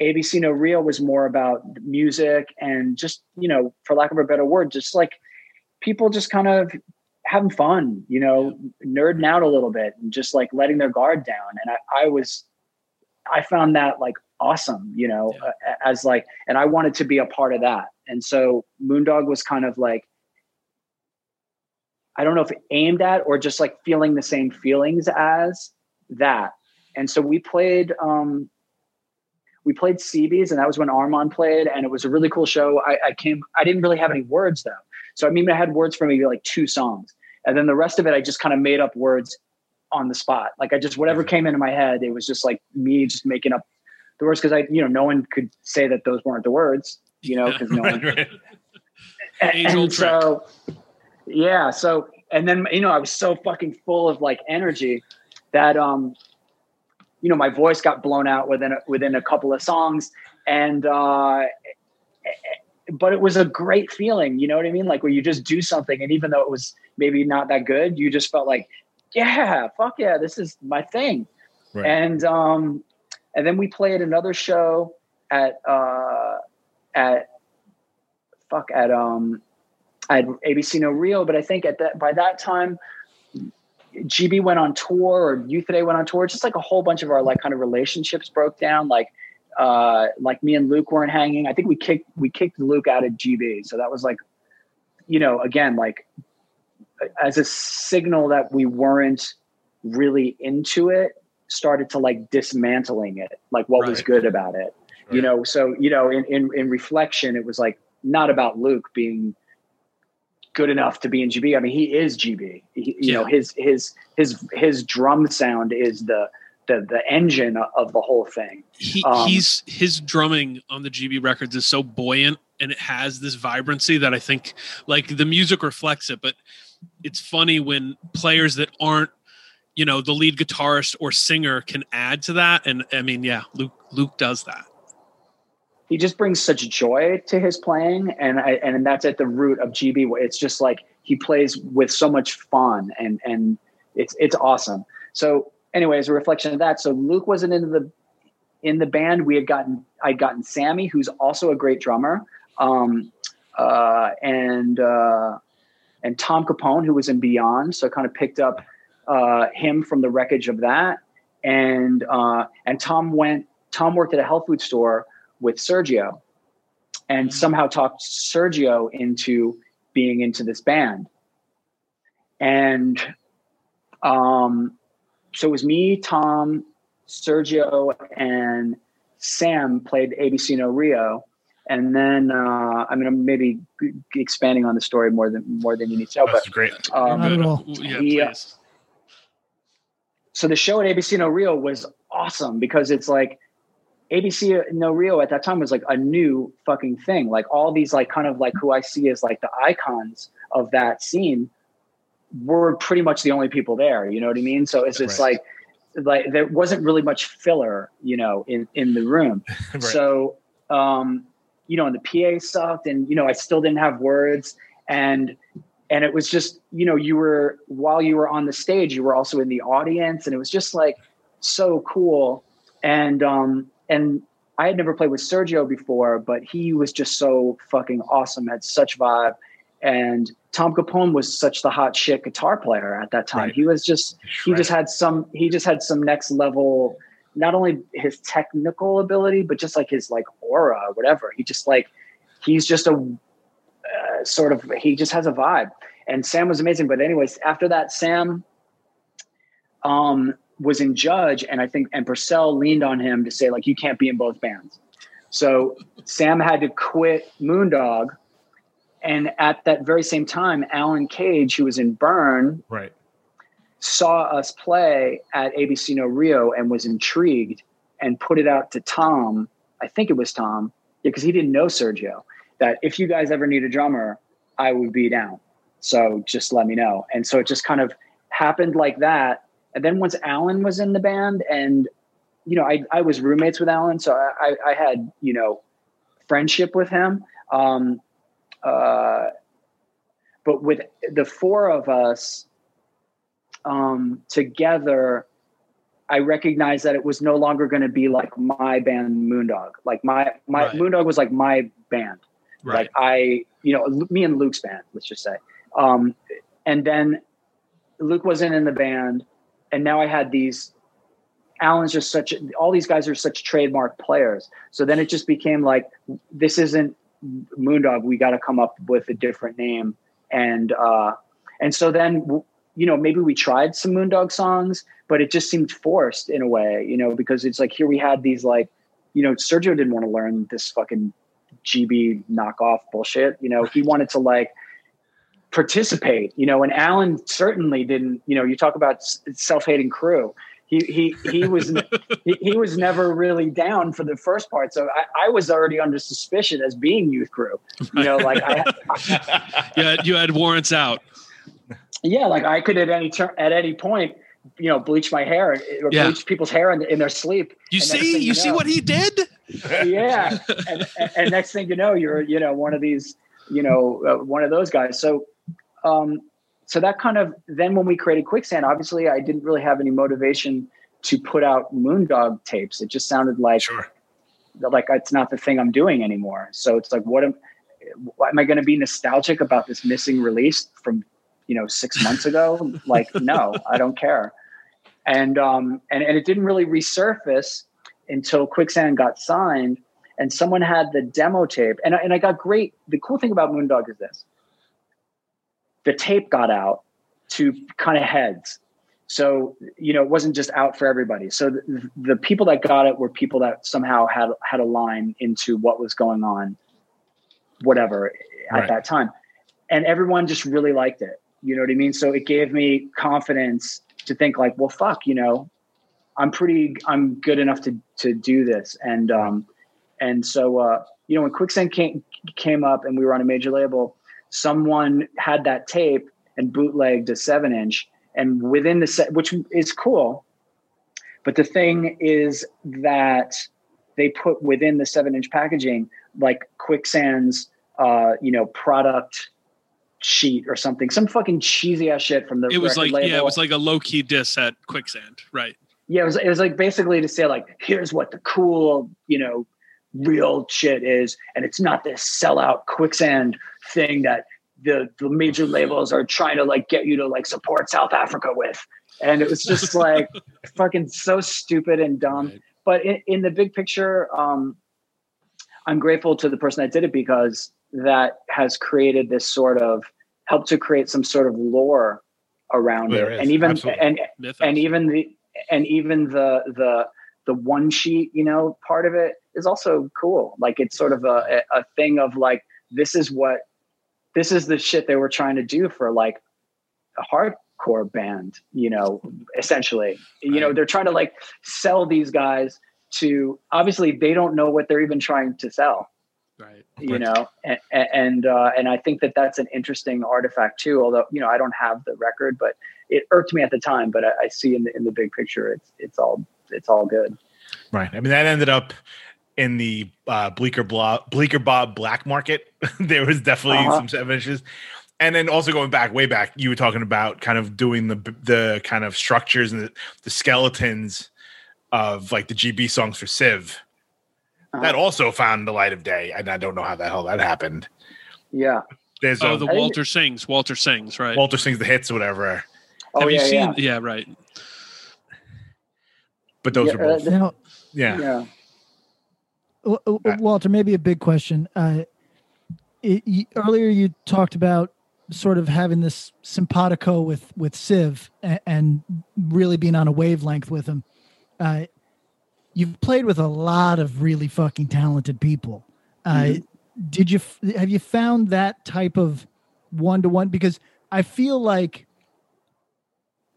ABC No Rio was more about music and just you know, for lack of a better word, just like people just kind of having fun, you know, nerding out a little bit and just like letting their guard down. And I, I was, I found that like awesome, you know, uh, as like, and I wanted to be a part of that. And so Moondog was kind of like, I don't know if aimed at or just like feeling the same feelings as that. And so we played, um, we played CBs and that was when Armand played and it was a really cool show. I, I came, I didn't really have any words though. So I mean, I had words for maybe like two songs and then the rest of it, I just kind of made up words on the spot. Like I just, whatever came into my head, it was just like me just making up the words. Cause I, you know, no one could say that those weren't the words, you know, cause no one, and, and so yeah so and then you know i was so fucking full of like energy that um you know my voice got blown out within a, within a couple of songs. And uh but it was a great feeling you know what i mean? Like where you just do something and even though it was maybe not that good you just felt like yeah fuck yeah this is my thing. Right. and um and then we played another show at uh at fuck at um at ABC No Rio, but I think at that by that time GB went on tour or Youth Today went on tour. Just like a whole bunch of our like kind of relationships broke down. Like uh like me and Luke weren't hanging. I think we kicked we kicked Luke out of GB. So that was like, you know, again, like as a signal that we weren't really into it, started to like dismantling it, like what was good about it. You know, so you know, in, in in reflection, it was like not about Luke being good enough to be in GB. I mean, he is GB. He, you know, his his his his drum sound is the the the engine of the whole thing. he, Um, he's his drumming on the GB records is so buoyant and it has this vibrancy that I think like the music reflects it. But it's funny when players that aren't, you know, the lead guitarist or singer can add to that. And I mean, yeah, Luke Luke does that. He just brings such joy to his playing and I, and that's at the root of GB it's just like he plays with so much fun and and it's it's awesome. So anyway, anyways a reflection of that. So Luke wasn't in the in the band. We had gotten I'd gotten Sammy who's also a great drummer. Um uh and uh and Tom Capone who was in Beyond. So I kind of picked up uh him from the wreckage of that. And uh and Tom went Tom worked at a health food store with Sergio and somehow talked Sergio into being into this band. And um, so it was me, Tom, Sergio, and Sam played ABC No Rio. And then uh, I mean, I'm maybe g- expanding on the story more than more than you need to know. That's but great. Um, Not at all. Yeah, he, uh, so the show at ABC No Rio was awesome because it's like ABC No Rio at that time was like a new fucking thing. Like all these like kind of like who I see as like the icons of that scene were pretty much the only people there. You know what I mean? So it's just Right. like like there wasn't really much filler, you know, in in the room. Right. So um, you know, and the PA sucked, and you know, I still didn't have words, and and it was just you know, you were while you were on the stage, you were also in the audience, and it was just like so cool, and um, and I had never played with Sergio before, but he was just so fucking awesome, had such vibe, and Tom Capone was such the hot shit guitar player at that time. Right. He was just he just had some he just had some next level not only his technical ability but just like his like aura or whatever. He just like he's just a uh, sort of he just has a vibe. And sam was amazing. But anyways after that sam um was in judge and i think and Porcell leaned on him to say like you can't be in both bands so sam had to quit moondog and at that very same time alan cage who was in burn Right. saw us play at ABC No Rio and was intrigued and put it out to Tom. I think it was Tom because he didn't know Sergio. That if you guys ever need a drummer, I would be down. So just let me know. And so it just kind of happened like that. And then once Alan was in the band, and you know, I I was roommates with Alan, so I I had you know friendship with him. Um, uh, but with the four of us um, together, I recognized that it was no longer going to be like my band Moondog. Like my my Right. Moondog was like my band. Right. Like I, you know, me and Luke's band. Let's just say. Um, and then Luke wasn't in the band, and now I had these. Alan's just such. All these guys are such trademark players. So then it just became like this isn't Moondog. We got to come up with a different name, and uh, and so then you know maybe we tried some Moondog songs, but it just seemed forced in a way, you know, because it's like here we had these like, you know, Sergio didn't want to learn this fucking GB knockoff bullshit. You know, he wanted to like participate, you know, and Alan certainly didn't, you know, you talk about self-hating crew. He, he, he was, he, he was never really down for the first part. So I, I was already under suspicion as being youth crew, you know, like I, you had, you had warrants out. yeah, like I could at any turn, at any point, you know, bleach my hair or Yeah. bleach people's hair in, in their sleep. You see, thing you see what he did. yeah, and, and- and next thing you know, you're you know one of these, you know, uh, one of those guys. So, um, so that kind of then when we created Quicksand, obviously I didn't really have any motivation to put out Moondog tapes. It just sounded like like it's not the thing I'm doing anymore. So it's like, what am, am I going to be nostalgic about this missing release from, you know, six months ago? like, no, I don't care. And, um, and, and it didn't really resurface until Quicksand got signed and someone had the demo tape. And, and I got great. The cool thing about Moondog is this, the tape got out to kind of heads. So, you know, it wasn't just out for everybody. So the, the people that got it were people that somehow had had a line into what was going on, whatever at Right. that time. And everyone just really liked it. You know what I mean? So it gave me confidence to think like, well, fuck, you know, I'm pretty, I'm good enough to, to do this. And, um, and so, uh, you know, when Quicksand came, came up and we were on a major label, someone had that tape and bootlegged a seven inch and within the set, which is cool. But the thing is that they put within the seven inch packaging, like Quicksand's, uh, you know, product sheet or something, some fucking cheesy ass shit from the It was like label. yeah, it was like a low key diss at Quicksand, right? Yeah, it was, it was like basically to say like, here's what the cool, you know, real shit is, and it's not this sellout quicksand thing that the the major labels are trying to like get you to like support South Africa with. And it was just like fucking so stupid and dumb. But in, in the big picture, um, I'm grateful to the person that did it because that has created this sort of helped to create some sort of lore around There it, is, and even absolutely. and and even the and even the the the one sheet you know part of it is also cool like it's sort of a, a thing of like this is what this is the shit they were trying to do for like a hardcore band you know essentially you know they're trying to like sell these guys to obviously they don't know what they're even trying to sell right you know and and uh, and I think that that's an interesting artifact too. Although you know I don't have the record, but it irked me at the time. But I, I see in the in the big picture, it's it's all it's all good. Right. I mean, that ended up in the uh, Bleecker Blo- Bleecker Bob black market. there was definitely Uh-huh. some seven inches. And then also going back way back, you were talking about kind of doing the the kind of structures and the, the skeletons of like the GB songs for Civ. That Uh-huh. also found the light of day, and I don't know how the hell that happened. Yeah. There's oh, um, the Walter sings. Walter sings, right? Walter sings the hits or whatever. Oh, Have you yeah, seen? yeah. Yeah, right. But those Yeah, are both. uh, yeah. Yeah. W- Walter, maybe a big question. Uh, it, you, earlier, you talked about sort of having this simpatico with with Civ and, and really being on a wavelength with him. Uh, you've played with a lot of really fucking talented people. Uh, Mhm. Did you have you found that type of one to one? Because I feel like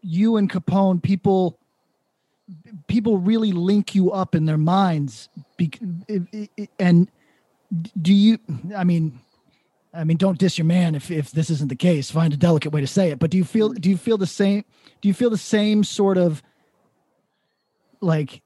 you and Capone, people people really link you up in their minds. And do you? I mean, I mean, don't diss your man if if this isn't the case. Find a delicate way to say it. But do you feel do you feel the same? Do you feel the same sort of like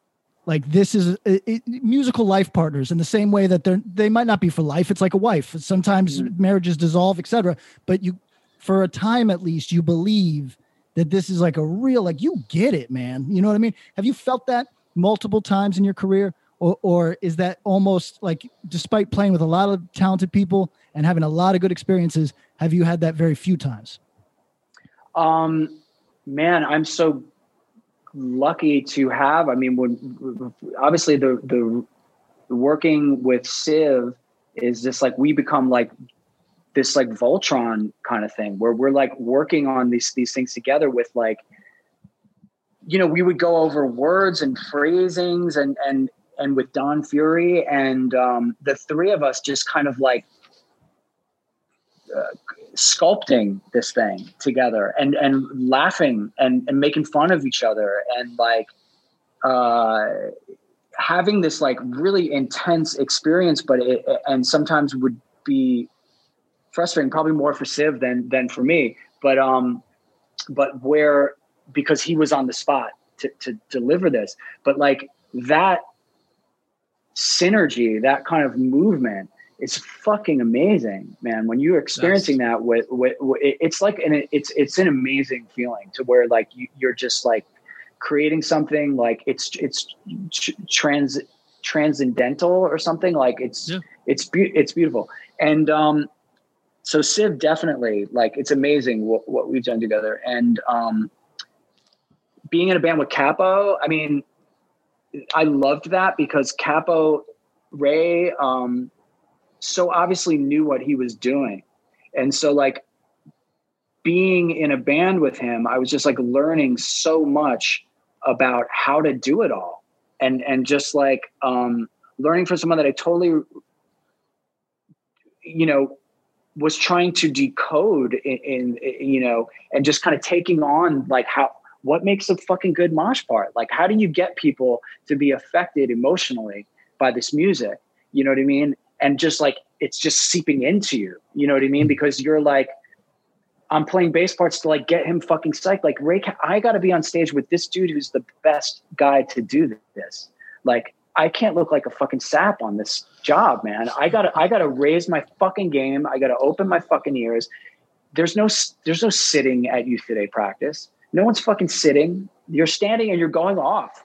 like this is it, it, musical life partners in the same way that they're they might not be for life it's like a wife sometimes mm. marriages dissolve etc but you for a time at least you believe that this is like a real like you get it man. You know what i mean? Have you felt that multiple times in your career? Or, or is that almost like despite playing with a lot of talented people and having a lot of good experiences have you had that very few times? Um man i'm so lucky to have. I mean, when obviously the the working with Civ is just like we become like this like Voltron kind of thing where we're like working on these these things together with like you know we would go over words and phrasings and and and with Don Fury and um, the three of us just kind of like uh, sculpting this thing together and and laughing and and making fun of each other and like uh having this like really intense experience but it and sometimes would be frustrating probably more for Civ than than for me but um but where because he was on the spot to to deliver this but like that synergy that kind of movement it's fucking amazing, man. When you're experiencing that with, with, with, it's like, and it, it's, it's an amazing feeling to where like you, you're just like creating something like it's, it's trans transcendental or something like it's, yeah. it's, be- it's beautiful. And, um, so Civ definitely like, it's amazing what, what we've done together. And, um, being in a band with Cappo, I mean, I loved that because Cappo Ray, um, so obviously knew what he was doing. And so like being in a band with him, I was just like learning so much about how to do it all. And and just like um learning from someone that I totally you know was trying to decode in, in, you know and just kind of taking on like how what makes a fucking good mosh part like how do you get people to be affected emotionally by this music you know what i mean and just like it's just seeping into you. You know what I mean? Because you're like, I'm playing bass parts to like get him fucking psyched. Like Ray, I got to be on stage with this dude who's the best guy to do this. Like I can't look like a fucking sap on this job, man. I gotta, I gotta raise my fucking game. I gotta open my fucking ears. There's no, there's no sitting at youth today practice. No one's fucking sitting. You're standing and you're going off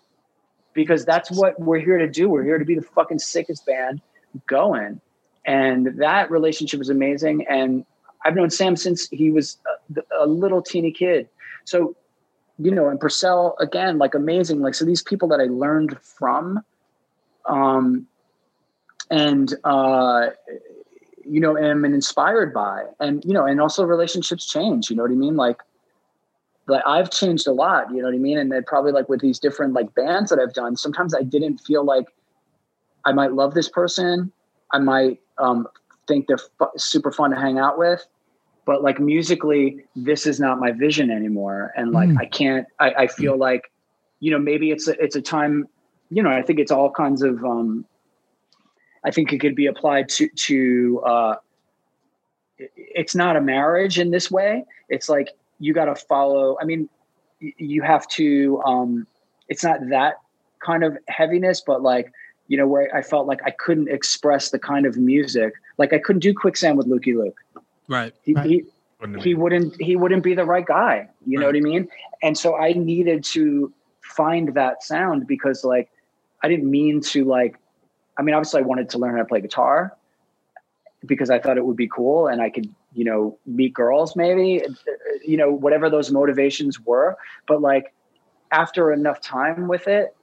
because that's what we're here to do. We're here to be the fucking sickest band going. And that relationship was amazing. And I've known Sam since he was a, a little teeny kid. So, you know, and Porcell again, like amazing. Like, so these people that I learned from, um, and, uh, you know, am inspired by, and, you know, and also relationships change, you know what I mean? Like, like I've changed a lot, you know what I mean? And then probably like with these different like bands that I've done, sometimes I didn't feel like I might love this person. I might um, think they're fu- super fun to hang out with, but like musically, this is not my vision anymore. And like, mm. I can't, I, I feel mm. like, you know, maybe it's a, it's a time, you know, I think it's all kinds of, um, I think it could be applied to, to, uh, it's not a marriage in this way. It's like, you got to follow, I mean, you have to, um, it's not that kind of heaviness, but like, you know, where I felt like I couldn't express the kind of music, like I couldn't do quicksand with Lukey Luke. Right. He, right. he, he wouldn't he wouldn't be the right guy. You right. know what I mean? And so I needed to find that sound because like I didn't mean to like I mean obviously I wanted to learn how to play guitar because I thought it would be cool and I could, you know, meet girls maybe, you know, whatever those motivations were, but like after enough time with it,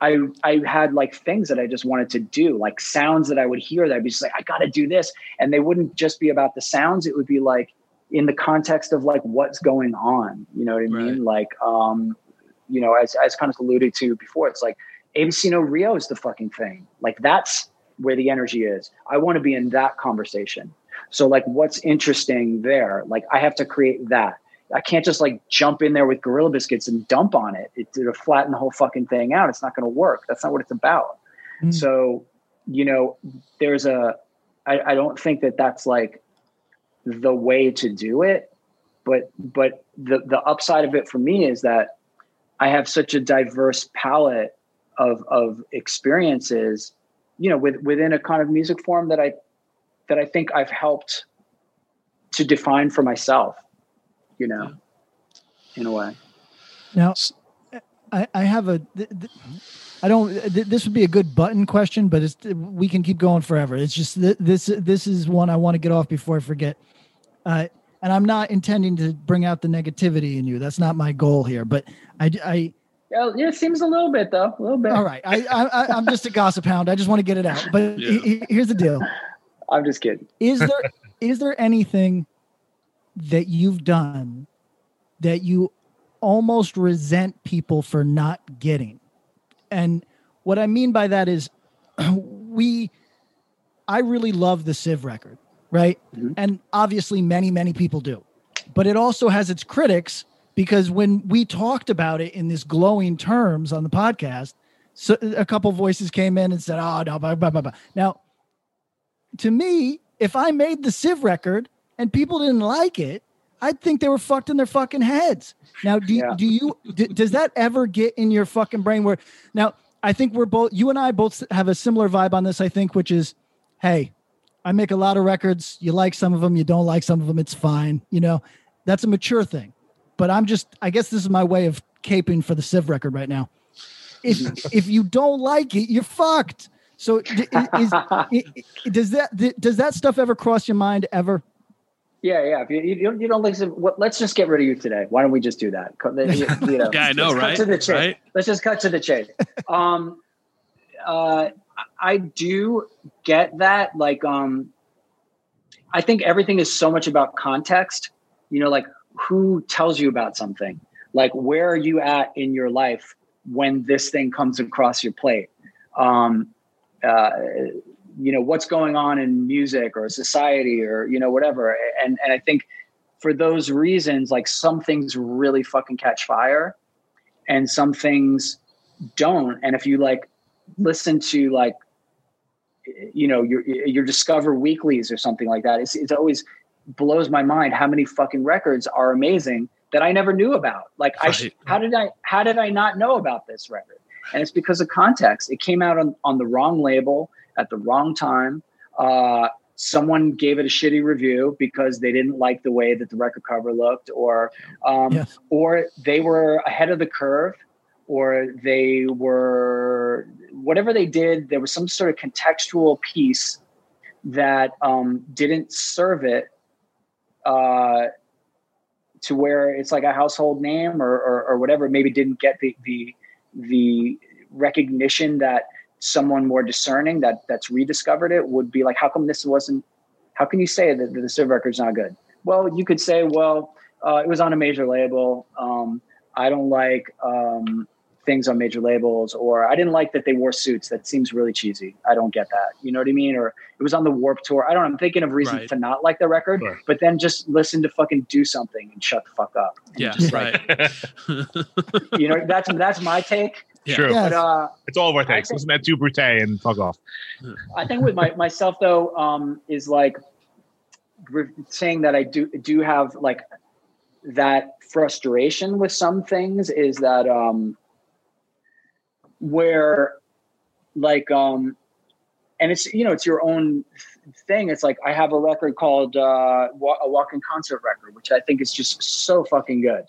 I I had like things that I just wanted to do, like sounds that I would hear that I'd be just like, I gotta do this. And they wouldn't just be about the sounds, it would be like in the context of like what's going on. You know what I mean? Like um, you know, as as kind of alluded to before, it's like ABC No Rio is the fucking thing. Like that's where the energy is. I want to be in that conversation. So like what's interesting there? Like I have to create that. I can't just like jump in there with Gorilla Biscuits and dump on it. It, it'll flatten the whole fucking thing out. It's not going to work. That's not what it's about. Mm. So, you know, there's a, I, I don't think that that's like the way to do it. But, but the, the upside of it for me is that I have such a diverse palette of, of experiences, you know, with, within a kind of music form that I, that I think I've helped to define for myself, you know, in a way. Now, I, I have a. Th- th- I don't. Th- this would be a good button question, but it's we can keep going forever. It's just th- this. This is one I want to get off before I forget. Uh, and I'm not intending to bring out the negativity in you. That's not my goal here. But I, I Yeah, yeah, it seems a little bit though, a little bit. all right. I, I, I I'm just a gossip hound. I just want to get it out. But Yeah. he- he- here's the deal. I'm just kidding. Is there is there anything that you've done that you almost resent people for not getting? And what I mean by that is we I really love the Civ record, right? Mm-hmm. And obviously many many people do. But it also has its critics because when we talked about it in this glowing terms on the podcast, so a couple voices came in and said, "Oh no, blah, blah, blah, blah." Now, to me, if I made the Civ record and people didn't like it, I'd think they were fucked in their fucking heads. Now, do you, do you d- does that ever get in your fucking brain where now I think we're both you and I both have a similar vibe on this, I think, which is, hey, I make a lot of records. You like some of them, you don't like some of them, it's fine. You know, that's a mature thing. But I'm just I guess this is my way of caping for the Civ record right now. If if you don't like it, you're fucked. So is, is, does that does that stuff ever cross your mind ever? Yeah, yeah. If you, you, don't- you don't like, what, let's just get rid of you today. Why don't we just do that? You- you know, Yeah, I know, let's right? Cut to the chase. Right? Let's just cut to the chase. um, uh, I do get that. Like, um, I think everything is so much about context. You know, like who tells you about something? Like, where are you at in your life when this thing comes across your plate? Um, uh, you know what's going on in music or society or you know whatever and and i think for those reasons like some things really fucking catch fire and some things don't and if you like listen to like you know your your discover weeklies or something like that. It's, it's always blows my mind how many fucking records are amazing that i never knew about. Like i Right. how did i how did i not know about this record? And it's because of context. It came out on, on the wrong label at the wrong time. Uh, someone gave it a shitty review because they didn't like the way that the record cover looked or um, or they were ahead of the curve or they were whatever they did there was some sort of contextual piece that um, didn't serve it uh, to where it's like a household name or, or, or whatever maybe didn't get the, the the recognition that someone more discerning that that's rediscovered it would be like how come this wasn't how can you say that the Civ record's not good? Well you could say well uh, it was on a major label. Um, i don't like um, things on major labels or i didn't like that they wore suits that seems really cheesy i don't get that you know what i mean or it was on the warp tour i don't know i'm thinking of reasons Right. to not like the record Sure. but then just listen to fucking do something and shut the fuck up Yeah, just, like, right. you know that's that's my take True. but uh It's all of our takes. Listen to that two brute and fuck off. I think with my myself though um, is like saying that I do do have like that frustration with some things is that um, where like um, and it's you know it's your own thing. It's like I have a record called uh, Wa- a walking concert record, which I think is just so fucking good.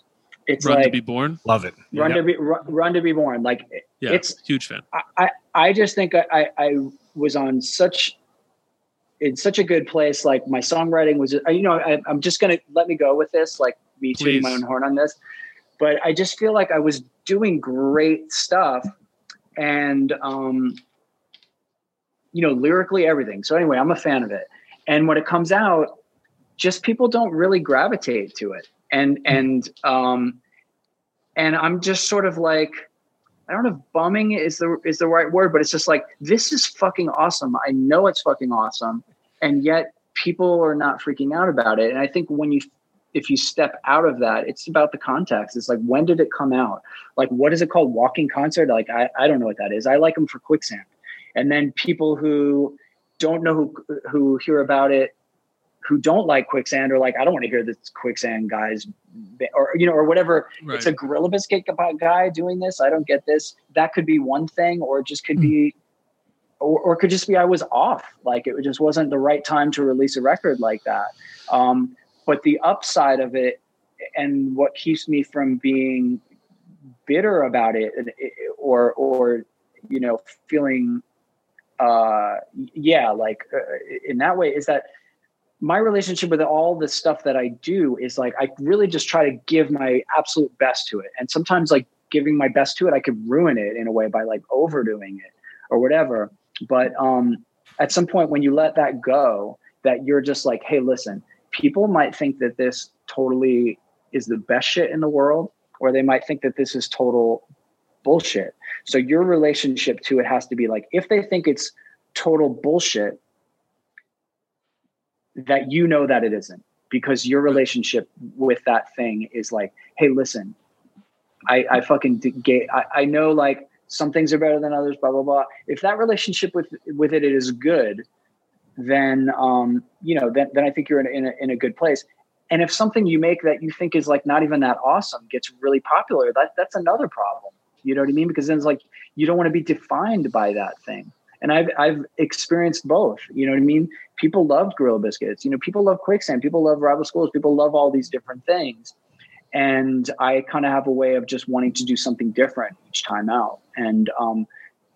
It's Run like to be born. Love it. Run Yeah. to be Run, Run to be born. Like Yeah, it's huge fan. I, I I just think I, I I was on such in such a good place. Like my songwriting was, you know, I, I'm just gonna let me go with this. Like me tooting my own horn on this, but I just feel like I was doing great stuff, and um, you know, lyrically everything. So anyway, I'm a fan of it, and when it comes out, just people don't really gravitate to it, and and um, and I'm just sort of like. I don't know if bumming is the is the right word, but it's just like this is fucking awesome. I know it's fucking awesome, and yet people are not freaking out about it. And I think when you if you step out of that, it's about the context. It's like when did it come out? Like what is it called? Walking concert? Like I, I don't know what that is. I like them for quicksand. And then people who don't know who who hear about it who don't like quicksand or like I don't want to hear this quicksand guys or you know or whatever right. it's a gorilla biscuit guy doing this I don't get this that could be one thing or it just could mm. be or, or it could just be I was off like it just wasn't the right time to release a record like that um, but the upside of it and what keeps me from being bitter about it or or you know feeling uh yeah like uh, in that way is that my relationship with all the stuff that I do is like I really just try to give my absolute best to it. And sometimes like giving my best to it, I could ruin it in a way by like overdoing it or whatever. But um at some point when you let that go, that you're just like, hey, listen, people might think that this totally is the best shit in the world, or they might think that this is total bullshit. So your relationship to it has to be like, if they think it's total bullshit, that you know that it isn't because your relationship with that thing is like, hey, listen, I, I fucking get, I, I know like some things are better than others, blah, blah, blah. If that relationship with, with it, it is good, then, um, you know, then, then I think you're in a, in a, in a good place. And if something you make that you think is like not even that awesome gets really popular, that that's another problem. You know what I mean? Because then it's like you don't want to be defined by that thing and I've I've experienced both. You know what I mean? People loved Gorilla Biscuits. You know, people love Quicksand. People love rival schools. People love all these different things. And I kind of have a way of just wanting to do something different each time out. And um,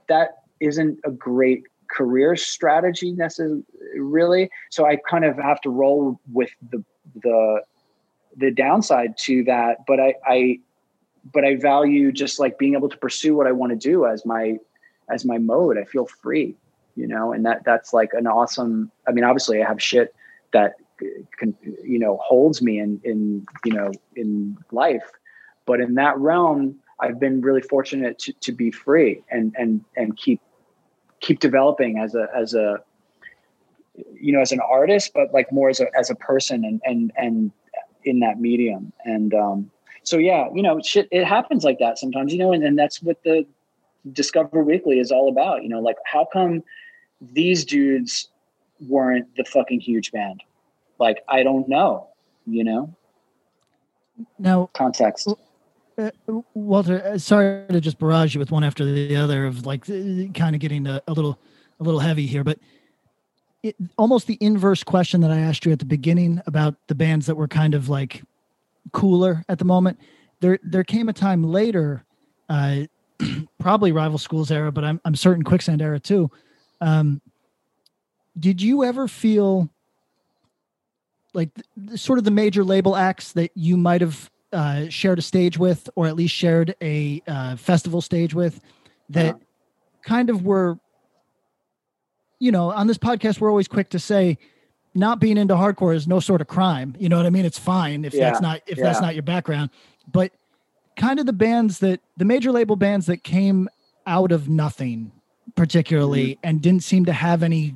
that isn't a great career strategy necessarily. Really. So I kind of have to roll with the the the downside to that. But I, I but I value just like being able to pursue what I want to do as my as my mode. I feel free, you know, and that that's like an awesome. I mean, obviously, I have shit that can you know holds me in in you know in life, but in that realm, I've been really fortunate to to be free and and and keep keep developing as a as a you know as an artist but like more as a as a person and and and in that medium and um so yeah you know shit it happens like that sometimes you know and, and that's what the Discover Weekly is all about. You know, like how come these dudes weren't the fucking huge band? Like I don't know. You know. no context. Uh, Walter, uh, sorry to just barrage you with one after the other of like kind of getting a, a little a little heavy here, but it, almost the inverse question that I asked you at the beginning about the bands that were kind of like cooler at the moment. There there came a time later uh, probably rival schools era, but I'm I'm certain quicksand era too. Um, did you ever feel like the, sort of the major label acts that you might have uh, shared a stage with, or at least shared a uh, festival stage with, that uh-huh. kind of were, you know, on this podcast we're always quick to say, not being into hardcore is no sort of crime. You know what I mean? It's fine if yeah. that's not if yeah. that's not your background, but kind of the bands that the major label bands that came out of nothing particularly mm-hmm. and didn't seem to have any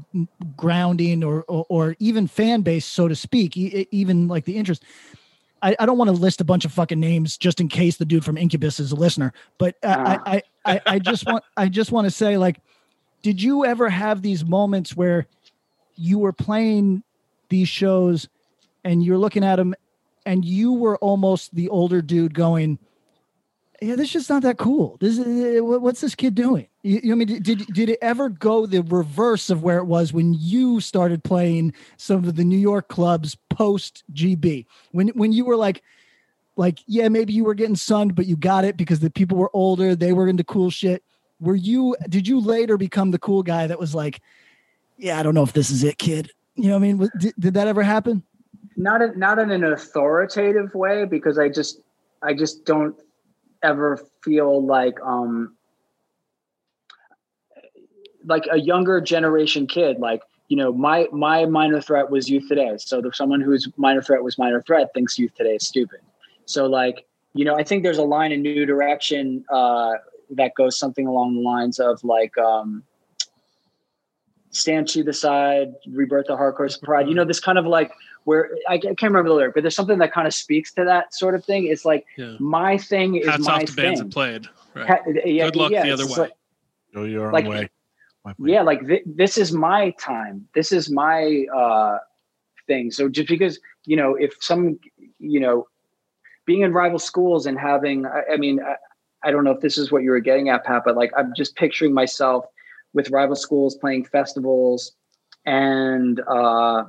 grounding or, or, or even fan base so to speak e- even like the interest I, I don't want to list a bunch of fucking names just in case the dude from incubus is a listener but uh, uh. I, I, I just want i just want to say like did you ever have these moments where you were playing these shows and you're looking at them and you were almost the older dude going yeah, this is just not that cool. This is, eh, what's this kid doing? You, you I mean did did it ever go the reverse of where it was when you started playing some of the New York clubs post GB? When when you were like like yeah, maybe you were getting sunned, but you got it because the people were older, they were into cool shit. Were you did you later become the cool guy that was like, yeah, I don't know if this is it, kid. You know what I mean? Did, did that ever happen? Not not in an authoritative way because I just I just don't ever feel like um like a younger generation kid like you know my my minor threat was youth today so someone whose minor threat was minor threat thinks youth today is stupid so like you know i think there's a line in new direction uh that goes something along the lines of like um Stand to the Side, Rebirth of Hardcore Pride. You know, this kind of like where I, I can't remember the lyric, but there's something that kind of speaks to that sort of thing. It's like Yeah. my thing is Hats my off to thing. bands that played. Right. Ha- yeah, Good luck yeah, the other way. like- Go your Like- own way. yeah like th- this is my time this is my uh thing so just because you know if some you know being in rival schools and having i, I mean I, I don't know if this is what you were getting at pat but like i'm just picturing myself with rival schools playing festivals and uh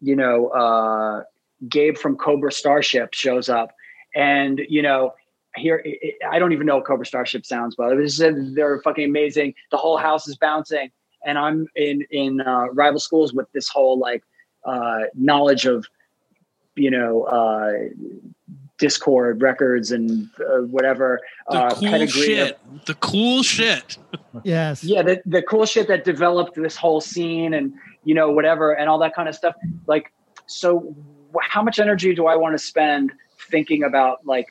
you know uh gabe from cobra starship shows up and you know here it- it- I don't even know what Cobra Starship sounds, but this is, they're fucking amazing. The whole house is bouncing, and I'm in in uh, rival schools with this whole like uh, knowledge of you know uh, Dischord records and uh, whatever The uh, cool pedigree of- shit. The cool shit. Yes. yeah, the, the cool shit that developed this whole scene and, you know, whatever, and all that kind of stuff. Like, so how much energy do I want to spend thinking about like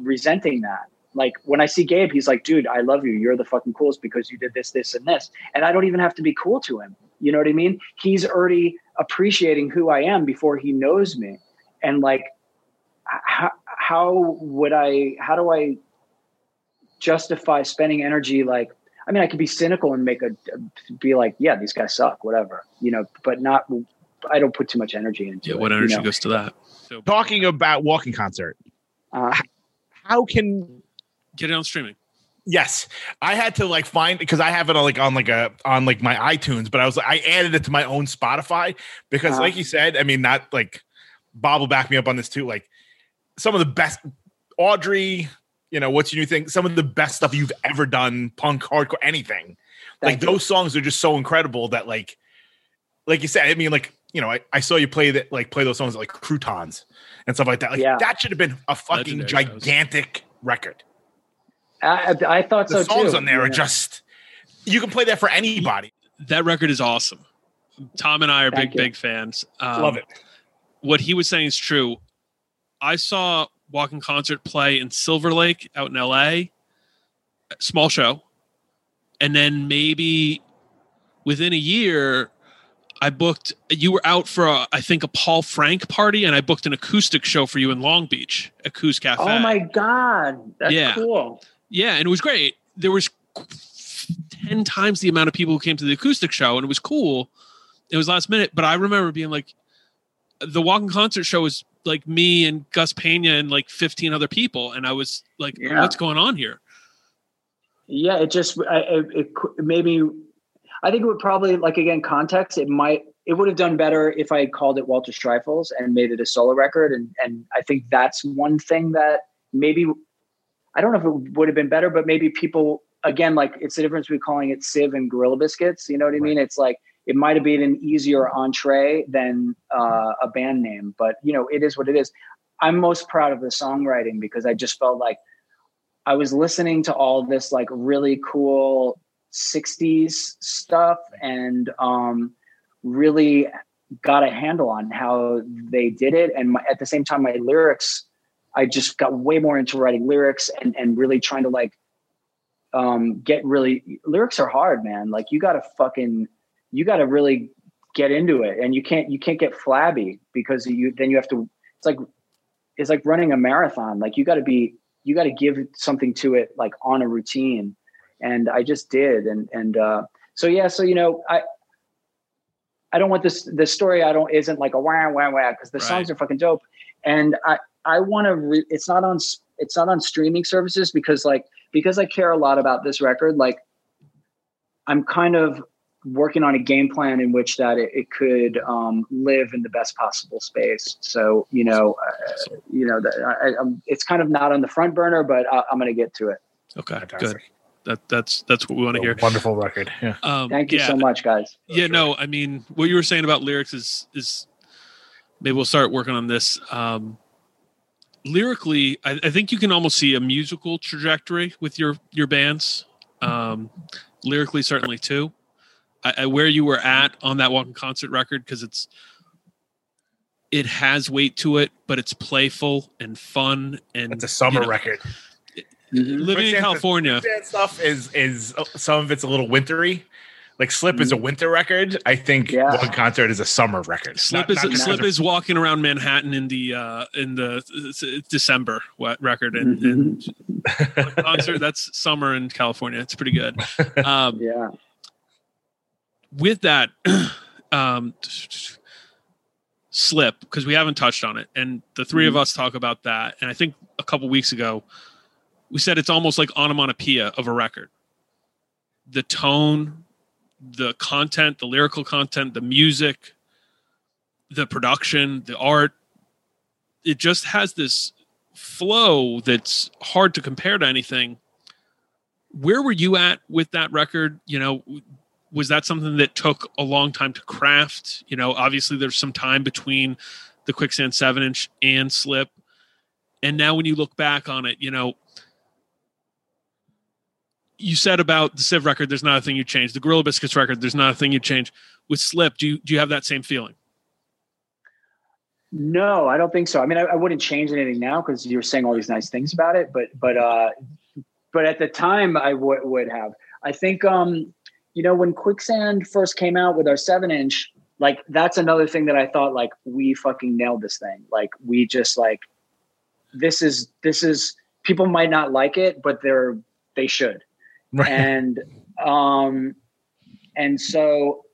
resenting that? Like when I see Gabe, he's like, dude, I love you. You're the fucking coolest because you did this, this, and this. And I don't even have to be cool to him. You know what I mean? He's already appreciating who I am before he knows me. And like, how, how would I, how do I justify spending energy like I mean, I could be cynical and make a be like, yeah, these guys suck, whatever, you know, but not. I don't put too much energy into Yeah, it. what you energy know? goes to that? So Talking about walking concert, Uh, how can Get it on streaming. Yes, I had to like find because I have it on like on like a on like my iTunes, but I was like I added it to my own Spotify because, Uh-huh. like you said, I mean, not like Bob will back me up on this too. Like some of the best, Audrey, you know, what's your new thing? Some of the best stuff you've ever done, punk, hardcore, anything. like you. those songs are just so incredible that like, like you said, I mean, like you know, I, I saw you play that like play those songs like croutons and stuff like that. Like Yeah. that should have been a fucking Legendary shows. gigantic record. I, I thought The so songs too. on there are just you can play that for anybody. That record is awesome. Tom and I are Thank big, you. big fans. Um, Love it. What he was saying is true. I saw Walking Concert play in Silver Lake out in LA, small show. And then maybe within a year, I booked, you were out for, a, I think, a Paul Frank party, and I booked an acoustic show for you in Long Beach, Acoustic Cafe. Oh my god, that's Yeah. cool. Yeah, and it was great. There was ten times the amount of people who came to the acoustic show, and it was cool. It was last minute, but I remember being like, the walking concert show was like me and Gus Pena and like fifteen other people, and I was like, Yeah. what's going on here? Yeah, it just I, it, it cou- maybe I think it would probably like again context. It might it would have done better if I had called it Walter Schreifels and made it a solo record, and and I think that's one thing that maybe I don't know if it would have been better, but maybe people again like it's the difference between calling it Civ and Gorilla Biscuits. You know what I mean? It's like it might have been an easier entree than uh, a band name, but you know it is what it is. I'm most proud of the songwriting because I just felt like I was listening to all this like really cool 60s stuff and um, really got a handle on how they did it. And my, at the same time, my lyrics, I just got way more into writing lyrics and, and really trying to like um, get really lyrics are hard, man. Like you got to fucking, you got to really get into it and you can't, you can't get flabby because you, then you have to, it's like, it's like running a marathon. Like you got to be, you got to give something to it like on a routine and i just did and and uh so yeah so you know i i don't want this the story i don't isn't like a wah wah wah because the Right. songs are fucking dope and i i want to re- it's not on it's not on streaming services because like because i care a lot about this record like i'm kind of working on a game plan in which that it, it could um, live in the best possible space. So you know, uh, you know, that I, I'm, it's kind of not on the front burner, but I, I'm going to get to it. Okay, Fantastic. good. That that's that's what we want to hear. Wonderful record. Yeah. Um, Thank you yeah, so much, guys. Yeah, no, I mean, what you were saying about lyrics is is maybe we'll start working on this. Um, lyrically, I, I think you can almost see a musical trajectory with your your bands. Um, lyrically, certainly too. I, I, where you were at on that walking concert record because it's it has weight to it, but it's playful and fun and It's a summer you know, record. Mm-hmm. Living in Quicksand- California, Quicksand stuff is is uh, some of it's a little wintry, like Slip is a winter record. I think Yeah. one concert is a summer record. Slip Not- is not Slip is walking around Manhattan in the uh in the uh, December what record and, Mm-hmm. and concert that's summer in California. It's pretty good. Um yeah. With that um slip because we haven't touched on it and the 3 of Mhm. us talk about that and I think a couple weeks ago we said it's almost like onomatopoeia of a record. The tone, the content, the lyrical content, the music, the production, the art, it just has this flow that's hard to compare to anything. Where were you at with that record? You know, was that something that took a long time to craft? You know, obviously there's some time between the Quicksand 7 inch and Slip. And now when you look back on it, you know, you said about the Civ record, there's not a thing you change. The Gorilla Biscuits record, there's not a thing you change. With Slip, do you do you have that same feeling? No, I don't think so. I mean, I, I wouldn't change anything now because you're saying all these nice things about it, but but uh, but at the time, I would would have. I think um, you know when Quicksand first came out with our seven inch, like that's another thing that I thought like we fucking nailed this thing. Like we just like this is this is people might not like it, but they're they should. And um and so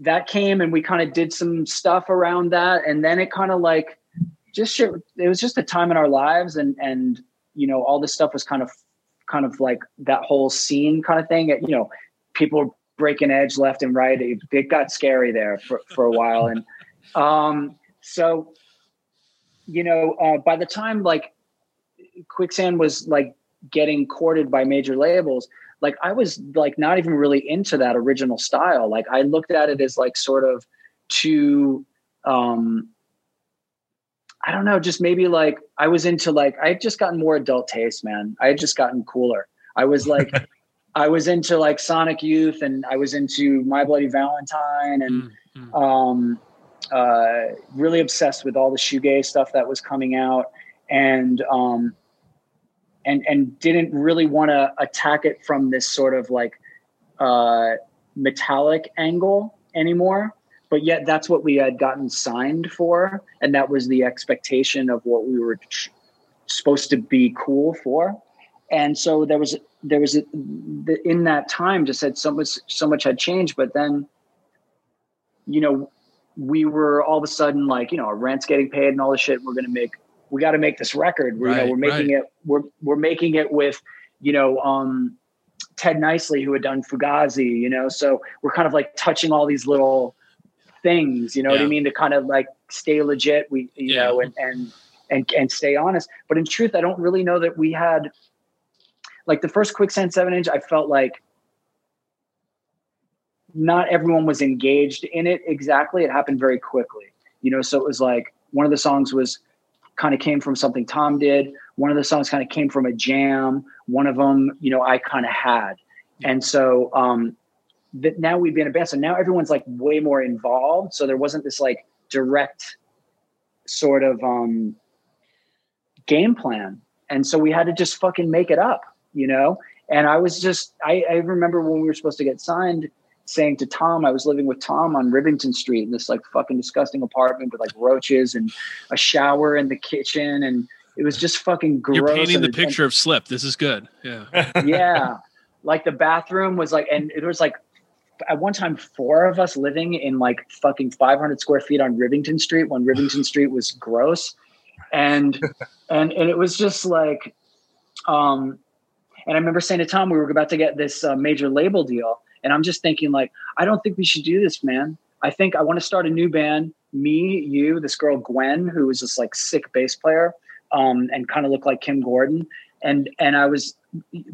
that came and we kind of did some stuff around that and then it kind of like just shit, it was just a time in our lives and and you know all this stuff was kind of kind of like that whole scene kind of thing you know people breaking edge left and right it, it got scary there for, for a while. And um so you know uh, by the time like quicksand was like getting courted by major labels like i was like not even really into that original style. Like i looked at it as like sort of too um i don't know just maybe like i was into like i had just gotten more adult taste man. I had just gotten cooler. I was like i was into like sonic youth and i was into my bloody valentine and um uh really obsessed with all the shoegaze stuff that was coming out and um and and didn't really want to attack it from this sort of like uh metallic angle anymore but yet that's what we had gotten signed for and that was the expectation of what we were supposed to be cool for and so there was there was a, the, in that time just said so much so much had changed but then you know we were all of a sudden like you know our rent's getting paid and all this shit. We're gonna make we got to make this record. We're, you know we're making right. it we're we're making it with you know um ted niceley who had done fugazi you know? So we're kind of like touching all these little things you know what i mean? To kind of like stay legit we you Yeah. know and and and and stay honest. But in truth i don't really know that we had like the first quicksand 7 inch i felt like not everyone was engaged in it exactly. It happened very quickly you know so it was like one of the songs was kind of came from something tom did. One of the songs kind of came from a jam. One of them you know i kind of had. And so um that now we'd been a band so now everyone's like way more involved. So there wasn't this like direct sort of um game plan. And so we had to just fucking make it up you know and i was just i, I remember when we were supposed to get signed saying to tom i was living with tom on rivington street in this like fucking disgusting apartment with like roaches and a shower in the kitchen and it was just fucking gross You're painting and- the and- picture of Slip. This is good. Yeah. yeah like the bathroom was like and it was like at one time four of us living in like fucking 500 square feet on rivington street when rivington street was gross and and and it was just like um and i remember saying to tom we were about to get this uh, major label deal. And i'm just thinking like i don't think we should do this man. I think i want to start a new band me you this girl gwen who was this like sick bass player um and kind of looked like kim gordon. And and i was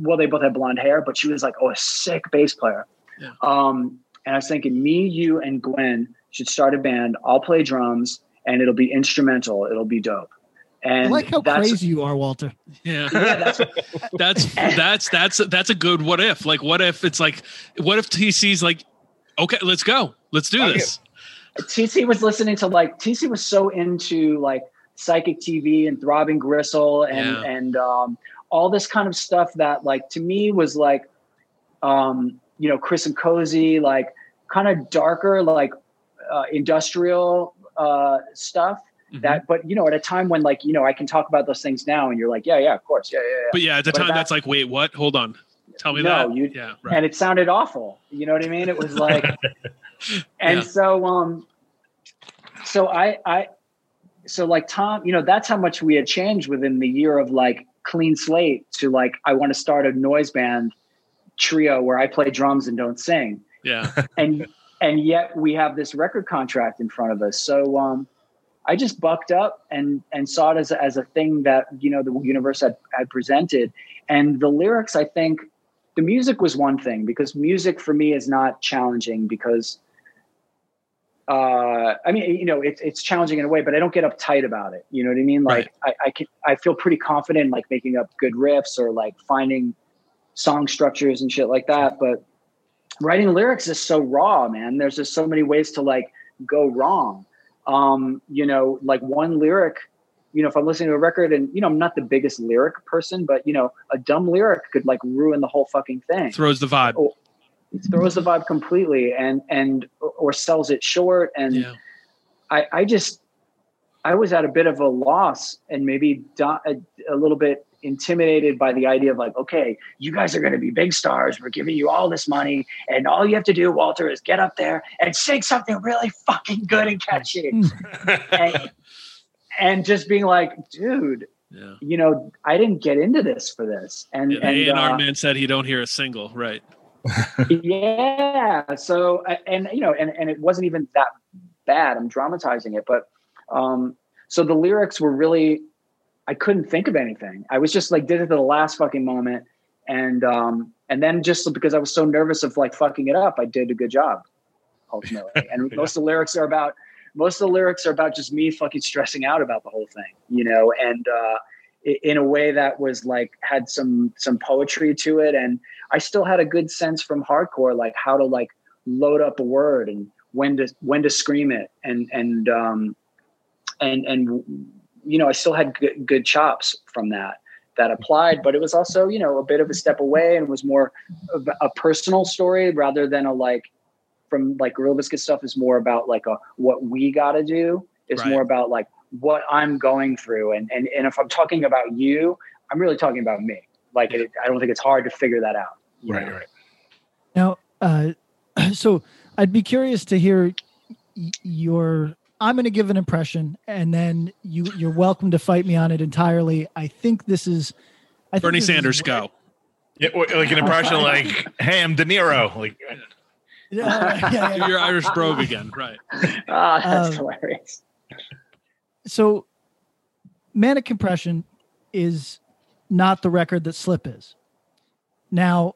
well they both had blonde hair but she was like oh a sick bass player. Yeah. um and i was thinking me you and gwen should start a band i'll play drums and it'll be instrumental. It'll be dope and I like how that's crazy you are, Walter. Yeah. yeah that's that's that's that's that's a good what if. Like what if it's like what if TC's like, okay, let's go. Let's do Fuck this. TC was listening to like TC was so into like psychic TV and throbbing gristle and Yeah. and um, all this kind of stuff that like to me was like um, you know, Chris and Cosey, like kind of darker, like uh, industrial uh, stuff. Mm-hmm. That, but you know, at a time when like you know, I can talk about those things now, and you're like, yeah, yeah, of course, yeah, yeah. yeah. But yeah, at the But time, that's like, wait, what? Hold on. Tell me no, that. you, yeah, right. and it sounded awful. You know what I mean? It was like, and Yeah. so, um, so I, I, so like Tom, you know, that's how much we had changed within the year of like clean slate to like, I want to start a noise band trio where I play drums and don't sing. yeah. And, and yet we have this record contract in front of us. So, um, I just bucked up and and saw it as a, as a thing that you know the universe had, had presented, and the lyrics. I think the music was one thing because music for me is not challenging because uh i mean you know it's it's challenging in a way but i don't get uptight about it. You know what i mean? Like I, I can i feel pretty confident in, like making up good riffs or like finding song structures and shit like that. But writing lyrics is so raw man. There's just so many ways to like go wrong um you know like one lyric you know if i'm listening to a record and you know i'm not the biggest lyric person but you know a dumb lyric could like ruin the whole fucking thing Throws the vibe. Oh, it throws the vibe completely and and or sells it short and Yeah. i i just i was at a bit of a loss and maybe a, a little bit intimidated by the idea of like okay you guys are going to be big stars we're giving you all this money and all you have to do walter is get up there and sing something really fucking good and catchy and, and just being like dude Yeah. you know i didn't get into this for this and Yeah, and A&R uh, man said he don't hear a single. Right. yeah so and you know and, and it wasn't even that bad i'm dramatizing it but um so the lyrics were really i couldn't think of anything. I was just like did it to the last fucking moment. And um and then just because i was so nervous of like fucking it up i did a good job ultimately. And most of the lyrics are about most of the lyrics are about just me fucking stressing out about the whole thing you know? And uh in a way that was like had some some poetry to it. And i still had a good sense from hardcore like how to like load up a word and when to when to scream it. And and um and and you know i still had good, good chops from that that applied but it was also you know a bit of a step away and was more of a personal story rather than a like from like Gorilla Biscuit stuff is more about like a what we got to do. It's Right. more about like what I'm going through, and and and if I'm talking about you, I'm really talking about me. Like it, I don't think it's hard to figure that out. Right, know? right. Now, uh, so I'd be curious to hear your. I'm going to give an impression, and then you you're welcome to fight me on it entirely. I think this is. I think Bernie this is Sanders, go. Yeah, like an impression like, "Hey, I'm De Niro." Like, Yeah, yeah, yeah. Your Irish brogue again. Right. Ah, that's Um, hilarious. so manic compression is not the record that slip is now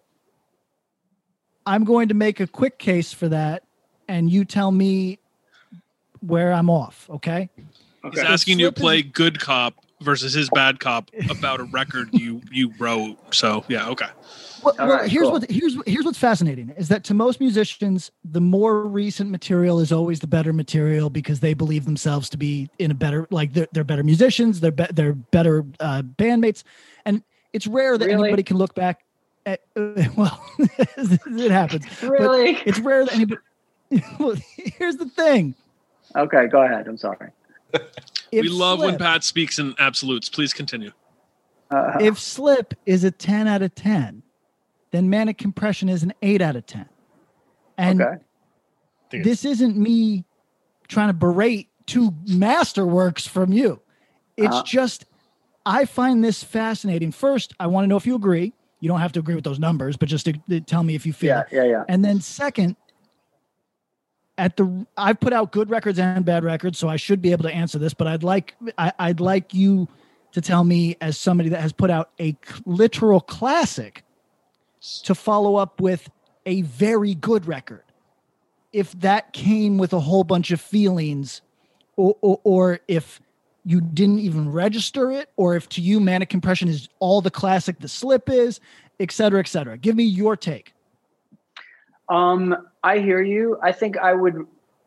i'm going to make a quick case for that and you tell me where i'm off okay He's asking you to play good cop versus his bad cop about a record you you wrote. So yeah, okay. well, well right, here's cool. what here's here's what's fascinating is that to most musicians the more recent material is always the better material because they believe themselves to be in a better like they're, they're better musicians they're be, they're better uh, bandmates and it's rare that Really? anybody can look back at well it happens but Really? it's rare that anybody well, here's the thing Okay, go ahead. I'm sorry. we love when Pat speaks in absolutes. Please continue. Uh, if slip is a 10 out of 10 then manic compression is an 8 out of 10 and okay. this isn't me trying to berate two masterworks from you. It's Uh-huh. just I find this fascinating. First, I want to know if you agree. You don't have to agree with those numbers, but just to, to tell me if you feel. Yeah, yeah, yeah. And then second, at the I've put out good records and bad records, so I should be able to answer this. But I'd like I, I'd like you to tell me as somebody that has put out a literal classic to follow up with a very good record if that came with a whole bunch of feelings or, or, or if you didn't even register it or if to you manic compression is all the classic the slip is et cetera et cetera give me your take Um, I hear you. I think I would.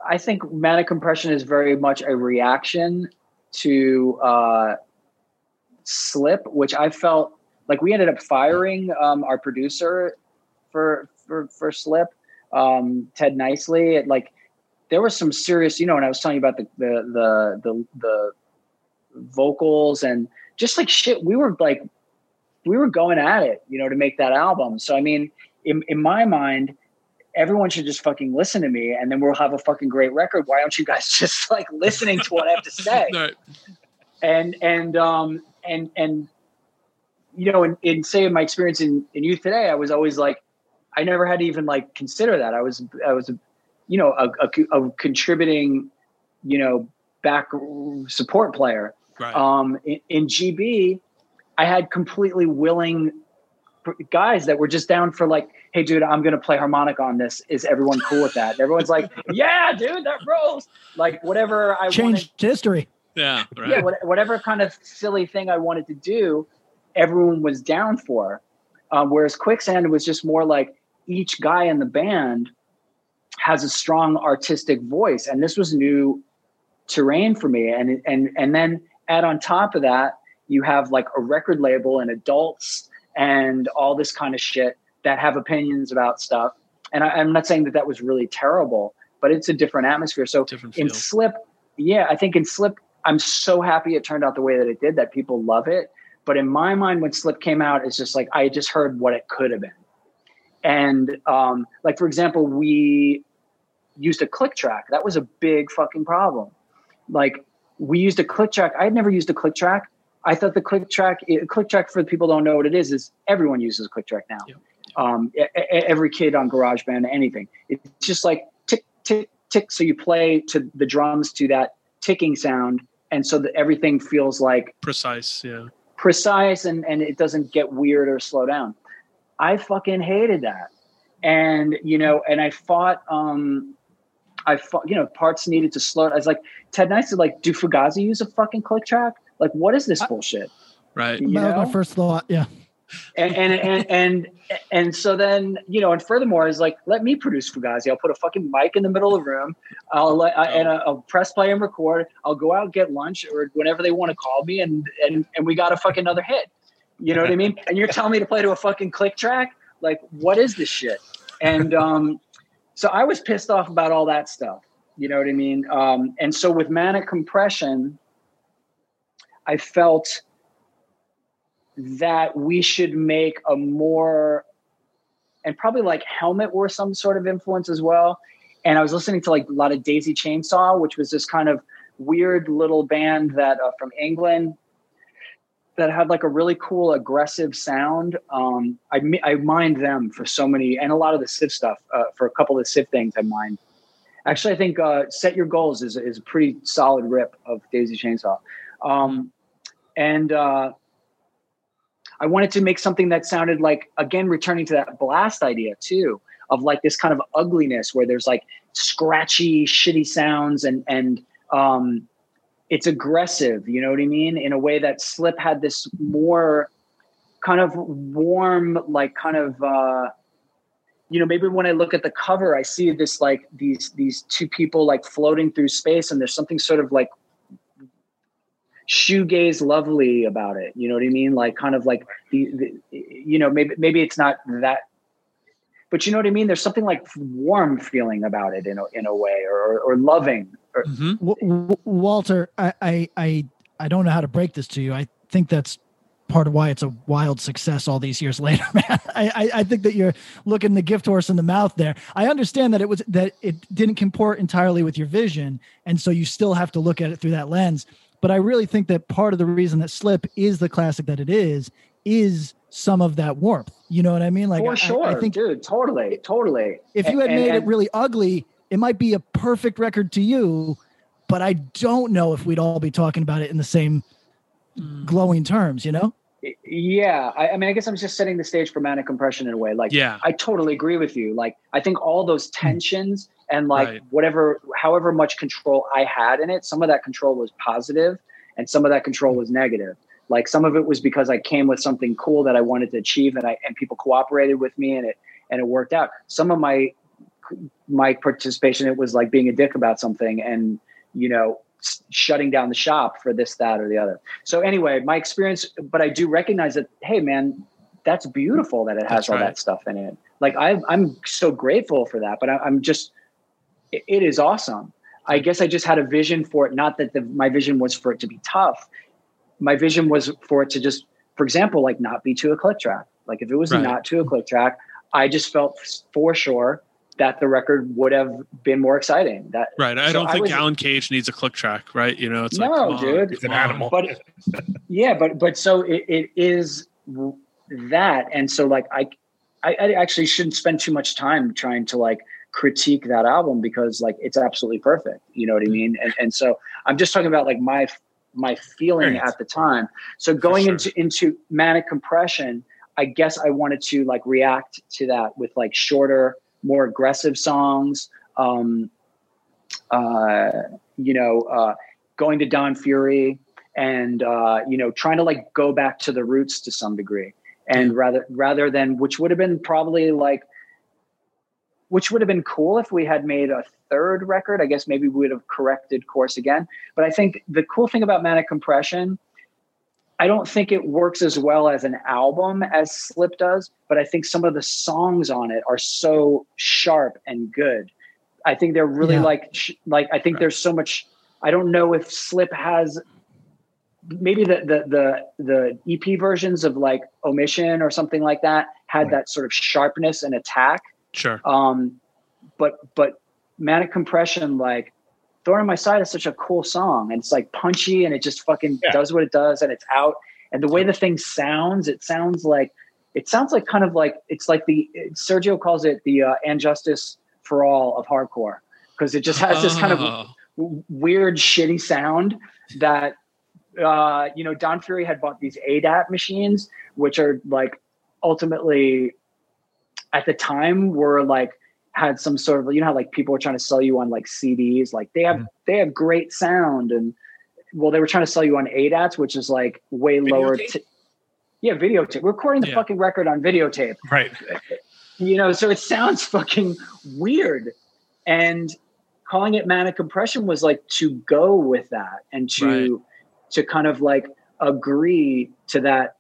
I think manic compression is very much a reaction to uh, slip, which I felt like we ended up firing um, our producer for for for Slip, um, Ted Niceley. It, like there was some serious, you know, when I was telling you about the the the the, the vocals and just like shit, we were like we were going at it, you know, to make that album. So I mean, in in my mind, everyone should just fucking listen to me and then we'll have a fucking great record. Why aren't you guys just like listening to what I have to say? Right. And and um and and you know, in, in say my experience in, in youth today, I was always like, I never had to even like consider that. I was I was you know a, a, a contributing, you know, back support player. Right. Um, in, in GB, I had completely willing guys that were just down for like, hey, dude, I'm gonna play harmonic on this. Is everyone cool with that? And everyone's like, yeah, dude, that rolls. Like whatever I Changed wanted, history. Yeah. Right. yeah, whatever kind of silly thing I wanted to do, everyone was down for. Um, whereas Quicksand was just more like each guy in the band has a strong artistic voice, and this was new terrain for me. And and and then add on top of that, you have like a record label and adults and all this kind of shit that have opinions about stuff. And I, am not saying that that was really terrible, but it's a different atmosphere. So Different in. Slip, yeah, I think in Slip, I'm so happy it turned out the way that it did. That people love it. But in my mind, when Slip came out, it's just like I just heard what it could have been. And um, like for example, we used a click track. That was a big fucking problem. Like we used a click track. I had never used a click track. I thought the click track, click track for the people who don't know what it is, is everyone uses a click track now. Um, every kid on GarageBand, anything. It's just like tick, tick, tick. So you play to the drums to that ticking sound, and so that everything feels like Precise. Yeah. precise and and it doesn't get weird or slow down. I fucking hated that. And you know, and I fought um I fought, you know, parts needed to slow. I was like, Ted Knight said, like, do Fugazi use a fucking click track? Like, what is this bullshit? Right. You that was my first thought. Yeah. And and and and so then you know, and furthermore, is like let me produce Fugazi. I'll put a fucking mic in the middle of the room. I'll let I, and I'll press play and record. I'll go out get lunch or whenever they want to call me, and and and we got a fucking another hit. You know what I mean? And you're telling me to play to a fucking click track? Like, what is this shit? And um, so I was pissed off about all that stuff. You know what I mean? Um, and so with manic compression, I felt that we should make a more and probably like helmet were some sort of influence as well. And i was listening to like a lot of daisy chainsaw which was this kind of weird little band that uh, from england that had like a really cool aggressive sound. Um, I, I mind them for so many and a lot of the civ stuff uh, for a couple of the things i mind. Actually i think uh, set your goals is, is a pretty solid rip of daisy chainsaw. Um, and uh, I wanted to make something that sounded like, again, returning to that blast idea too, of like this kind of ugliness where there's like scratchy, shitty sounds and and um, it's aggressive. You know what I mean? In a way that Slip had this more kind of warm, like kind of. Uh, you know, maybe when I look at the cover, I see this like these these two people like floating through space, and there's something sort of like shoegaze lovely about it. You know what I mean? Like kind of like the, the you know, maybe maybe it's not that but you know what I mean? There's something like warm feeling about it in a, in a way or, or loving. Or, mm-hmm. W- W- Walter, I, I, I, I don't know how to break this to you. I think that's part of why it's a wild success all these years later, man. I, I, I think that you're looking the gift horse in the mouth there. I understand that it was that it didn't comport entirely with your vision, and so you still have to look at it through that lens. But I really think that part of the reason that Slip is the classic that it is is some of that warmth. You know what I mean? Like For I- sure, I, think dude, totally, totally. if you had And- made it really ugly, it might be a perfect record to you, but I don't know if we'd all be talking about it in the same mm. glowing terms, you know? Yeah, I, I mean, I guess I'm just setting the stage for manic compression in a way. Like, Yeah. I totally agree with you. Like, I think all those hmm. tensions and like Right. whatever, however much control I had in it, some of that control was positive, and some of that control was negative. Like, some of it was because I came with something cool that I wanted to achieve, and I and people cooperated with me, and it and it worked out. Some of my my participation, it was like being a dick about something, and you know, shutting down the shop for this, that, or the other. So anyway, my experience, but I do recognize that, hey, man, that's beautiful that it has That's all right. that stuff in it. Like I, I'm so grateful for that, but I, I'm just, it- it is awesome. I guess I just had a vision for it. Not that the, my vision was for it to be tough. My vision was for it to just, for example, like not be to a click track. Like if it was Right. not to a click track, I just felt for sure that the record would have been more exciting. That Right. I so don't think was- Alan Cage needs a click track, right? You know, it's like, No, on, dude. come It's an on. animal. but yeah but but so it, it is that and so like I, I i actually shouldn't spend too much time trying to like critique that album because like it's absolutely perfect you know what i mean? And, and so i'm just talking about like my my feeling at the time. So going sure. into into manic compression i guess i wanted to like react to that with like shorter more aggressive songs um uh you know uh going to Don Fury and uh, you know trying to like go back to the roots to some degree, and rather rather than which would have been probably like which would have been cool if we had made a third record. I guess maybe we would have corrected course again. But I think the cool thing about Manic Compression, I don't think it works as well as an album as Slip does, but I think some of the songs on it are so sharp and good. I think they're really Yeah. like like I think there's so much. I don't know if Slip has maybe the the the the EP versions of like Omission or something like that had that sort of sharpness and attack. Sure. Um, but but Manic Compression, like Thorn in My Side is such a cool song and it's like punchy and it just fucking Yeah. does what it does and it's out. And the way the thing sounds, it sounds like it sounds like kind of like it's like the Sergio calls it the uh, And Justice for All of hardcore because it just has this kind of Oh, w- weird, shitty sound that uh, you know Don Fury had bought these ADAT machines, which are like ultimately at the time were like had some sort of you know how like people were trying to sell you on like CDs, like they have Mm-hmm. they have great sound and well they were trying to sell you on ADATs, which is like way lower. Videotape? T- yeah, videotape. We're recording the Yeah. fucking record on videotape Right. you know so it sounds fucking weird and calling it manic compression was like to go with that and to to kind of like agree to that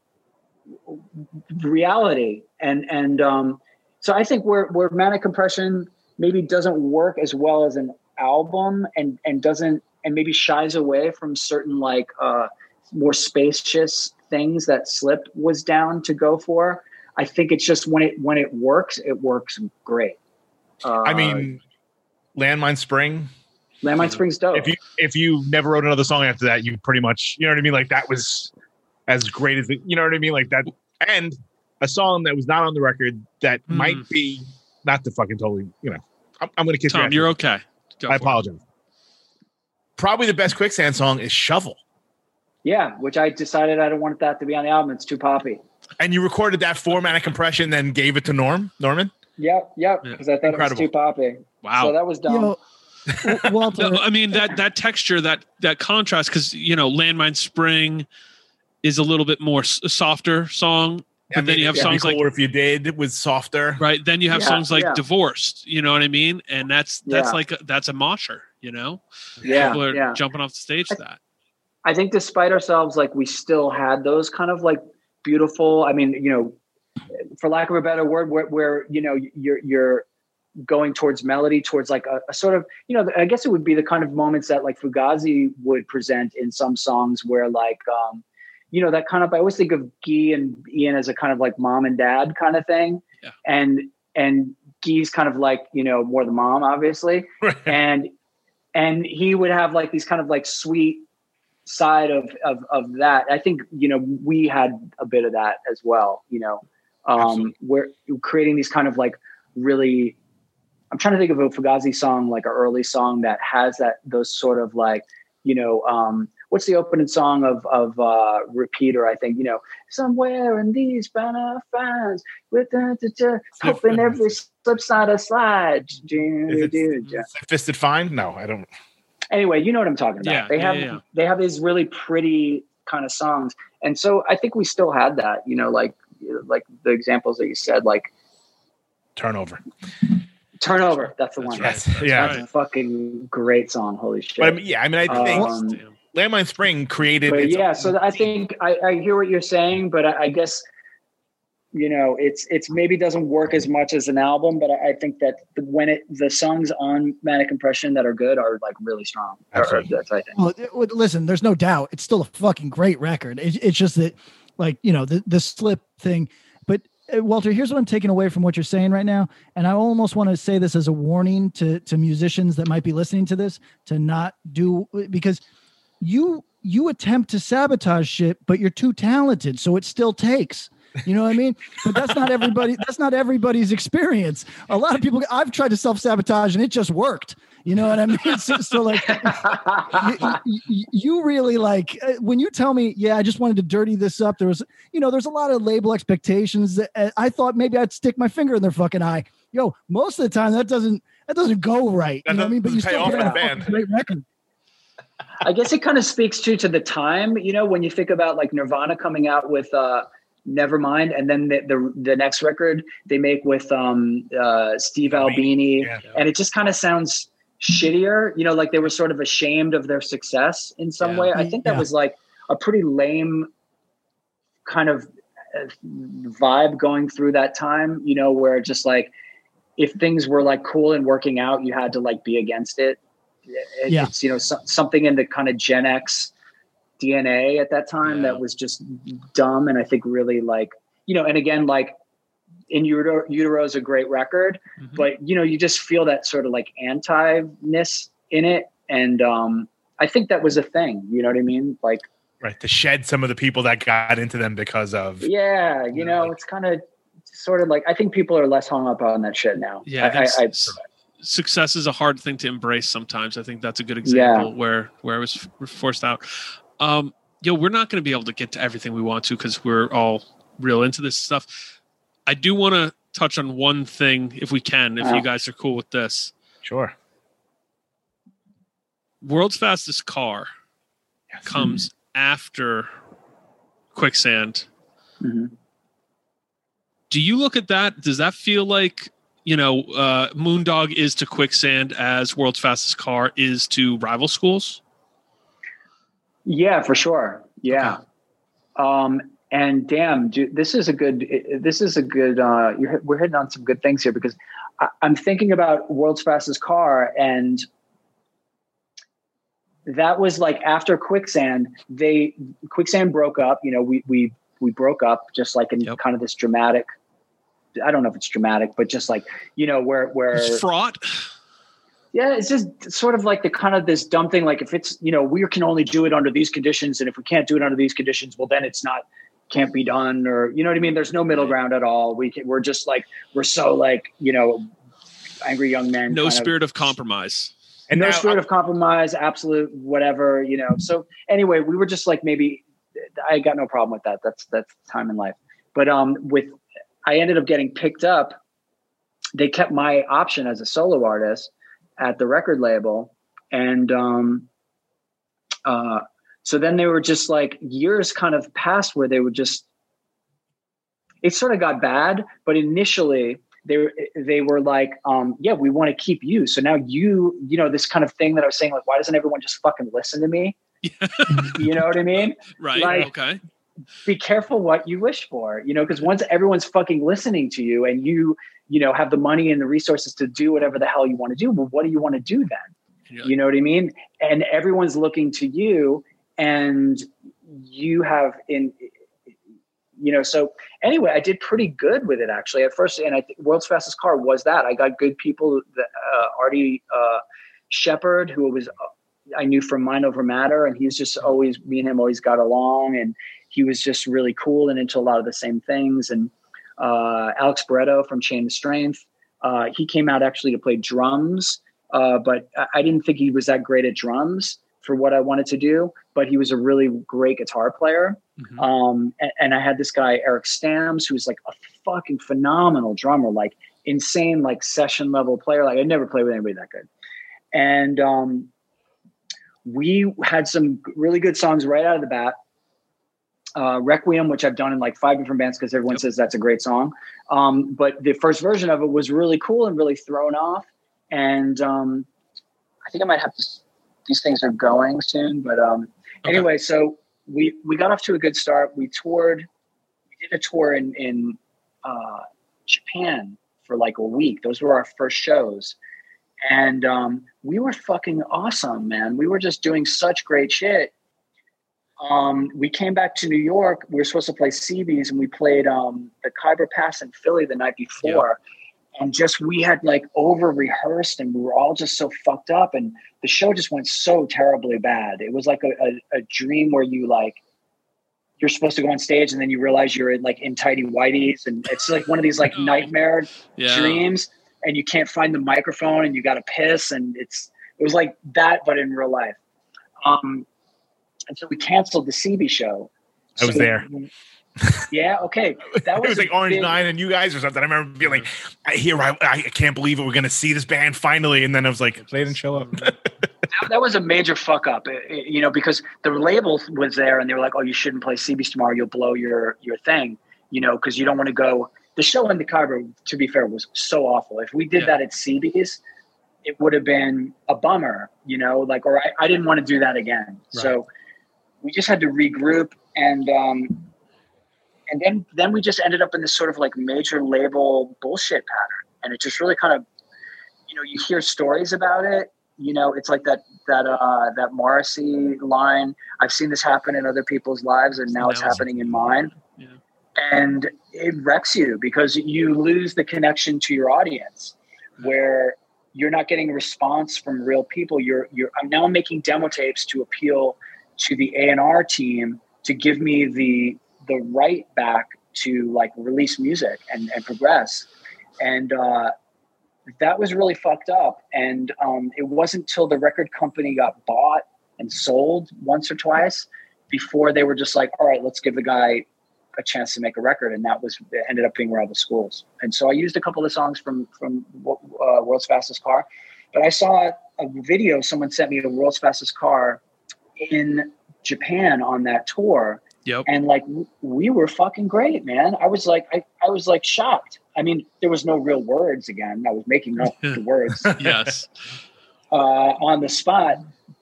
reality and and um so i think where where manic compression maybe doesn't work as well as an album and and doesn't and maybe shies away from certain like uh more spacious things that slip was down to go for i think it's just when it when it works it works great uh, I mean, Landmine Spring. landmine springs dope If you if you never wrote another song after that, you pretty much you know what I mean. Like that was as great as it. You know what I mean? Like that, and a song that was not on the record that Hmm. might be not to fucking totally. You know, I'm, I'm going to kiss your Tom, ass. you're okay. Go I for it. apologize. Probably the best quicksand song is Shovel, yeah which i decided i don't want that to be on the album it's too poppy and you recorded that format of Compression, then gave it to Norm Norman. yep yep Yeah. because i thought Incredible. it was too poppy Wow. so that was dumb Yo, W- Walter, No, I mean that that texture, that that contrast, because you know, Landmine Spring is a little bit more s- softer song, but then you have it'd songs like cooler if you did was softer. right. Then you have Yeah, songs like yeah. Divorced. You know what I mean? And that's that's Yeah. like a, that's a mosher. You know, yeah people are yeah jumping off the stage to that. I think despite ourselves, like we still had those kind of like beautiful. I mean, you know, for lack of a better word, where, where you know you're you're going towards melody, towards like a, a sort of you know, I guess it would be the kind of moments that like Fugazi would present in some songs, where like um, you know that kind of. I always think of Guy and Ian as a kind of like mom and dad kind of thing, Yeah. and and Guy's kind of like you know more the mom, obviously, and and he would have like these kind of like sweet side of of of that. I think you know we had a bit of that as well. You know, um, Absolutely. we're creating these kind of like really. I'm trying to think of a Fugazi song, like an early song that has that those sort of like you know um, what's the opening song of of uh, Repeater? I think you know somewhere in these banner fans with the, the, the hoping every slip side a slide. Is it Fisted Fine? No, I don't. anyway, you know what I'm talking about. Yeah, they have yeah, yeah. they have these really pretty kind of songs, and so I think we still had that. You know, like like the examples that you said, like Turnover. Turnover. That's the one. Yes. That's Yeah. a fucking great song. Holy shit. But I mean, yeah, I mean, I think Um. Landmine Spring created. but yeah, so I think I, I hear what you're saying, but I, I guess you know, it's it's maybe doesn't work as much as an album, but I, I think that the, when it the songs on Manic Impression that are good are like really strong. Or- or Absolutely. that's I think. Well, it- well, listen, there's no doubt it's still a fucking great record. It, it's just that, like you know, the the slip thing. But uh, Walter, here's what I'm taking away from what you're saying right now, and I almost want to say this as a warning to to musicians that might be listening to this to not do because you you attempt to sabotage shit, but you're too talented, so it still takes. You know what I mean? But that's not everybody. That's not everybody's experience. A lot of people. I've tried to self sabotage, and it just worked. You know what I mean? So, so like, you, you- you really like uh, when you tell me, yeah, I just wanted to dirty this up. There was, you know, there's a lot of label expectations. That, uh, I thought maybe I'd stick my finger in their fucking eye. Yo, most of the time that doesn't that doesn't go right. That you know what I mean? But you still off put for out the a great record. I guess it kind of speaks too to the time, you know, when you think about like Nirvana coming out with uh Nevermind, and then the the, the next record they make with um uh Steve Albini, Yeah. and it just kind of sounds shittier, you know, like they were sort of ashamed of their success in some Yeah. way. I think that Yeah. was like a pretty lame kind of uh, vibe going through that time, you know, where just like if things were like cool and working out, you had to like be against it. It- Yeah. It's, you know, so, something in the kind of Gen X DNA at that time Yeah. that was just dumb. And I think really like, you know, and again, like in utero, utero is a great record, Mhm. but you know, you just feel that sort of like anti-ness in it. And, um, I think that was a thing, you know what I mean? Like, Right. To shed some of the people that got into them because of yeah, you know, it's kind of sort of like, I think people are less hung up on that shit now. Yeah, I I, think I, s- success is a hard thing to embrace sometimes. I think that's a good example where where I was forced out. Um, yo, we're not going to be able to get to everything we want to because we're all real into this stuff. I do want to touch on one thing if we can, if Uh. you guys are cool with this. sure. World's fastest car comes after quicksand. Mhm. Do you look at that? Does that feel like you know uh, Moondog is to quicksand as world's fastest car is to rival schools? Yeah, for sure. Yeah. Um, and damn, dude, this is a good. This is a good. Uh, you're, we're hitting on some good things here because I, I'm thinking about world's fastest car, and that was like after quicksand. They quicksand broke up. You know, we we we broke up just like in kind of this dramatic. I don't know if it's dramatic, but just like you know where where It's fraught. yeah, it's just sort of like the kind of this dumb thing. Like if it's you know we can only do it under these conditions, and if we can't do it under these conditions, well then it's not can't be done, or you know what I mean. There's no middle ground at all. We can, we're just like we're so like you know angry young men. No kind of- spirit of compromise. and no spirit of compromise, absolute whatever, you know. So anyway, we were just like maybe I got no problem with that. That's that's time in life. But um with I ended up getting picked up. They kept my option as a solo artist at the record label. And um uh so then they were just like years kind of passed where they would just it sort of got bad, but initially they were they were like, um, yeah, we want to keep you. So now you, you know, this kind of thing that I was saying, like, why doesn't everyone just fucking listen to me? you know what I mean? Right. Like, okay. Be careful what you wish for, you know, because once everyone's fucking listening to you and you, you know, have the money and the resources to do whatever the hell you want to do, well, what do you want to do then? You know what I mean? And everyone's looking to you and you have in you know so anyway i did pretty good with it actually at first and i think world's fastest car was that i got good people that uh, artie uh, shepard who was uh, i knew from mind over matter and he's just always me and him always got along and he was just really cool and into a lot of the same things and uh, alex Barreto from chain of strength uh, he came out actually to play drums uh, but I, didn't think he was that great at drums for what i wanted to do but he was a really great guitar player um, and, and I had this guy Eric Stams, who's like a fucking phenomenal drummer, like insane, like session level player. Like I never played with anybody that good. And um, we had some really good songs right out of the bat. Uh, Requiem, which I've done in like five different bands because everyone says that's a great song. Um, but the first version of it was really cool and really thrown off. And um, I think I might have to. These things are going soon, but um, anyway, so we we got off to a good start. We toured. We did a tour in in uh, Japan for like a week. Those were our first shows. And um, we were fucking awesome, man. We were just doing such great shit. Um, we came back to New York. We were supposed to play CB's, and we played um, the Khyber Pass in Philly the night before. And just we had like over rehearsed, and we were all just so fucked up. And the show just went so terribly bad. It was like a, a, a dream where you like you're supposed to go on stage, and then you realize you're in like in tidy whities, and it's like one of these like nightmare Yeah. dreams and you can't find the microphone and you got to piss and it's it was like that but in real life um and so we canceled the cb show I was So- there. yeah okay that it was, was like Orange big- Nine and you guys or something. I remember being like, I here, I, I can't believe it. We're gonna see this band finally, and then I was like, they didn't show up. that, that was a major fuck up eh, eh, you know because the label was there and they were like oh you shouldn't play cb's tomorrow you'll blow your your thing you know because you don't want to go the show in the Khyber, to be fair, was so awful. If we did that at CB's, it would have been a bummer, you know, like, or I, I didn't want to do that again. So we just had to regroup and, um, and then, then we just ended up in this sort of like major label bullshit pattern. And it just really kind of, you know, you hear stories about it, you know, it's like that, that, uh, that Morrissey line, I've seen this happen in other people's lives and now it's Now it's- happening in mine. Yeah. and it wrecks you because you lose the connection to your audience where you're not getting a response from real people. You're you're i'm now making demo tapes to appeal to the a&r team to give me the the right back to like release music and, and progress. And uh that was really fucked up. And um it wasn't till the record company got bought and sold once or twice before they were just like all right let's give the guy a chance to make a record, and that was ended up being Rival Schools. And so I used a couple of songs from from uh, World's Fastest Car, but I saw a video someone sent me of World's Fastest Car in Japan on that tour, Yep. and like we were fucking great, man. I was like I, I was like shocked. I mean, there was no real words again. I was making up the words yes. uh, on the spot,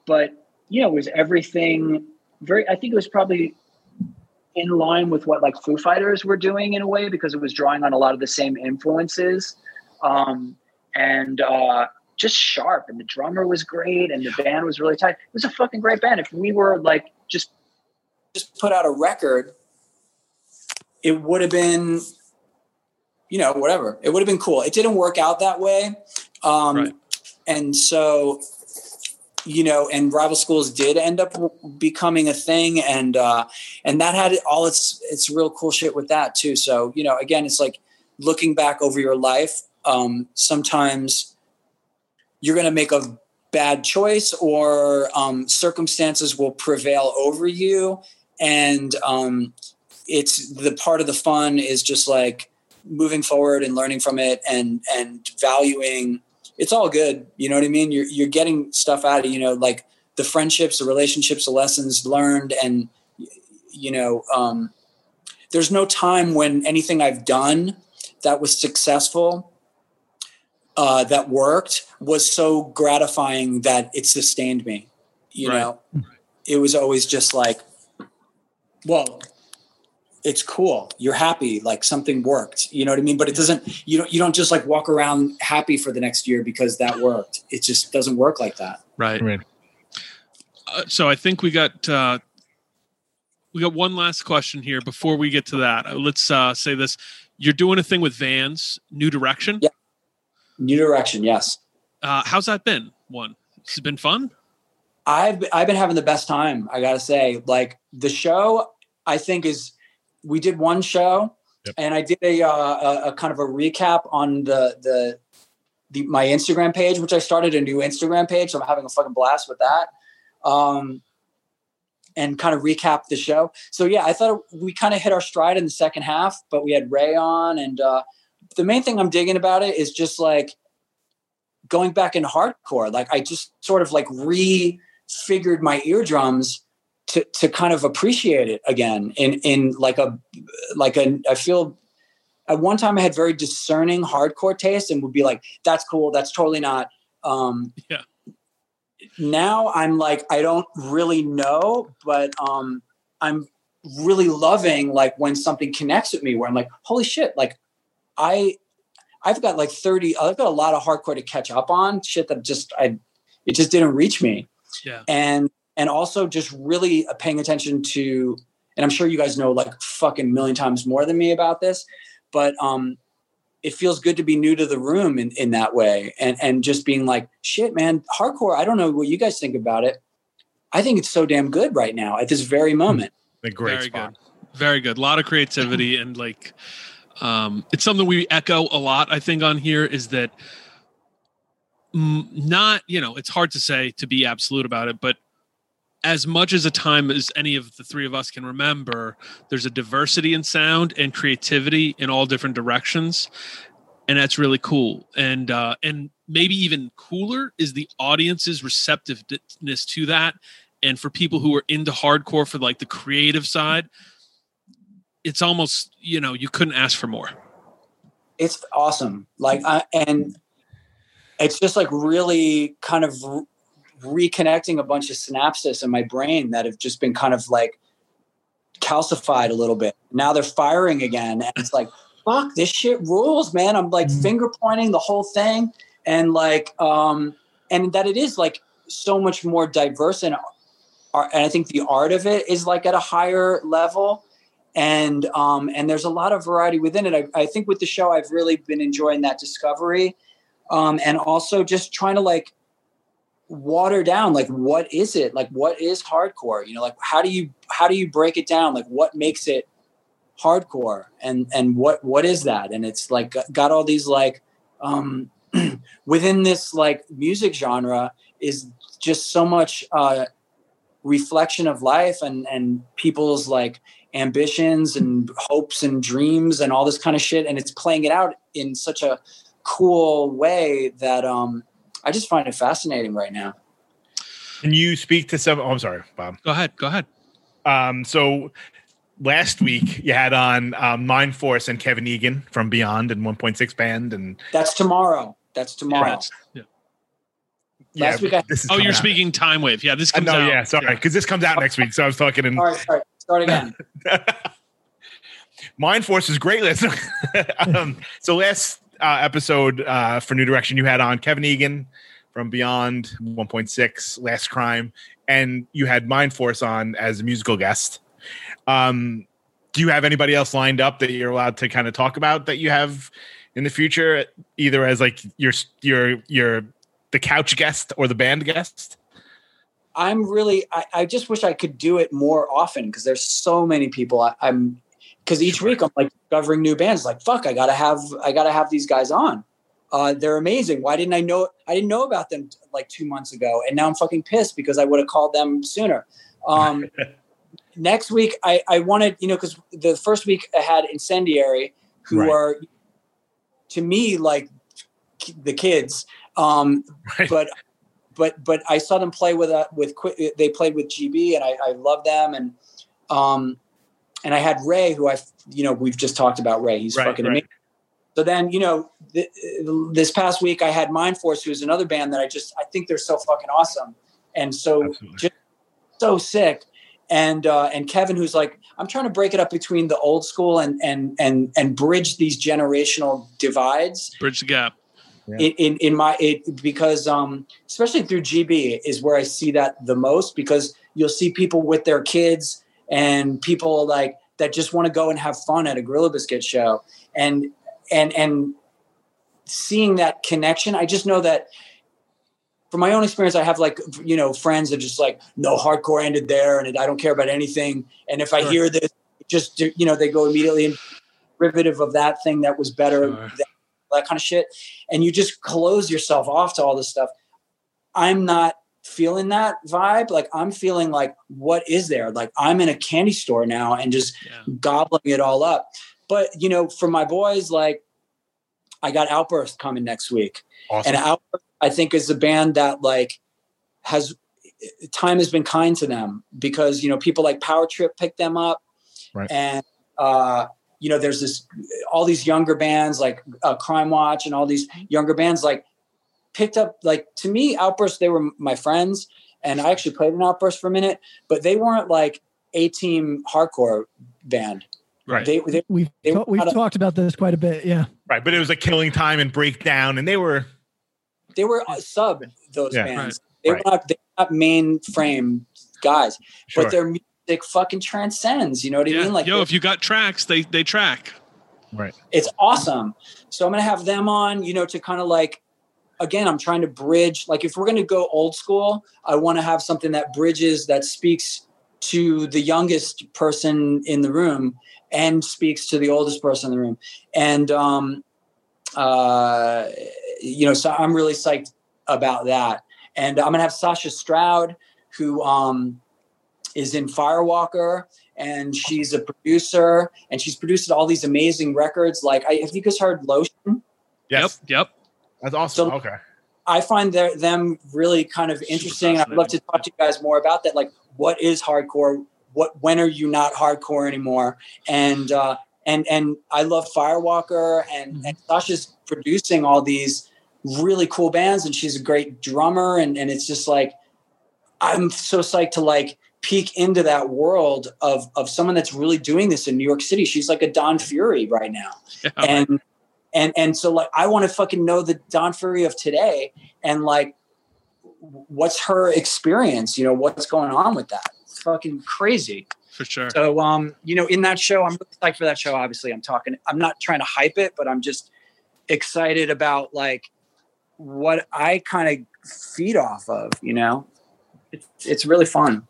but you know, it was everything very. I think it was probably in line with what like Foo Fighters were doing in a way because it was drawing on a lot of the same influences, um, and uh, just sharp. And the drummer was great, and the band was really tight. It was a fucking great band. If we were like just just put out a record, it would have been, you know, whatever. It would have been cool. It didn't work out that way, um, and so you know, and rival schools did end up becoming a thing, and uh, and that had all its its real cool shit with that too. So you know, again, it's like looking back over your life. Um, sometimes you're going to make a bad choice, or um, circumstances will prevail over you, and um, it's the part of the fun is just like moving forward and learning from it, and and valuing it's all good. You know what I mean? You're you're getting stuff out of you know like the friendships, the relationships, the lessons learned, and you know, um, there's no time when anything I've done that was successful, uh, that worked, was so gratifying that it sustained me. You Right. know, it was always just like, well, it's cool. You're happy, like something worked. You know what I mean? But it doesn't. You don't. You don't just like walk around happy for the next year because that worked. It just doesn't work like that. Right. Uh, so I think we got uh, we got one last question here before we get to that. Uh, let's uh, say this: You're doing a thing with Vans, New Direction. Yeah. New direction. Yes. Uh, how's that been? One, it's been fun? I've I've been having the best time. I gotta say, like the show, I think is we did one show, and I did a, uh, a a kind of a recap on the the the my Instagram page, which I started a new Instagram page. So I'm having a fucking blast with that, um, and kind of recap the show. So yeah, I thought we kind of hit our stride in the second half, but we had Ray on, and uh, the main thing I'm digging about it is just like going back in hardcore. Like I just sort of like refigured my eardrums to to kind of appreciate it again in in like a like a I feel at one time I had very discerning hardcore taste and would be like, that's cool, that's totally not. Um Yeah. now I'm like, I don't really know, but um I'm really loving like when something connects with me where I'm like, holy shit, like I I've got like 30, I've got a lot of hardcore to catch up on shit that just, I, it just didn't reach me. Yeah. And, and also just really paying attention to, and I'm sure you guys know like fucking million times more than me about this, but, um, it feels good to be new to the room in, in that way. And, and just being like, shit, man, hardcore. I don't know what you guys think about it. I think it's so damn good right now at this very moment. A great Very spot. good. Very good. A lot of creativity and like um it's something we echo a lot I think on here is that not, you know, it's hard to say to be absolute about it, but as much as a time as any of the three of us can remember, there's a diversity in sound and creativity in all different directions. And that's really cool. And uh and maybe even cooler is the audience's receptiveness to that. And for people who are into hardcore for like the creative side, it's almost, you know, you couldn't ask for more. it's awesome. Like I, and it's just like really kind of re- reconnecting a bunch of synapses in my brain that have just been kind of like calcified a little bit. Now they're firing again and it's like fuck this shit rules man. I'm like finger pointing the whole thing and like um and that it is like so much more diverse and art, and i think the art of it is like at a higher level and um, and there's a lot of variety within it. I, I think with the show, I've really been enjoying that discovery, um, and also just trying to like water down like what is it? Like what is hardcore? You know like how do you how do you break it down? Like what makes it hardcore? And and what what is that? And it's like got all these like um within this like music genre is just so much uh reflection of life and and people's like ambitions and hopes and dreams and all this kind of shit and it's playing it out in such a cool way that um I just find it fascinating right now. Can you speak to some? Oh, I'm sorry, Bob. Go ahead. Go ahead. Um, so last week you had on um, Mind Force and Kevin Egan from Beyond and 1.6 Band, and That's tomorrow. That's tomorrow. That's- yeah. Last week I- Oh, you're out. speaking Time Wave. Yeah, this I comes know, out. yeah, sorry, because this comes out next week. So I was talking in All right, sorry. Start again. Mind Force is great. Um, so last uh, episode uh, for New Direction, you had on Kevin Egan from Beyond 1.6, Last Crime, and you had Mind Force on as a musical guest. Um, do you have anybody else lined up that you're allowed to kind of talk about that you have in the future, either as like your your your the couch guest or the band guest? I'm really I, I just wish I could do it more often because there's so many people I, I'm because each week I'm like discovering new bands like fuck I gotta have I gotta have these guys on. Uh, they're amazing. Why didn't I know I didn't know about them like two months ago and now I'm fucking pissed because I would have called them sooner. Um, next week I, I wanted you know because the first week I had Incendiary who Right. are to me like the kids um but but but I saw them play with uh, with they played with GB and I, I love them and um and I had Ray who I you know we've just talked about Ray he's Right, fucking right. amazing. So then you know th- this past week I had Mind Force who's another band that I just I think they're so fucking awesome and so just so sick and uh, and Kevin who's like I'm trying to break it up between the old school and and and and bridge these generational divides Bridge the gap. In, in in my it because um especially through GB is where I see that the most because you'll see people with their kids and people like that just want to go and have fun at a Gorilla Biscuit show and and and seeing that connection I just know that from my own experience I have like you know friends that just like no hardcore ended there and I don't care about anything and if I Sure. hear this just you know they go immediately in derivative of that thing that was better Sure. that, that kind of shit and you just close yourself off to all this stuff i'm not feeling that vibe like i'm feeling like what is there like i'm in a candy store now and just Yeah. gobbling it all up but you know for my boys like i got outburst coming next week Awesome. and outburst i think is a band that like has time has been kind to them because you know people like power trip picked them up Right. and uh you know there's this all these younger bands like uh, crime watch and all these younger bands like picked up like to me outburst they were my friends and i actually played an outburst for a minute but they weren't like a team hardcore band Right. they, they We've They ta- we've not a- talked about this quite a bit. Yeah. Right, but it was like Killing Time and Breakdown, and they were they were uh, sub those Yeah. bands. Right. They Right. were not they were not mainframe guys, Sure. but their music fucking transcends. You know what I mean? Like Yo, if you got tracks, they they track. Right. it's awesome. So I'm gonna have them on, you know, to kind of like again, I'm trying to bridge. Like if we're gonna go old school, I want to have something that bridges that speaks to the youngest person in the room and speaks to the oldest person in the room. And um uh you know, so I'm really psyched about that. And I'm gonna have Sasha Stroud, who um is in Firewalker, and she's a producer, and she's produced all these amazing records. Like, I, have you guys heard Lotion? Yes. Yep. Yep. That's awesome. So- okay. I find their, them really kind of interesting. I'd love to talk to you guys more about that. Like, what is hardcore? What when are you not hardcore anymore? And uh, and and I love Firewalker, and, and Sasha's producing all these really cool bands, and she's a great drummer, and and it's just like I'm so psyched to like peek into that world of of someone that's really doing this in New York City. She's like a Don Fury right now and and and so like I want to fucking know the Don Fury of today and like what's her experience, you know, what's going on with that. It's fucking crazy. For sure. So um, you know, in that show, I'm really psyched for that show. Obviously, I'm talking. I'm not trying to hype it, but I'm just excited about like what I kind of feed off of. You know, it's it's really fun.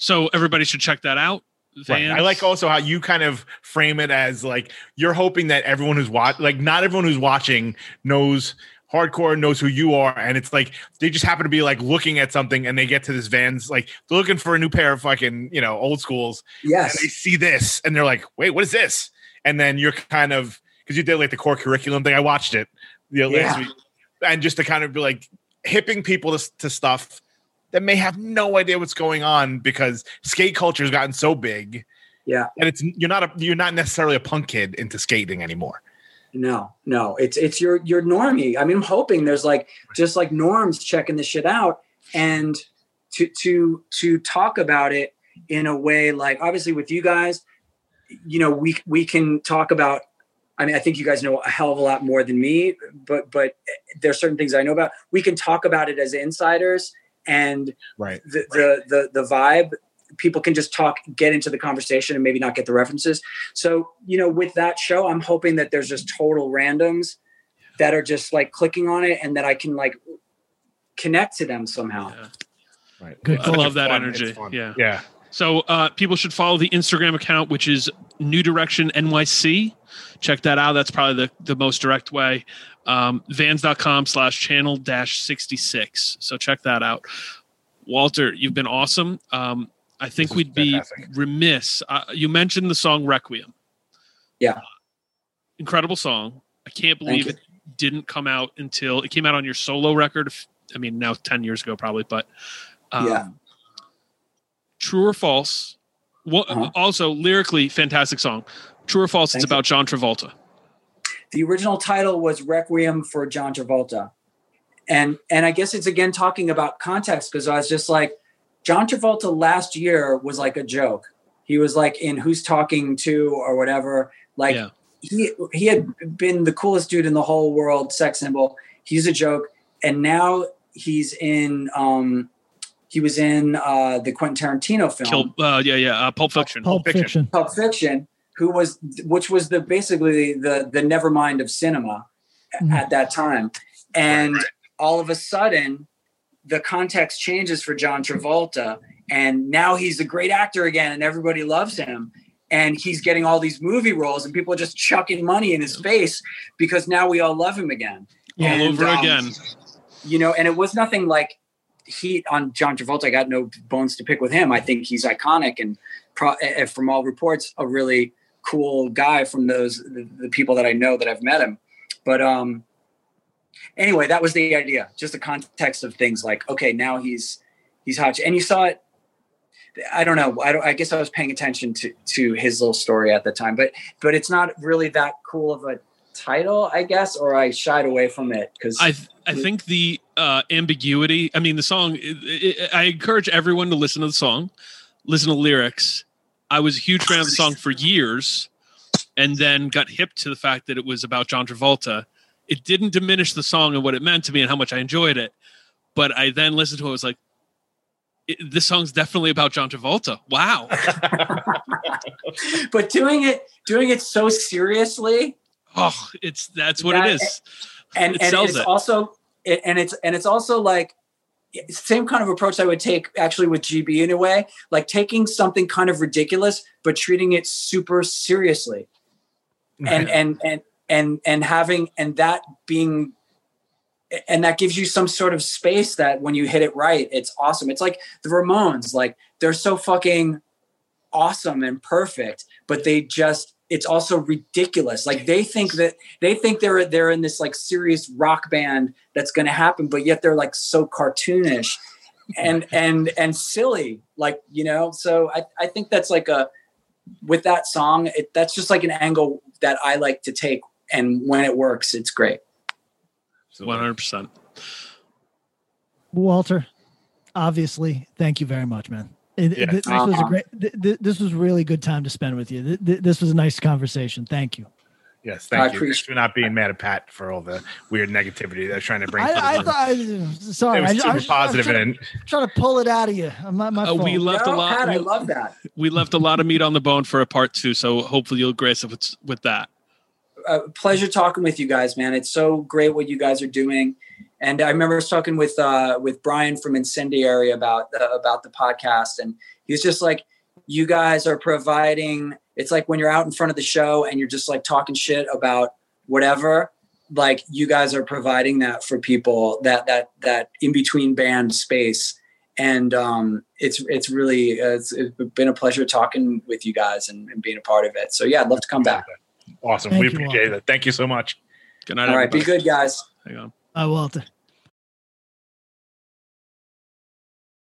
So everybody should check that out. Right. I like also how you kind of frame it as like you're hoping that everyone who's watch like not everyone who's watching knows hardcore knows who you are and it's like they just happen to be like looking at something and they get to this vans like they're looking for a new pair of fucking you know old schools Yes. and they see this and they're like wait what is this and then you're kind of because you did like the core curriculum thing I watched it the last Yeah. week and just to kind of be like hipping people to, to stuff that may have no idea what's going on because skate culture has gotten so big Yeah. and it's you're not a you're not necessarily a punk kid into skating anymore No, no, it's it's your your normie. I mean, I'm hoping there's like just like norms checking this shit out, and to to to talk about it in a way like obviously with you guys, you know, we we can talk about. I mean, I think you guys know a hell of a lot more than me, but but there's certain things I know about. We can talk about it as insiders, and right the the the, the vibe people can just talk get into the conversation and maybe not get the references so you know with that show i'm hoping that there's just total randoms that are just like clicking on it and that i can like connect to them somehow right Good. I love that fun- energy. Yeah. Yeah. So uh, people should follow the Instagram account, which is New Direction NYC. Check that out. That's probably the, the most direct way. Um, vans.com slash channel dash 66. So check that out. Walter, you've been awesome. Um, I think we'd be remiss. Uh, you mentioned the song Requiem. Yeah. Incredible song. I can't believe it didn't come out until it came out on your solo record. I mean, now 10 years ago, probably, but um, Yeah. True or false? Well, Uh-huh. also lyrically, fantastic song. True or false? Thank it's about John Travolta. The original title was requiem for john travolta and and i guess it's again talking about context because i was just like john travolta last year was like a joke he was like in who's talking to or whatever like Yeah. he he had been the coolest dude in the whole world sex symbol he's a joke and now he's in um he was in uh the quentin tarantino film Kill, uh, yeah, yeah. Uh, Pulp Fiction. Pulp Fiction. Pulp Fiction, who was which was the basically the the Nevermind of cinema Mhm. at that time, and all of a sudden, the context changes for John Travolta, and now he's a great actor again, and everybody loves him. And he's getting all these movie roles, and people are just chucking money in his face because now we all love him again. All And, over um, again. you know, and it was nothing like heat on John Travolta. I got no bones to pick with him. I think he's iconic and pro- eh, from all reports, a really cool guy from those the, the people that I know that I've met him. But um, anyway, that was the idea. Just the context of things like, okay, now he's he's hot, and you saw it. I don't know. I, don't, I guess I was paying attention to to his little story at the time, but but it's not really that cool of a title, I guess, or I shied away from it because I th- I think the uh, ambiguity. I mean, the song. It, it, I encourage everyone to listen to the song, listen to lyrics. I was a huge fan of the song for years, and then got hip to the fact that it was about John Travolta. It didn't diminish the song and what it meant to me and how much I enjoyed it. But I then listened to it, I was like, this song's definitely about John Travolta. Wow. but doing it doing it so seriously oh, it's that's what that- it is. and It and sells it's it. also it, and it's and it's also like same kind of approach I would take actually with GB in a way, like taking something kind of ridiculous but treating it super seriously, and and and and and having and that being and that gives you some sort of space that when you hit it right, it's awesome. It's like the Ramones, like they're so fucking awesome and perfect, but they just it's also ridiculous. Like they think that they think they're they're in this like serious rock band that's going to happen, but yet they're like so cartoonish and and and silly. Like you know, so I I think that's like a with that song. It, that's just like an angle that I like to take, and when it works, it's great. One hundred percent. Walter, obviously, thank you very much, man. It- Yeah. th- this was a Uh-huh. great. Th- th- this was really good time to spend with you. Th- th- this was a nice conversation. Thank you. Yes, I thank you. appreciate- Thanks for not being mad at Pat for all the weird negativity they're trying to bring. to I, I thought. I, sorry, It was I, super I was, positive I was and- trying, trying to pull it out of you. My, my Uh, we fault. left a lot. we, love that. We left a lot of meat on the bone for a part two, so hopefully you'll grace us with, with that. uh, pleasure talking with you guys, man. It's so great what you guys are doing. And I remember talking with uh, with Brian from Incendiary about the, about the podcast, and he was just like, "You guys are providing." It's like when you're out in front of the show and you're just like talking shit about whatever. Like you guys are providing that for people that that that in between band space, and um, it's it's really uh, it's, it's been a pleasure talking with you guys and, and being a part of it. So yeah, I'd love to come back. Awesome. Thank we you, appreciate it. Thank you so much. Good night. All right, be good, guys. Hang on. Bye, Walter.